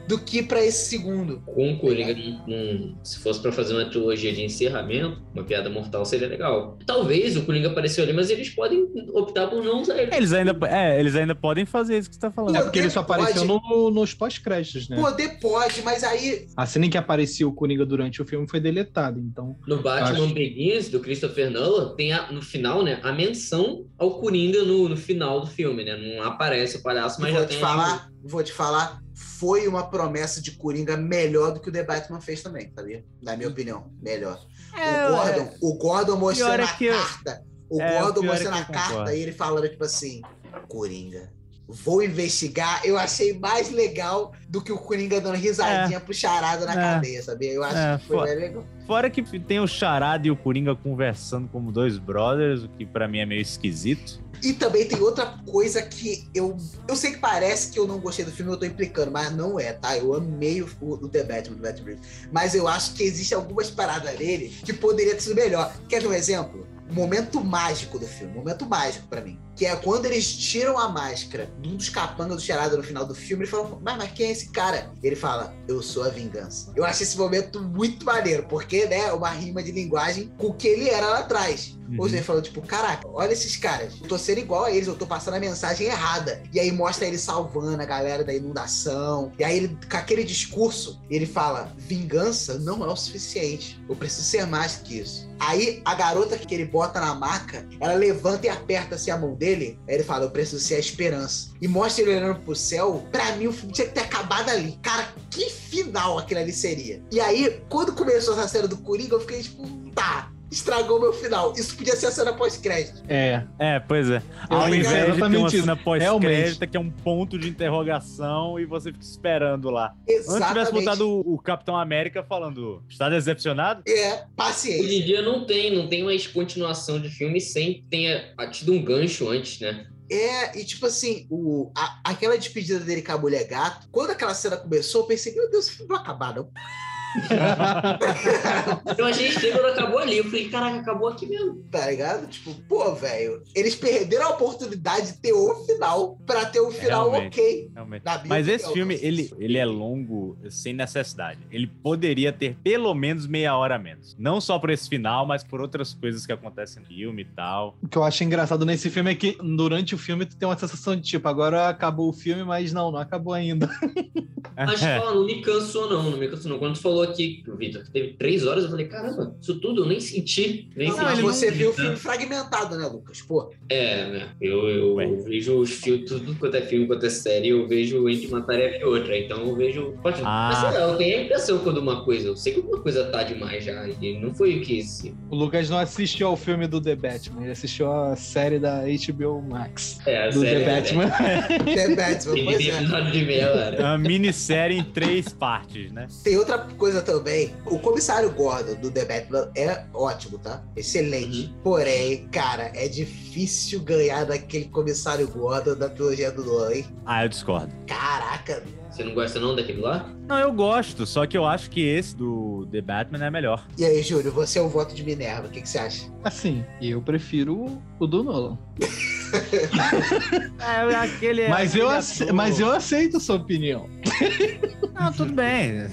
do que pra esse segundo. Com o Coringa, num- se fosse pra fazer uma trilogia de encerramento, uma piada mortal seria legal. Talvez o Coringa apareceu ali, mas eles podem optar por não usar ele. Eles ainda, é, eles ainda podem fazer isso que você tá falando. É porque ele só Poder apareceu pode. no- nos pós-créditos, né? Poder pode, mas aí. A cena em que aparecia o Coringa durante o filme foi deletada, então. No Batman Acho. Begins, do Christopher Nolan, tem a- no final, né, a menção ao Coringa no, no final do filme, né? Não aparece o palhaço, mas vou já te tem falar, vou te falar, foi uma promessa de Coringa melhor do que o The Batman fez também, sabia? Na minha opinião, melhor. É, o Gordon, o Gordon mostrando é a eu- carta. O É, Gordon é mostrando a carta e ele falando, tipo assim, Coringa. Vou investigar. Eu achei mais legal do que o Coringa dando risadinha pro charada na É. cadeia, sabia? Eu acho É, que foi fo- mais legal. Fora que tem o Charada e o Coringa conversando como dois brothers, o que pra mim é meio esquisito. E também tem outra coisa que eu. Eu sei que parece que eu não gostei do filme, eu tô implicando, mas não é, tá? Eu amei o, o The Batman do Matt Reeves. Mas eu acho que existem algumas paradas nele que poderia ter sido melhor. Quer ver um exemplo? Momento mágico do filme, momento mágico pra mim. Que é quando eles tiram a máscara de um dos capangas do Charada no final do filme, ele fala, mas, mas quem é esse cara? Ele fala, eu sou a vingança. Eu acho esse momento muito maneiro, porque, né, é uma rima de linguagem com o que ele era lá atrás. Uhum. Ou seja, ele falou, tipo, caraca, olha esses caras. Eu tô sendo igual a eles, eu tô passando a mensagem errada. E aí mostra ele salvando a galera da inundação. E aí ele, com aquele discurso, ele fala: vingança não é o suficiente. Eu preciso ser mais que isso. Aí a garota que ele bota na maca, ela levanta e aperta assim a mão dele. Aí ele fala: Eu preciso ser a esperança. E mostra ele olhando pro céu. Pra mim, o filme tinha que ter acabado ali. Cara, que final aquilo ali seria. E aí, quando começou essa cena do Coringa, eu fiquei tipo, tá. Estragou meu final. Isso podia ser a cena pós-crédito. É. É, pois é. Ao invés de ter uma exatamente cena isso. pós-crédita, que é um ponto de interrogação e você fica esperando lá. Antes tivesse Exatamente. botado o, o Capitão América falando, está decepcionado? É, paciência. Hoje em dia não tem, não tem mais continuação de filme sem ter tido um gancho antes, né? É, e tipo assim, o, a- aquela despedida dele com a mulher gato, quando aquela cena começou, eu pensei, meu Deus, esse filme vai acabar, não. Eu achei estranho quando acabou ali. Eu falei, caraca, acabou aqui mesmo. Tá ligado? Tipo, pô, velho, eles perderam a oportunidade de ter o final pra ter o final Realmente, ok. realmente. Mas esse filme, ele, ele é longo sem necessidade. Ele poderia ter pelo menos meia hora a menos. Não só por esse final, mas por outras coisas que acontecem no filme e tal. O que eu acho engraçado nesse filme é que durante o filme tu tem uma sensação de tipo, agora acabou o filme, mas não, não acabou ainda. Mas, É. ó, não me cansou, não. Não me cansou, não. Quando tu falou aqui, Vitor, que teve três horas, eu falei, caramba, isso tudo eu nem senti. Nem Não, senti. mas você viu o filme fragmentado, né, Lucas? Pô, É, né? Eu, eu vejo os filmes, tudo quanto é filme, quanto é série, eu vejo entre uma tarefa e outra. Então eu vejo. Pode... Ah. Mas sei lá, eu tenho a impressão quando uma coisa. Eu sei que alguma coisa tá demais já. E não foi o que esse. O Lucas não assistiu ao filme do The Batman, ele assistiu a série da HBO Max. É, a do série The Batman. The Batman, pois é. de meia hora. É uma minissérie em três partes, né? Tem outra coisa também. O comissário Gordon do The Batman é ótimo, tá? Excelente. Porém, cara, é difícil ganhar daquele comissário Gordon da trilogia do Nolan, hein? Ah, eu discordo. Caraca. Você não gosta não daquele lá? Não, eu gosto, só que eu acho que esse do The Batman é melhor. E aí, Júlio, você é o voto de Minerva. O que, que você acha? Assim, eu prefiro o do Nolan. É, aquele Mas eu, aquele ace- ator- mas eu aceito a sua opinião. Não, tudo bem.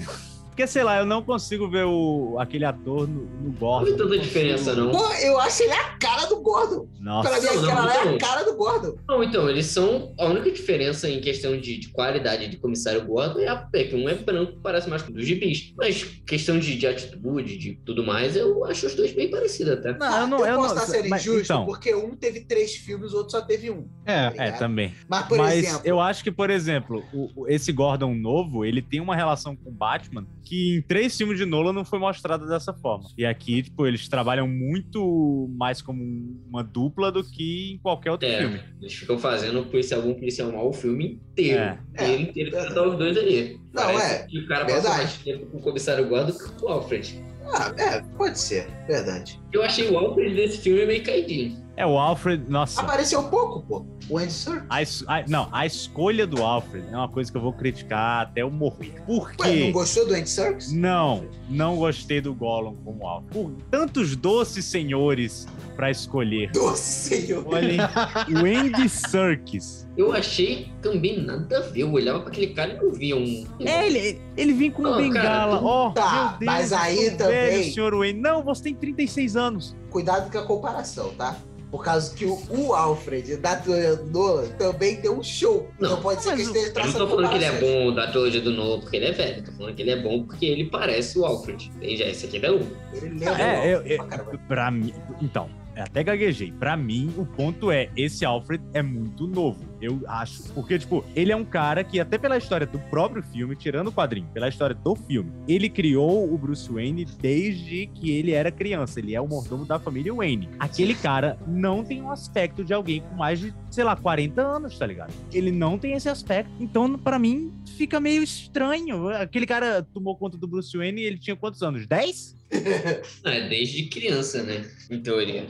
Porque, sei lá, eu não consigo ver o, aquele ator no, no Gordon. Não tem tanta diferença, não. Pô, eu acho ele a cara do Gordon. Nossa. Pra mim, aquela lá é a não. cara do Gordon. Não, então, eles são. A única diferença em questão de, de qualidade de comissário Gordon é, a, é que um é branco, parece mais com dos gibis. Mas questão de, de atitude, de tudo mais, eu acho os dois bem parecidos até. Não, eu não. eu, Eu posso não estar sendo injusto, então, porque um teve três filmes, o outro só teve um. É, é, também. Mas, por Mas exemplo, eu acho que, por exemplo, o- o- esse Gordon novo, ele tem uma relação com o Batman que em três filmes de Nolan não foi mostrada dessa forma. E aqui, tipo, eles trabalham muito mais como uma dupla do que em qualquer outro É, filme. eles ficam fazendo policial bom, policial mal o filme inteiro. É. Ele inteiro pra dar os dois ali. Não, Parece é, que o cara verdade. passa mais tempo com o comissário Gordon que com o Alfred. Ah, é, pode ser, verdade. Eu achei o Alfred desse filme meio caidinho. É, o Alfred, nossa. Apareceu pouco, pô. O Andy Serkis. A a- não, a escolha do Alfred é uma coisa que eu vou criticar até eu morrer. Por Ué, não quê? gostou do Andy Serkis? Não, não gostei do Gollum como Alfred. Por tantos doces senhores pra escolher. Doce senhor. Olhem, o Andy Serkis. Eu achei também nada a ver. Eu olhava pra aquele cara e não via um. É, ele, ele vem com Não, uma bengala. Ó, tá, meu Deus, mas aí também- Velho, senhor Wayne. Não, você tem 36 anos. Cuidado com a comparação, tá? Por causa que o, o Alfred da trilogia do Nolan também tem um show. Não, pode ser que esteja Eu não traçando tô falando que ele é bom da trilogia do Nolan porque ele é velho. Eu Tô falando que ele é bom porque ele parece o Alfred. Entende? Esse aqui é um. Ele lembra o É, eu, Alfred eu, pra caramba. pra mim. Então, até gaguejei. Pra mim, o ponto é: esse Alfred é muito novo. Eu acho. Porque, tipo, ele é um cara que, até pela história do próprio filme, tirando o quadrinho, pela história do filme, ele criou o Bruce Wayne desde que ele era criança. Ele é o mordomo da família Wayne. Aquele cara não tem um aspecto de alguém com mais de, sei lá, 40 anos, tá ligado? Ele não tem esse aspecto. Então, pra mim, fica meio estranho. Aquele cara tomou conta do Bruce Wayne e ele tinha quantos anos? 10? É, desde criança, né? Em teoria.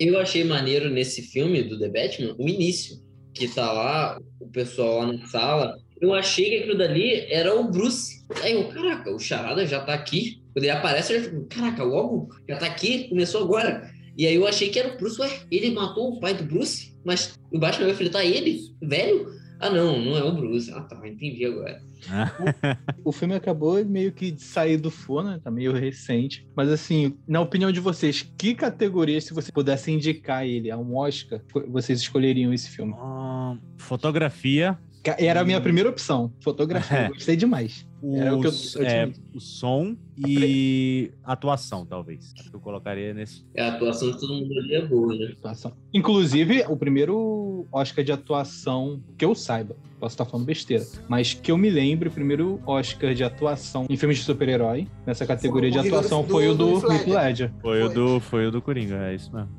Eu achei maneiro nesse filme do The Batman o início. Que tá lá, o pessoal lá na sala. Eu achei que aquilo dali era o Bruce. Aí eu, caraca, o Charada já tá aqui. Quando ele aparece, eu já fico, caraca, logo já tá aqui, começou agora. E aí eu achei que era o Bruce, ué, ele matou o pai do Bruce? Mas o Batman vai enfrentar ele, velho? Ah, não, não é o Bruce. Ah, tá, entendi agora. O filme acabou meio que de sair do forno, né? tá meio recente. Mas assim, na opinião de vocês, que categoria, se você pudesse indicar ele a um Oscar, vocês escolheriam esse filme? Ah, fotografia. Era a minha primeira opção. Fotografia. É. Gostei demais. Era o que eu, eu é, o som e atuação, talvez. Acho que eu colocaria nesse. A atuação de todo mundo ali é boa, né? atuação. Inclusive, o primeiro Oscar de atuação que eu saiba, posso estar falando besteira, mas que eu me lembre, o primeiro Oscar de atuação em filmes de super-herói, nessa categoria Foi o de atuação, do- foi o do do Heath Ledger. Foi, o do, foi o do Coringa, é isso mesmo.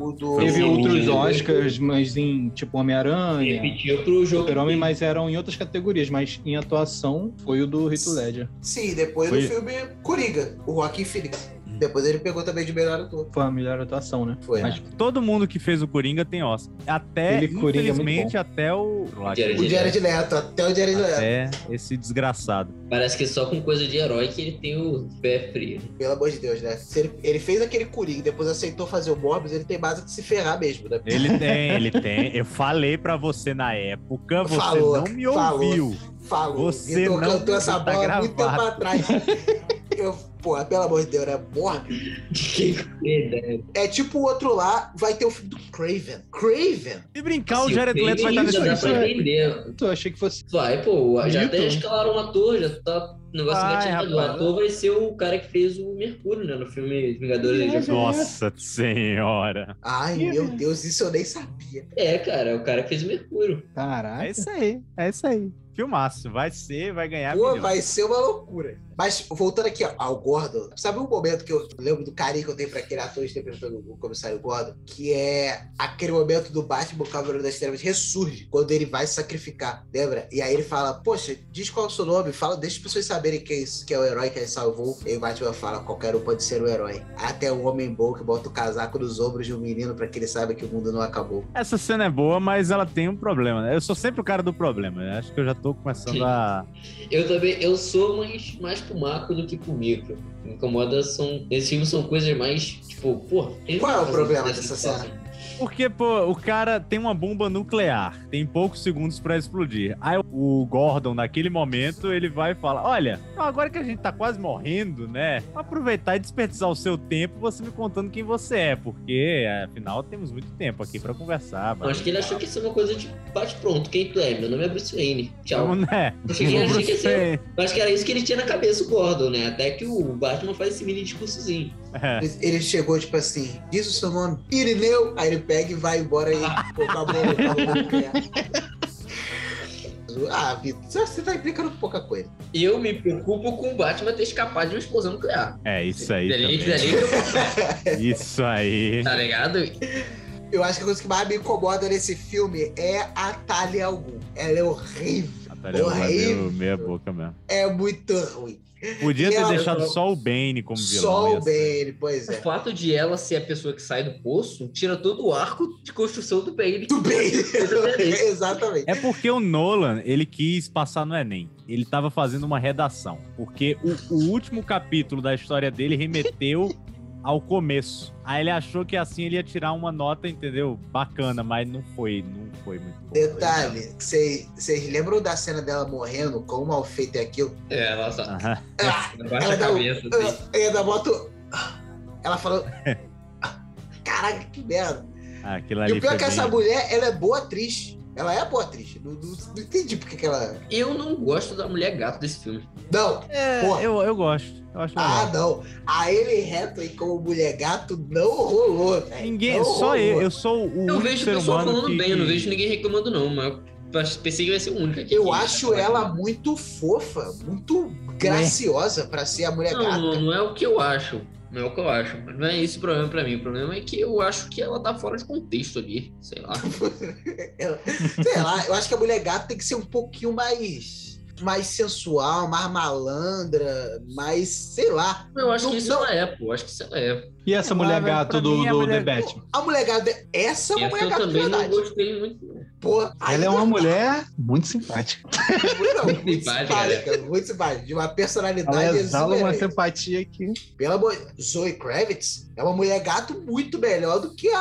O do. Teve outros. Oscars, mas em tipo Homem-Aranha, Repetiu pro jogo. Super-Homem, mas eram em outras categorias, mas em atuação foi o do Heath Ledger. Sim, depois Foi- do filme Coringa, o Joaquim Phoenix. Depois ele pegou também de melhor ator. Foi a melhor atuação, né? Foi. Mas Todo mundo que fez o Coringa tem Oscar. Até, Ele, é infelizmente, bom. até o. Jared O Jared Leto, até o Jared Leto. Até esse desgraçado. Parece que só com coisa de herói que ele tem o pé frio. Pelo amor de Deus, né? Se ele, ele fez aquele Coringa e depois aceitou fazer o Morbius, ele tem base de se ferrar mesmo, né? Ele tem, ele tem. Eu falei pra você na época, você Falou, não me falou. ouviu. Falou. Você Vitor não cantou essa tá bola há muito tempo atrás. Eu, pô, pelo amor de Deus, né? Morbius. Que ideia. É tipo o outro lá, vai ter o filme do Craven. Craven? E brincar, o Jared Leto vai estar nesse dá filme. eu achei que fosse. Vai, pô, já até escalaram um ator, já tá o negócio Vai, engatilhado. O rapaz. ator vai ser o cara que fez o Mercúrio, né? No filme Vingadores Ultron. Nossa senhora. Ai, meu Deus, isso eu nem sabia. É, cara, é o cara que fez o Mercúrio. Caraca. É isso aí, é isso aí. Filmaço, vai ser, vai ganhar. Pô, milhões. vai ser uma loucura. Mas voltando aqui ó, ao Gordon, sabe um momento que eu lembro do carinho que eu tenho pra aquele ator interpretando o comissário Gordon? Que é aquele momento do Batman, o Cavaleiro das Trevas, ressurge quando ele vai se sacrificar, lembra? E aí ele fala: Poxa, diz qual é o seu nome, fala, deixa as pessoas saberem quem é, que é o herói que ele salvou. E aí o Batman fala: Qualquer um pode ser o herói. Até o homem bom que bota o casaco nos ombros de um menino pra que ele saiba que o mundo não acabou. Essa cena é boa, mas ela tem um problema, né? Eu sou sempre o cara do problema. né? Acho que eu já tô começando a. Eu também, eu sou mais, mais pro macro do que pro micro. Me incomoda são. Esses filmes são coisas mais, tipo, pô. Qual é o problema dessa cena? Porque, pô, o cara tem uma bomba nuclear, tem poucos segundos pra explodir. Aí o Gordon, naquele momento, ele vai e fala: Olha, então agora que a gente tá quase morrendo, né? Vou aproveitar e desperdiçar o seu tempo você me contando quem você é, porque afinal temos muito tempo aqui pra conversar. Eu acho que ele achou que isso é uma coisa de bate pronto. Quem tu é? Meu nome é Bruce Wayne. Tchau. Então, né? Eu achei que, ser- acho que era isso que ele tinha na cabeça, o Gordon, né? Até que o Batman faz esse mini discursozinho. É. Ele- Ele chegou, tipo assim, diz o seu nome, Irineu. Aí ele pega e vai embora e pô, acabou, acabou. Ah, Vitor, você tá implicando pouca coisa. Eu me preocupo com o Batman ter escapado de uma explosão nuclear. É, isso aí. Dali, dali Isso aí. tá ligado? Eu acho que a coisa que mais me incomoda nesse filme é a Talia Algum. Ela é horrível. Alba horrível. meio meia boca mesmo. É muito ruim. Podia E ter ela- deixado só o Bane como vilão. Só o. Bane, pois O é. fato de ela ser a pessoa que sai do poço tira todo o arco de construção do Bane. Do Bane. Exatamente. É porque o Nolan, ele quis passar no Enem. Ele tava fazendo uma redação. Porque o, o último capítulo da história dele remeteu ao começo. Aí ele achou que assim ele ia tirar uma nota, entendeu? Bacana, mas não foi, não foi muito bom. Detalhe, vocês lembram da cena dela morrendo? Quão mal feito é aquilo? É, ela só Aham. baixa Ela a dá cabeça. assim. ela- Ela da moto. Ela falou. Caraca, que merda. Ah, Aquilo E o pior é que essa mulher, ela é boa atriz. Ela é boa atriz. Não, não- não entendi porque que ela. Eu não gosto da mulher gato desse filme. Não. É, Porra. eu, eu gosto. Eu acho Ah, legal. não. A ele Hathaway como mulher gato não rolou. Ninguém, Não só rolou. eu. Eu sou o Eu único vejo o ser pessoal humano falando que... bem, eu não vejo ninguém reclamando, não, mas eu pensei que vai ser o único aqui. Eu acho ela muito fofa, muito graciosa pra ser a mulher Não, gata. não, não é o que eu acho. Não é o que eu acho. Mas não é esse o problema pra mim. O problema é que eu acho que ela tá fora de contexto ali. Sei lá. Ela- sei lá, eu acho que a mulher gata tem que ser um pouquinho mais. mais sensual, mais malandra, mais, sei lá. Eu acho Não- que isso não- ela é, pô. Acho que isso ela é. E essa mulher gato do, do The Batman? A mulher gata, essa é mulher eu gata de também não verdade. gostei muito. Pô, Ela é uma mulher muito simpática. Não, muito simpática, simpática, muito simpática. De uma personalidade Ela exala uma simpatia que. Pela amor, Zoe Kravitz é uma mulher gato muito melhor do que a,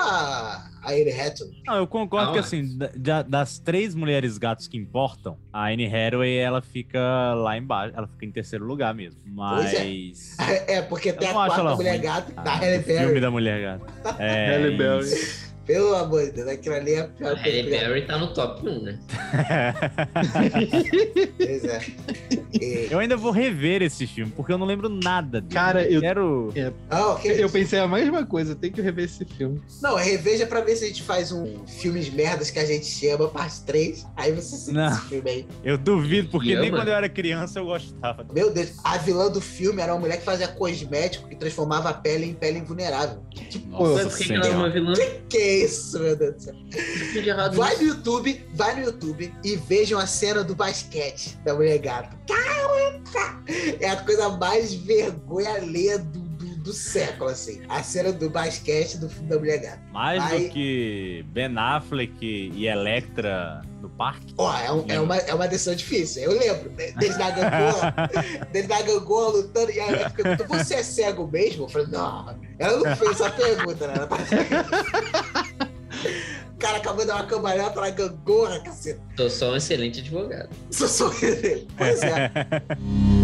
a Anne Hathaway. Não, eu concordo Ah, que assim, da- da- das três mulheres gatos que importam, a Anne Hathaway, ela fica lá embaixo, ela fica em terceiro lugar mesmo. Mas... Pois É, porque tem a não acho quarta mulher ruim. gata Ah, da Halle o filme Berry. da mulher gata. É, Halle Berry. Pelo amor de Deus, aquilo ali é a pior A Halle Berry tá no top 1, né? Pois é. E- Eu ainda vou rever esse filme, porque eu não lembro nada dele. Cara, eu- quero... É, Ah, ok. eu pensei a mesma coisa, tem que rever esse filme. Não, reveja pra ver se a gente faz um filmes merdas que a gente chama, parte 3. Aí você assiste Não. esse filme aí. Eu duvido, porque nem Ama? quando eu era criança eu gostava. Meu Deus, a vilã do filme era uma mulher que fazia cosmético que transformava a pele em pele invulnerável. Que, Nossa por que que ela é uma vilã? que, que é isso, meu Deus do céu? Vai no YouTube, vai no YouTube e vejam a cena do basquete da mulher gata. Caraca! É a coisa mais vergonha do, do, século, assim. A cena do basquete do filme da mulher gata. Mais Vai- do que Ben Affleck e Electra no parque. Ó, é, um- é uma, é uma decisão difícil. Eu lembro de- deles na gangorra, deles na gangorra lutando e a Alex perguntou: Você é cego mesmo? Eu falei: Não, ela não fez essa pergunta, né? Ela tá... O cara acabou de dar uma cambalhota na gangorra, caceta. Tô só um excelente advogado. Sou só Pois é.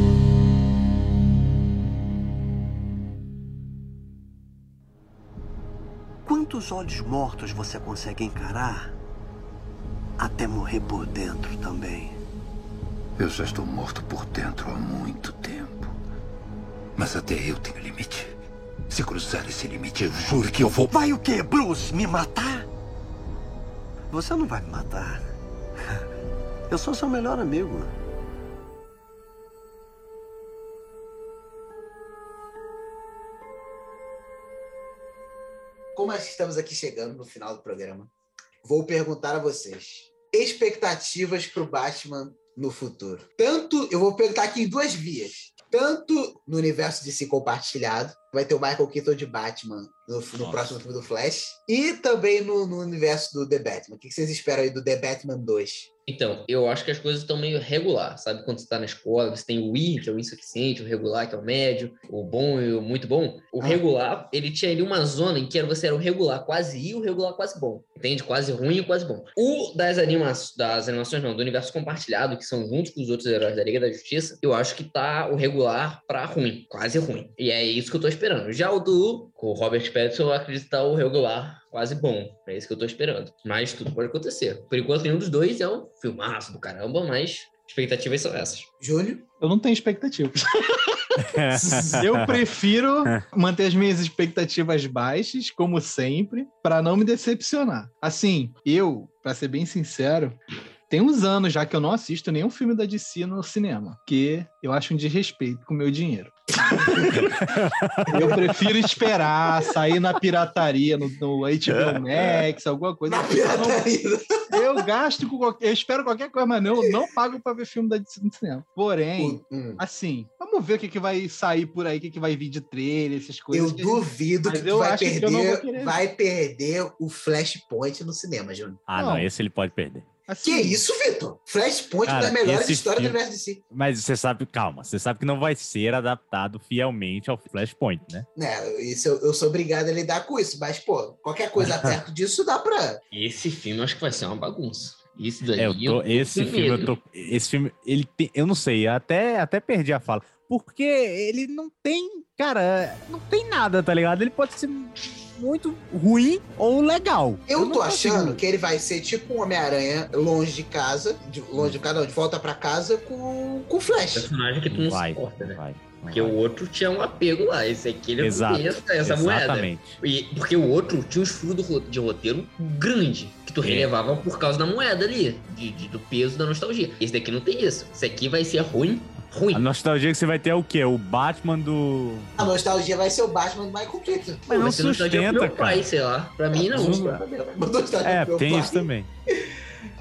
Quantos olhos mortos você consegue encarar até morrer por dentro também? Eu já estou morto por dentro há muito tempo. Mas até eu tenho limite. Se cruzar esse limite, eu juro que eu vou. Vai o quê, Bruce? Me matar? Você não vai me matar. Eu sou seu melhor amigo. Como nós estamos aqui chegando no final do programa, vou perguntar a vocês: expectativas para o Batman no futuro? Tanto, eu vou perguntar aqui em duas vias. Tanto no universo de si compartilhado, vai ter o Michael Keaton de Batman no, no próximo filme do Flash, e também no, no universo do The Batman. O que vocês esperam aí do The Batman 2? Então, eu acho que as coisas estão meio regular, sabe? Quando você tá na escola, você tem o I, que é o insuficiente, o regular, que é o médio, o bom e o muito bom. O Ah. regular, ele tinha ali uma zona em que era- você era o regular quase I e o regular quase bom. Entende? Quase ruim e quase bom. O das, anima das animações, não, do universo compartilhado, que são juntos com os outros heróis da Liga da Justiça, eu acho que tá o regular pra ruim, quase ruim. E é isso que eu tô esperando. Já o do o Robert Pattinson, eu acredito que tá o regular quase bom. É isso que eu tô esperando. Mas tudo pode acontecer. Por enquanto, nenhum dos dois é um filmaço do caramba, mas expectativas são essas. Júlio? Eu não tenho expectativas. Eu prefiro manter as minhas expectativas baixas, como sempre, para não me decepcionar. Assim, eu, para ser bem sincero, tem uns anos já que eu não assisto nenhum filme da DC no cinema, que eu acho um desrespeito com o meu dinheiro. eu prefiro esperar, sair na pirataria, no, no HBO Max, alguma coisa. Na pirataria. Eu gasto com qualquer. Eu espero qualquer coisa, mas eu não pago pra ver filme da DC no cinema. Porém, Hum. assim, vamos ver o que, que vai sair por aí, o que, que vai vir de trailer, essas coisas. Eu duvido Mas que tu eu vai que eu perder, querer. vai perder o Flashpoint no cinema, Júnior. Ah, não, Não. esse ele pode perder. Assim, Que isso, Vitor? Flashpoint é Cara, das melhores esse histórias do filme- universo DC. Mas você sabe, calma, você sabe que não vai ser adaptado fielmente ao Flashpoint, né? Né, isso eu, eu sou obrigado a lidar com isso, mas, pô, qualquer coisa perto disso dá pra. Esse filme eu acho que vai ser uma bagunça. Isso daí. É, eu tô- esse com filme, eu medo. tô. Esse filme, ele tem. Eu não sei, até, até perdi a fala. Porque ele não tem. Cara, não tem nada, tá ligado? Ele pode ser muito ruim ou legal. Eu, não tô consigo- achando que ele vai ser tipo um Homem-Aranha longe de casa, de, longe de casa, não, de volta pra casa com, com o Flash. personagem que tu não Vai, se importa, né? vai. Porque o outro tinha um apego lá. Esse aqui ele Exato, não tem essa, essa moeda. exatamente. E, porque o outro tinha um furo do ro- de roteiro grande, que tu É. relevava por causa da moeda ali, de, de- do peso da nostalgia. Esse daqui não tem isso. Esse aqui vai ser ruim, ruim. A nostalgia que você vai ter é o quê? O Batman do. A nostalgia vai ser o Batman do Michael Keaton. Mas não vai ser nostalgia pro sustenta, meu pai, cara. sei lá. Pra mim, não. Não- É, tem pai. isso também.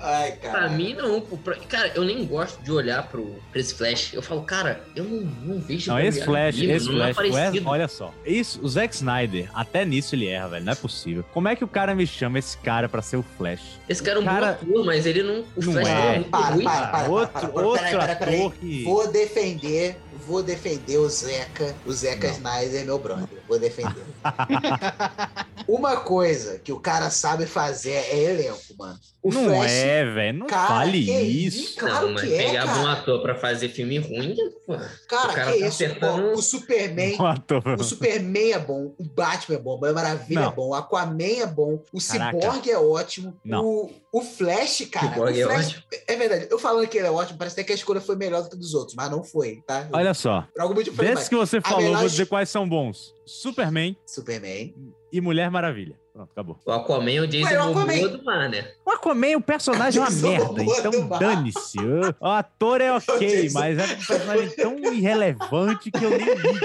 Ai, Pra cara. mim, não. pra- Cara, eu nem gosto de olhar pro, pra esse Flash. Eu falo, cara, eu não, não vejo... Não, esse Flash, esse é Flash, Ezra- parecido. olha só. Isso, o Zack Snyder, até nisso ele erra, velho. Não é possível. Como é que o cara me chama esse cara pra ser o Flash? Esse cara é um Cara- bom ator, mas ele não... O Não Flash é. é muito Para, ruim. para, para, Outro- para, para, outro peraí, peraí, peraí. ator que- Vou defender, vou defender o Zeca, o Zeca Não. Snyder, meu brother. Vou defender. Uma coisa que o cara sabe fazer é elenco, mano. O não Flash, é, velho. Não Cara, fale que isso. Claro não, mas que é, um ator pra fazer filme ruim, pô. Cara, o cara que tá isso? acertando... O Superman. Um ator. O Superman é bom, o Batman é bom, a Mulher Maravilha Não. é bom, o Aquaman é bom, o Caraca. Cyborg é ótimo, Não. o, o Flash, cara. Cyborg o é Flash, ótimo. é verdade, eu falando que ele é ótimo, parece até que a escolha foi melhor do que a dos outros, mas não foi, tá? Olha só. Por algum motivo eu falei, Desses que você falou, eu melhor vou dizer quais são bons. Superman Superman. e Mulher Maravilha. Pronto, acabou. O Aquaman é o Jason Ué, o Aquaman- Momoa do mar, né? O Aquaman, o personagem é uma merda, então dane-se. O ator é ok, mas é um personagem tão irrelevante que eu nem ligo.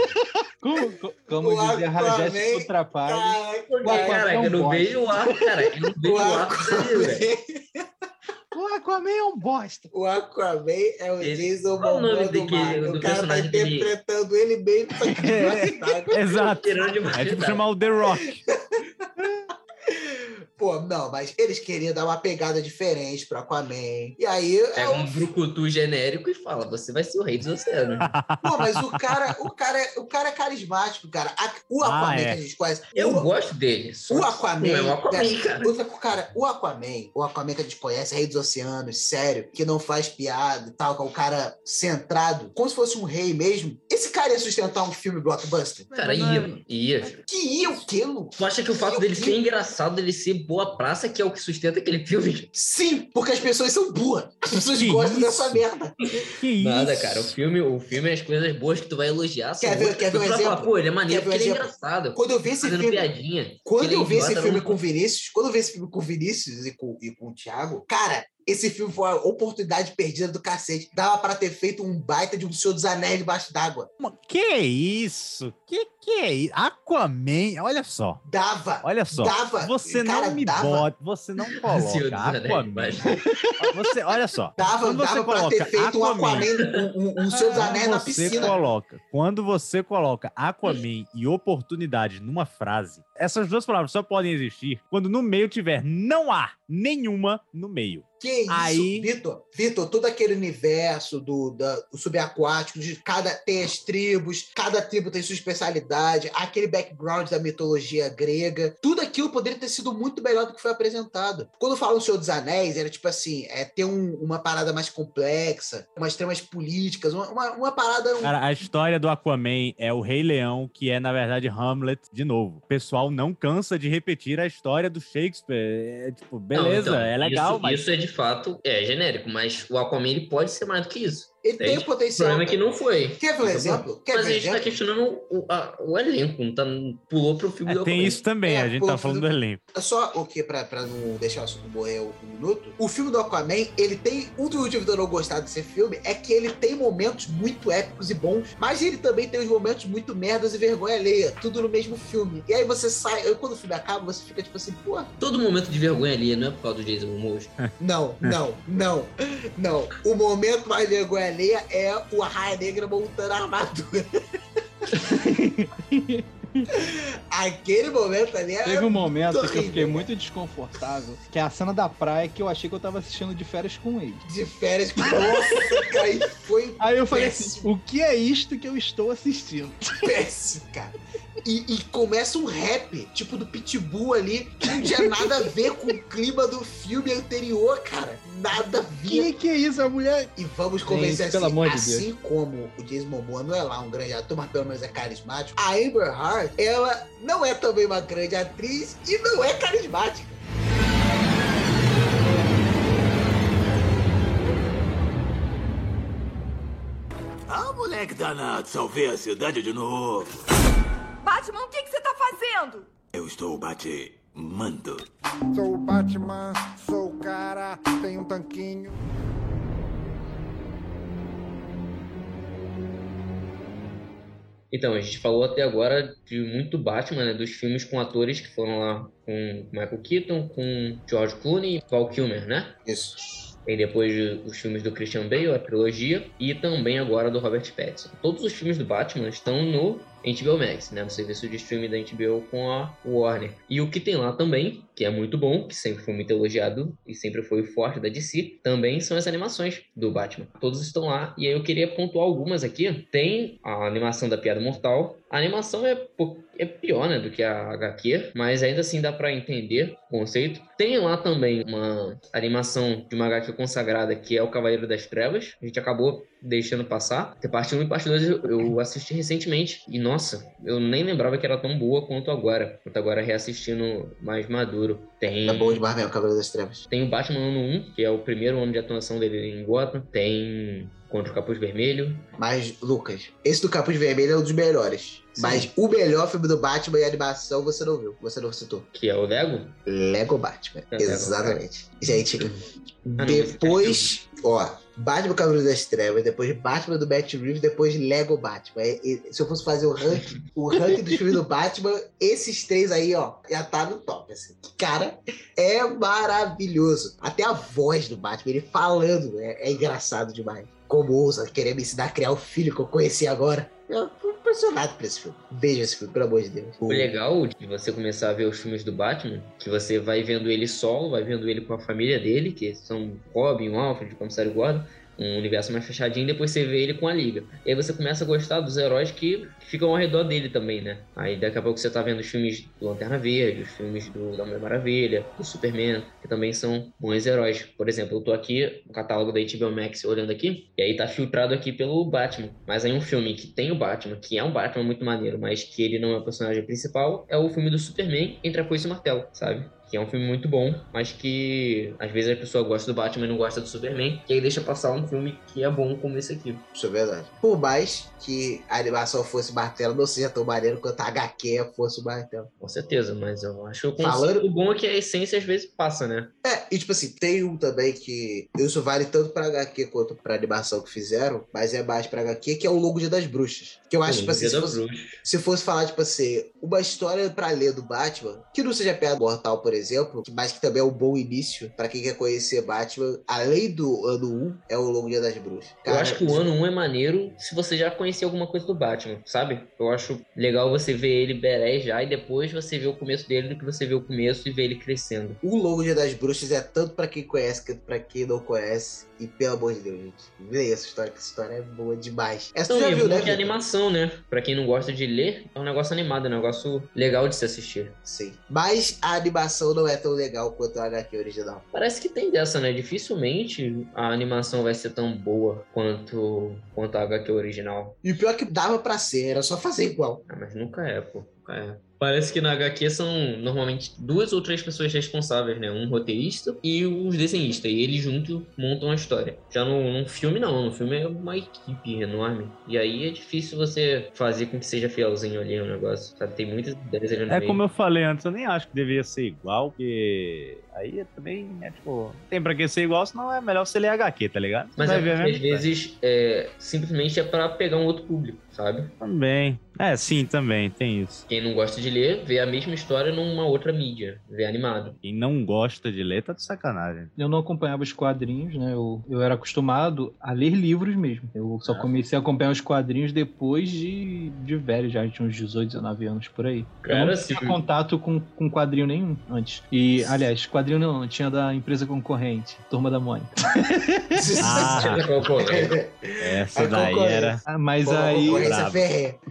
Como, co- como O dizia Aquaman- Jéssica Ultrapalho. Caraca, Cara, eu não vejo o arco, cara. Eu não vejo o o O Aquaman é um bosta. o Aquaman é o Esse- Jason Momoa do daquele- mar. do O cara tá personagem que ele- interpretando ele bem, só que É, Exato. É tipo chamar o The Rock. Pô, não, mas eles queriam dar uma pegada diferente pro Aquaman. E aí. é Pega o- um brucutu genérico e fala, você vai ser o rei dos oceanos. Pô, mas o cara, o cara, é- o cara é carismático, cara. A- O Ah, Aquaman é. que a gente conhece. Eu o, gosto dele. só o Aquaman. Não é o Aquaman, cara. Outra, cara, o Aquaman, o Aquaman que a gente conhece, Rei dos Oceanos, sério, que não faz piada e tal, que é o cara centrado, como se fosse um rei mesmo. Esse cara ia sustentar um filme blockbuster? Cara, ia, ia. Que ia o quê, Lu? Tu acha que o fato dele ser engraçado, dele ser boa praça, que é o que sustenta aquele filme? Sim, porque as pessoas são burras. As pessoas Que gostam isso? dessa merda. Que Nada, isso? cara. O filme, o filme, as coisas boas que tu vai elogiar Quer ver- quer ver um vai falar, exemplo? Pô, ele é maneiro Quer ver um porque ele é exemplo? engraçado. Quando eu vi esse Fazendo filme. piadinha. Quando é eu vi esse filme não- com o Vinícius, quando eu vi esse filme com o Vinícius e com, e com o Thiago, cara, esse filme foi uma oportunidade perdida do cacete. Dava pra ter feito um baita de um Senhor dos Anéis debaixo d'água. Que isso? Que que é isso? Aquaman, olha só. Dava. Olha só. Dava. Você Cara, não me dava. bota, você não Senhor coloca dos Anéis, Aquaman. Você, olha só. Dava, quando dava pra coloca ter feito um Aquaman, um, um, um Senhor dos Anéis na você piscina. coloca, quando você coloca Aquaman e oportunidade numa frase, essas duas palavras só podem existir quando no meio tiver não há nenhuma no meio. Que isso, Aí- Vitor? Vitor, todo aquele universo do, da- do subaquático, de cada tem as tribos, cada tribo tem sua especialidade, aquele background da mitologia grega, tudo aquilo poderia ter sido muito melhor do que foi apresentado. Quando falam Senhor dos Anéis, era tipo assim, é ter um- uma parada mais complexa, umas tramas políticas, uma, uma, uma parada. um- Cara, a história do Aquaman é o Rei Leão, que é, na verdade, Hamlet de novo. O pessoal não cansa de repetir a história do Shakespeare. É, tipo, beleza, Não, então, é legal, isso, mas. Isso é de fato, é genérico, mas o Aquaman ele pode ser mais do que isso. Ele tem o potencial. O problema é que não foi. Quer ver um exemplo? Quer Mas ver a gente tá exemplo? questionando o, a- o elenco, não tá, pulou pro filme É, do tem Aquaman. isso também, É, a gente tá falando do elenco. É Só o que, pra, pra não deixar o assunto morrer um minuto, o filme do Aquaman, ele tem. Um dos motivos de eu não gostar desse filme é que ele tem momentos muito épicos e bons, mas ele também tem os momentos muito merdas e vergonha alheia, tudo no mesmo filme. E aí você sai, aí quando o filme acaba, você fica tipo assim, pô, Todo momento de vergonha ali não é por causa do Jason Momoa. não, não, não, não. O momento mais vergonha é o Raia Negra montando a armadura. Aquele momento ali. Teve um momento que eu horrível, fiquei muito desconfortável, que é a cena da praia que eu achei que eu tava assistindo de férias com ele. De férias com. Nossa, cara, e foi Aí eu falei péssimo. assim, o que é isto que eu estou assistindo? péssimo, cara. E, e começa um rap, tipo do Pitbull ali, que não tinha nada a ver com o clima do filme anterior, cara. Nada a ver. Que que é isso, a mulher? E vamos Gente, convencer pelo assim, amor de assim como o Jason Momoa não é lá um grande ator, mas pelo menos é carismático, a Amber Ela não é também uma grande atriz e não é carismática. Ah, moleque danado, salvei a cidade de novo. Batman, o que, que você tá fazendo? Eu estou batimando. Sou o Batman, sou o cara, tenho um tanquinho. Então, a gente falou até agora de muito Batman, né? Dos filmes com atores que foram lá com Michael Keaton, com George Clooney e Val Kilmer, né? Isso. Tem depois os filmes do Christian Bale, a trilogia, e também agora do Robert Pattinson. Todos os filmes do Batman estão no HBO Max, né? No serviço de streaming da HBO com a Warner. E o que tem lá também, que é muito bom, que sempre foi muito elogiado e sempre foi forte da DC, também são as animações do Batman. Todos estão lá, e aí eu queria pontuar algumas aqui. Tem a animação da Piada Mortal. A animação é, é pior, né, do que a HQ, mas ainda assim dá para entender o conceito. Tem lá também uma animação de uma HQ consagrada que é o Cavaleiro das Trevas. A gente acabou deixando passar. Tem parte 1 e parte 2 eu assisti recentemente e nossa, eu nem lembrava que era tão boa quanto agora. Quanto agora reassistindo mais maduro. Tem É bom demais mesmo, Cavaleiro das Trevas. tem o Batman ano 1, que é o primeiro ano de atuação dele em Gotham. Tem Contra o Capuz Vermelho. Mas, Lucas, esse do Capuz Vermelho é um dos melhores. Sim. Mas o melhor filme do Batman e animação você não viu, você não citou. Que é o Lego? Lego Batman. É, Lego, Exatamente. Gente, não, depois, ó, Batman Cavaleiro das Trevas, depois Batman do Matt Reeves, depois Lego Batman. É, é, se eu fosse fazer o ranking, o ranking dos filmes do Batman, esses três aí, ó, já tá no top, assim. Cara, é maravilhoso. Até a voz do Batman, ele falando, é, é engraçado demais. Como ousa querer me ensinar a criar o filho que eu conheci agora. Eu tô impressionado por esse filme. Veja esse filme, pelo amor de Deus. O legal de você começar a ver os filmes do Batman, que você vai vendo ele solo, vai vendo ele com a família dele, que são Robin, o Alfred, o Comissário Gordon, um universo mais fechadinho, depois você vê ele com a Liga. E aí você começa a gostar dos heróis que, ficam ao redor dele também, né? Aí daqui a pouco você tá vendo os filmes do Lanterna Verde, os filmes do da Mulher Maravilha, do Superman, que também são bons heróis. Por exemplo, eu tô aqui no catálogo da HBO Max olhando aqui, e aí tá filtrado aqui pelo Batman. Mas aí um filme que tem o Batman, que é um Batman muito maneiro, mas que ele não é o personagem principal, é o filme do Superman Entre a Foice e o Martelo, sabe? Que é um filme muito bom, mas que às vezes a pessoa gosta do Batman e não gosta do Superman, que aí deixa passar um filme que é bom como esse aqui. Isso é verdade. Por mais que a animação fosse martelo, não seja tão maneiro quanto a HQ fosse o martelo. Com certeza, mas eu acho que o Falando- conceito bom é que a essência às vezes passa, né? É, e tipo assim, tem um também que isso vale tanto pra HQ quanto pra animação que fizeram, mas é mais pra HQ, que é o Longo Dia das Bruxas. Que eu acho, O tipo assim, se fosse, se fosse falar, tipo assim, uma história pra ler do Batman, que não seja Piada Mortal, por exemplo, mas que também é um bom início pra quem quer conhecer Batman, além do ano 1, é o Longo Dia das Bruxas. eu Cara, acho que o ano 1 é maneiro se você já conhecia alguma coisa do Batman, sabe? Eu acho legal você ver ele beré já e depois você ver o começo dele do que você ver o começo e ver ele crescendo. O Longo Dia das Bruxas é tanto pra quem conhece quanto pra quem não conhece. E pelo amor de Deus, gente, leia essa história, que essa história é boa demais. Essa tu Então, já e viu, né? que é animação, né? Pra quem não gosta de ler, é um negócio animado, é um negócio legal de se assistir. Sim. Mas a animação não é tão legal quanto a HQ original. Parece que tem dessa, né? Dificilmente a animação vai ser tão boa quanto, quanto a HQ original. E o pior é que dava pra ser, era só fazer igual. Ah, mas nunca é, pô. Nunca é. Parece que na HQ são normalmente duas ou três pessoas responsáveis, né? Um roteirista e os desenhistas. E eles juntos montam a história. Já no, num filme, não. No filme é uma equipe enorme. E aí é difícil você fazer com que seja fielzinho ali o negócio. Sabe? Tem muitas ideias ali no É meio. como eu falei antes, eu nem acho que deveria ser igual, porque aí também é tipo, tem pra que ser igual, senão é melhor você ler HQ, tá ligado? Mas Vai é ver às vezes é, simplesmente é pra pegar um outro público, sabe? Também. É, sim, também, tem isso. Quem não gosta de ler, vê a mesma história numa outra mídia, vê animado. Quem não gosta de ler tá de sacanagem. Eu não acompanhava os quadrinhos, né? Eu, eu era acostumado a ler livros mesmo. Eu só Ah. comecei a acompanhar os quadrinhos depois de, de velho, já tinha uns 18, 19 anos por aí. eu Cara, não se- tinha contato com, com quadrinho nenhum antes. E, aliás, quadrinho não, tinha da empresa concorrente, Turma da Mônica. Ah, essa A daí era. Ah, Mas Pô, aí.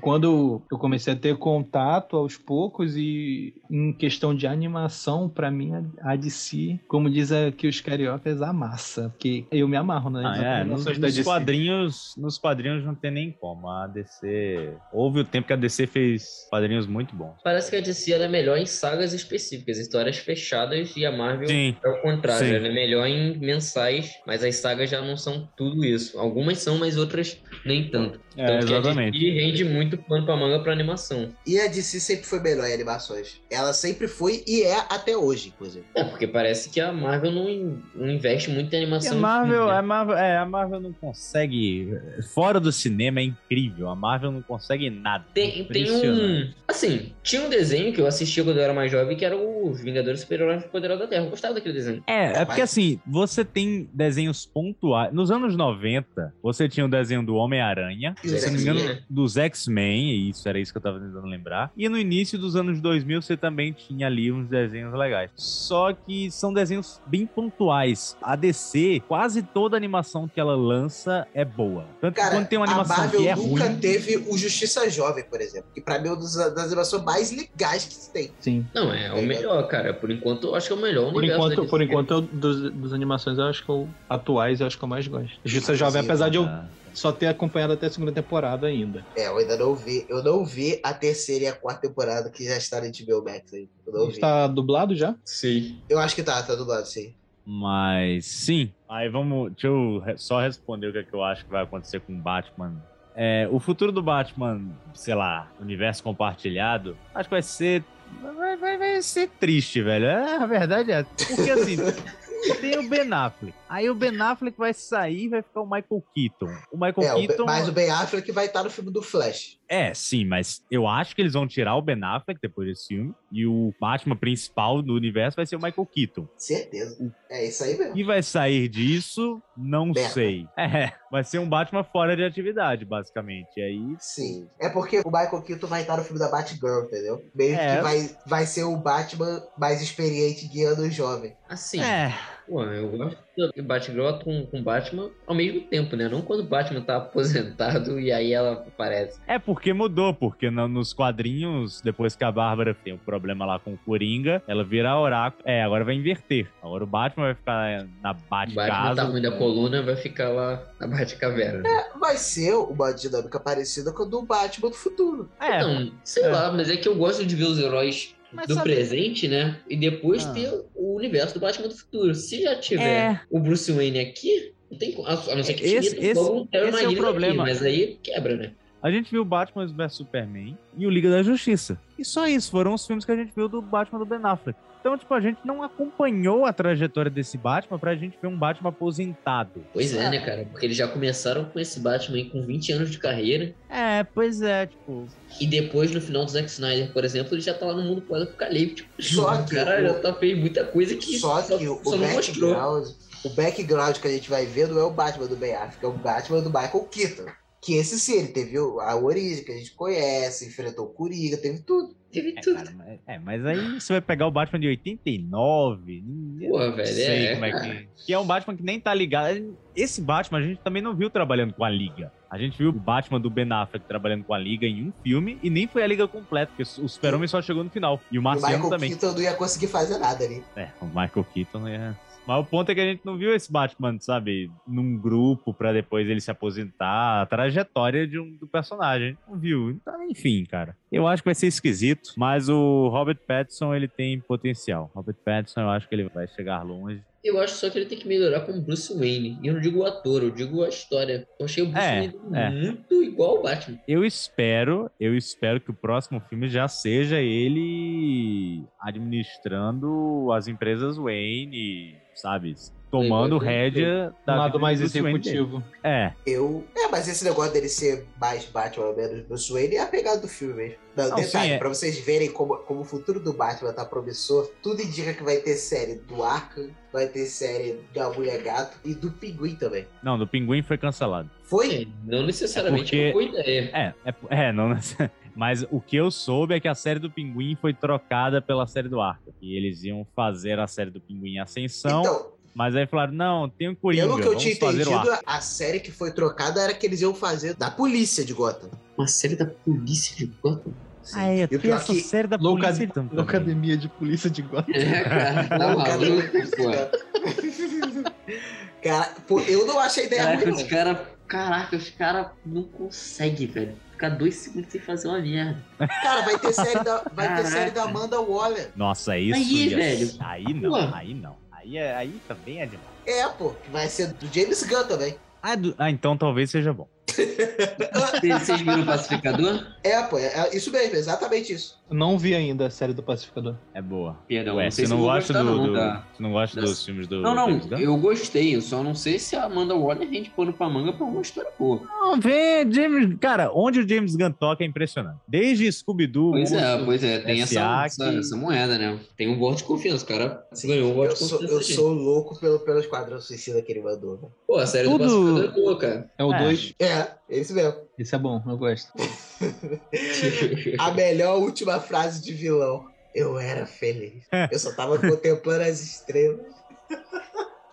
Quando eu comecei a ter contato aos poucos e em questão de animação, pra mim a a DC, como diz aqui os cariocas, amassa. Porque eu me amarro, né? Ah, é, nos, nos quadrinhos, nos quadrinhos não tem nem como. A DC. Houve o tempo que a DC fez quadrinhos muito bons. Parece que a DC ela é melhor em sagas específicas, histórias fechadas, e a Marvel Sim. é o contrário, Sim. ela é melhor em mensais, mas as sagas já não são tudo isso. Algumas são, mas outras nem tanto. É, que a exatamente. DC rende muito quanto pra manga pra animação. E a DC sempre foi melhor em animações. Ela sempre foi e é até hoje, inclusive. É, porque parece que a Marvel não, in- não investe muito em E animação. a Marvel, filme, né? a Marvel, é, a Marvel não consegue. Fora do cinema é incrível. A Marvel não consegue nada. Tem, tem um. Assim, tinha um desenho que eu assistia quando eu era mais jovem, que era os Vingadores Super-Heróis Poderosos da Terra. Eu gostava daquele desenho. É, é porque assim, você tem desenhos pontuais. Nos anos 90, você tinha o desenho do Homem-Aranha, E se não me engano, X-Men, né? dos X-Men, e isso era isso que eu tava tentando lembrar. E no início dos anos 2000, você também tinha ali uns desenhos legais. Só que são desenhos bem pontuais. A DC, quase toda animação que ela lança é boa. Tanto que Cara, quando tem uma a animação Marvel que é nunca ruim. teve o Justiça Jovem, por exemplo. Que pra mim é uma das, das animações mais legais que se tem. Sim. Não, é o melhor, cara. Por enquanto, eu acho que é o melhor Por enquanto, por enquanto eu, dos, dos animações, eu acho que eu, atuais, eu acho que eu mais gosto. Justiça Jovem, apesar de eu Ah. Só ter acompanhado até a segunda temporada ainda. É, eu ainda não vi. Eu não vi a terceira e a quarta temporada que já está no HBO Max aí. Eu não vi. Está dublado já? Sim. Eu acho que tá, tá do lado, sim. Mas sim. Aí vamos. Deixa eu só responder o que, é que eu acho que vai acontecer com o Batman. É, o futuro do Batman, sei lá, universo compartilhado, acho que vai ser. Vai, vai, vai ser triste, velho. É, a verdade é. Porque assim. Tem o Ben Affleck. Aí o Ben Affleck vai sair e vai ficar o Michael Keaton. O Michael É, o Keaton. mas o Ben Affleck vai estar no filme do Flash. É, sim, mas eu acho que eles vão tirar o Ben Affleck depois desse filme. E o Batman principal do universo vai ser o Michael Keaton. Certeza. É isso aí mesmo. E vai sair disso, não Merda. sei. É, vai ser um Batman fora de atividade, basicamente. E aí. Sim. É porque o Michael Keaton vai estar no filme da Batgirl, entendeu? Meio É. que vai, vai ser o Batman mais experiente guiando o jovem. Assim. É. Pô, eu gosto do Batgirl com, com Batman ao mesmo tempo, né? Não quando o Batman tá aposentado e aí ela aparece. É porque mudou, porque na- nos quadrinhos, depois que a Bárbara tem um problema lá com o Coringa, ela vira oráculo. É, agora vai inverter. Agora o Batman vai ficar na O Batman Batcasa. tá ruim da coluna, vai ficar lá na Batcaverna. É, vai ser uma dinâmica parecida com a do Batman do futuro. É. Então, sei É. lá, mas é que eu gosto de ver os heróis Mas do sabe- presente, né? E depois Ah. ter o universo do Batman do futuro. Se já tiver É. o Bruce Wayne aqui, não tem como. A não ser que Esse- tire esse- Terry esse é o problema. Aqui, mas aí quebra, né? A gente viu Batman vs Superman e o Liga da Justiça. E só isso, foram os filmes que a gente viu do Batman do Ben Affleck. Então, tipo, a gente não acompanhou a trajetória desse Batman pra gente ver um Batman aposentado. Pois é, né, cara? Porque eles já começaram com esse Batman aí com 20 anos de carreira. É, pois é, tipo. E depois, no final do Zack Snyder, por exemplo, ele já tá lá no mundo pós-apocalíptico. Só o que cara o- já tá fez muita coisa que Só só, que o, só o não mostrou. background, o background que a gente vai ver não é o Batman do Ben Affleck, é o Batman do Michael Keaton. Que esse sim, ele teve o- a origem que a gente conhece, enfrentou o Coringa, teve tudo. Teve É, tudo. cara, mas, é, mas aí você vai pegar o Batman de 89. eu Pô, não velho, sei é. como é que. Que é um Batman que nem tá ligado. Esse Batman a gente também não viu trabalhando com a Liga. A gente viu o Batman do Ben Affleck trabalhando com a Liga em um filme e nem foi a Liga completa, porque o Super-Homem só chegou no final. E o E o Marciano Michael também. Keaton não ia conseguir fazer nada ali. É, o Michael Keaton é. Mas o ponto é que a gente não viu esse Batman, sabe, num grupo pra depois ele se aposentar, a trajetória de um, do personagem. Não viu. Então, enfim, cara. Eu acho que vai ser esquisito, mas o Robert Pattinson, ele tem potencial. Robert Pattinson, eu acho que ele vai chegar longe. Eu acho só que ele tem que melhorar como Bruce Wayne. E eu não digo o ator, eu digo a história. Eu achei o Bruce É, Wayne é. muito igual ao Batman. Eu espero, eu espero que o próximo filme já seja ele administrando as empresas Wayne, sabe? Tomando rédea Um da lado vida mais executivo. É, Eu. É, mas esse negócio dele ser mais Batman ou menos Bruce Wayne é a pegada do filme mesmo. Não, Não, detalhe, sim, é. pra vocês verem como, como o futuro do Batman tá promissor, tudo indica que vai ter série do Arkham, vai ter série da Mulher Gato e do Pinguim também. não, do Pinguim foi cancelado. Foi? É, não necessariamente É porque-. É, é, é, não. Mas o que eu soube é que a série do Pinguim foi trocada pela série do Arca. E eles iam fazer a série do Pinguim Ascensão. Então, mas aí falaram: não, tem o Coringa. pelo que eu tinha entendido, a série que foi trocada era que eles iam fazer da polícia de Gotham. Uma série da polícia de Gotham? Ah, é, tem essa que- série da Louca- polícia então, também. Academia de Polícia de Gotham. É, cara, tá Não, maluco, cara, pô. Cara, eu não achei a ideia Caraca, ruim, os não. caras. Caraca, os caras não conseguem, velho. Ficar dois segundos sem fazer uma merda. Cara, vai ter série da, vai ter série da Amanda Waller. Nossa, isso. Aí, ia- velho. Aí não, Pô. aí não. Aí, é, aí também é demais. É, pô, que vai ser do James Gunn também. Ah, do- ah, então talvez seja bom. Vocês viram o Pacificador? É, pô, é, é isso mesmo, exatamente isso. Não vi ainda a série do Pacificador. É boa. Perdão, Ué, não sei você se não gosta do, não, do- tá? você não gosta Das- dos filmes do Não, não, eu gostei, eu só não sei se a Amanda Waller rende pano pra manga pra uma história boa. Não, vem, James. Cara, onde o James Gunn toca é impressionante. Desde Scooby-Doo. Pois é, pois é, tem essa, S.A. essa, essa moeda, né? Tem um voto de confiança, o cara se ganhou um voto Eu de sou, confiança. eu sou louco pelo, pelo Esquadrão Suicida que ele mandou. velho. Pô, a série Tudo- do Pacificador é boa, cara. É o É. 2. É, esse mesmo. Esse é bom, eu gosto. A melhor última frase de vilão. Eu era feliz. Eu só tava contemplando as estrelas.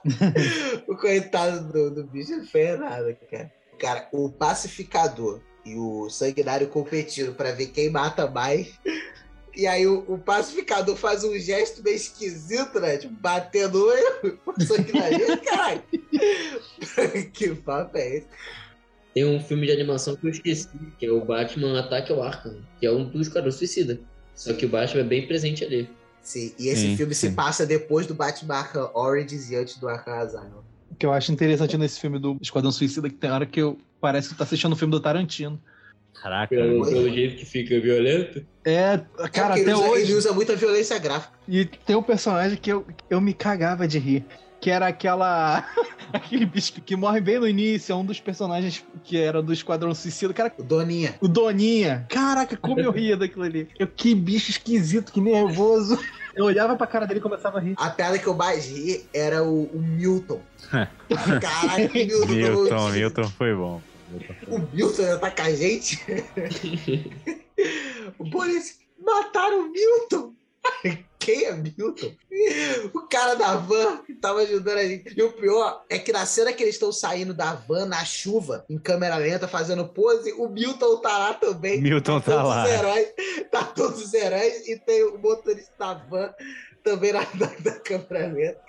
o coitado do, do bicho não fez nada, cara. Cara, o pacificador e o sanguinário competindo pra ver quem mata mais. E aí o, o pacificador faz um gesto meio esquisito, né? Tipo, batendo o sanguinário. Caralho. que papo é esse? Tem um filme de animação que eu esqueci, que é o Batman Ataque ao Arkham, que é um dos Esquadrão Suicida. Só que o Batman é bem presente ali. Sim, e esse Sim, filme se sim. passa depois do Batman Arkham Origins e antes do Arkham Asylum. O que eu acho interessante nesse filme do Esquadrão Suicida que tem hora que eu parece que tá assistindo um filme do Tarantino. Caraca. Pelo, pelo jeito que fica violento. É, cara, É até usa, hoje. ele usa muita violência gráfica. E tem um personagem que eu, eu me cagava de rir. Que era aquela. aquele bicho que morre bem no início. É um dos personagens que era do Esquadrão Suicida. Cara, O Doninha. o Doninha. Caraca, como eu ria daquilo ali. Eu, que bicho esquisito, que nervoso. Eu olhava pra cara dele e começava a rir. A piada que eu mais ri era o, o Milton. Caralho, o Milton. Milton, Milton foi bom. Milton foi O Milton ia atacar a gente. o polícia. Mataram o Milton. Quem é Milton? O cara da van que tava ajudando a gente. E o pior é que na cena que eles estão saindo da van na chuva, em câmera lenta, fazendo pose, o Milton tá lá também. Milton tá todos lá. Os heróis, tá todos os heróis e tem o motorista da van também na, na, na câmera lenta.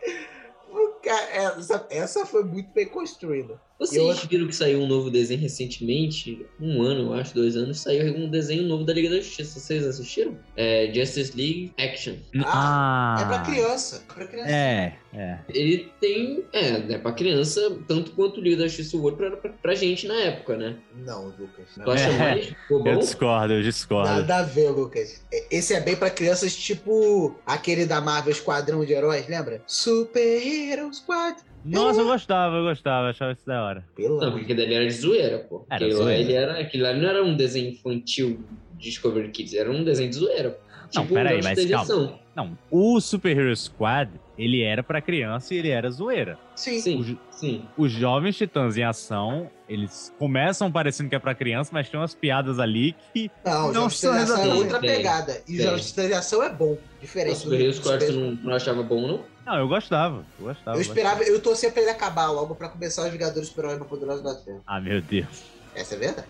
Cara- essa, essa foi muito bem construída. Vocês Eu- viram que saiu um novo desenho recentemente? Um ano, eu acho, dois anos, saiu um desenho novo da Liga da Justiça. Vocês assistiram? É Justice League Action. Ah, É pra criança. É pra criança. É, é. Ele tem. É, é pra criança, tanto quanto o Liga da Justiça World pra, pra, pra gente na época, né? Não, Lucas. Não. Tu acha É. mais? Eu discordo, eu discordo. Nada a ver, Lucas. Esse é bem pra crianças, tipo aquele da Marvel Esquadrão de Heróis, lembra? Super Hero Squad. Nossa, eu gostava, eu gostava, eu achava isso da hora. Pelo Não, porque dele era de zoeira, pô. Era lá, zoeira. ele era, aquele lá não era um desenho infantil de Discovery Kids, era um desenho de zoeira. pô. Não, Tipo, peraí, mas calma. Não, o Super Hero Squad, ele era pra criança e ele era zoeira. Sim. Sim, sim. Os jovens titãs em ação, eles começam parecendo que é pra criança, mas tem umas piadas ali que Não, não são Ação é outra pegada. E tem. Jogos de Ação é bom. O Diferente. Super Hero do- Squad tu não, não achava bom, não? Não, eu gostava, eu gostava. Eu esperava, eu torcia pra ele acabar logo pra começar os Vingadores no Poderoso da Terra. Ah, meu Deus. Essa é verdade.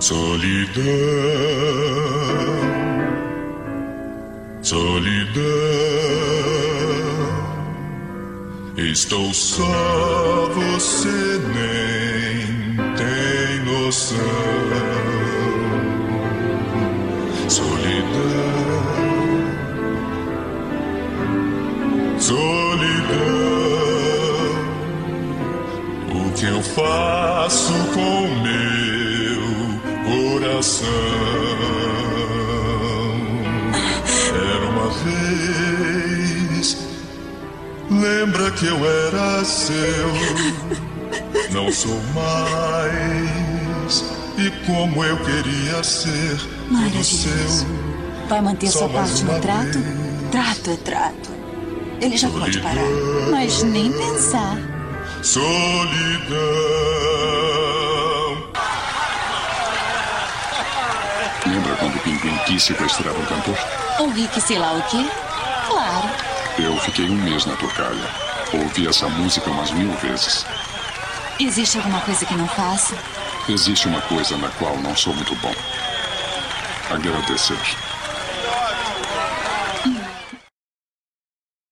Solidão, solidão, estou só, você nem tem noção. Solidão, solidão, o que eu faço com meu coração? Era uma vez. Lembra que eu era seu? Não sou mais. E como eu queria ser tudo Maravilhoso. seu. Vai manter Só sua parte no trato? Trato é trato. Ele já pode parar. Mas nem pensar. Solidão. Lembra quando o Pinguim quis sequestrar um cantor? O Rick sei lá o quê? Claro. Eu fiquei um mês na Turcalha. Ouvi essa música umas mil vezes. Existe alguma coisa que não faça? Existe uma coisa na qual não sou muito bom. Agradecer.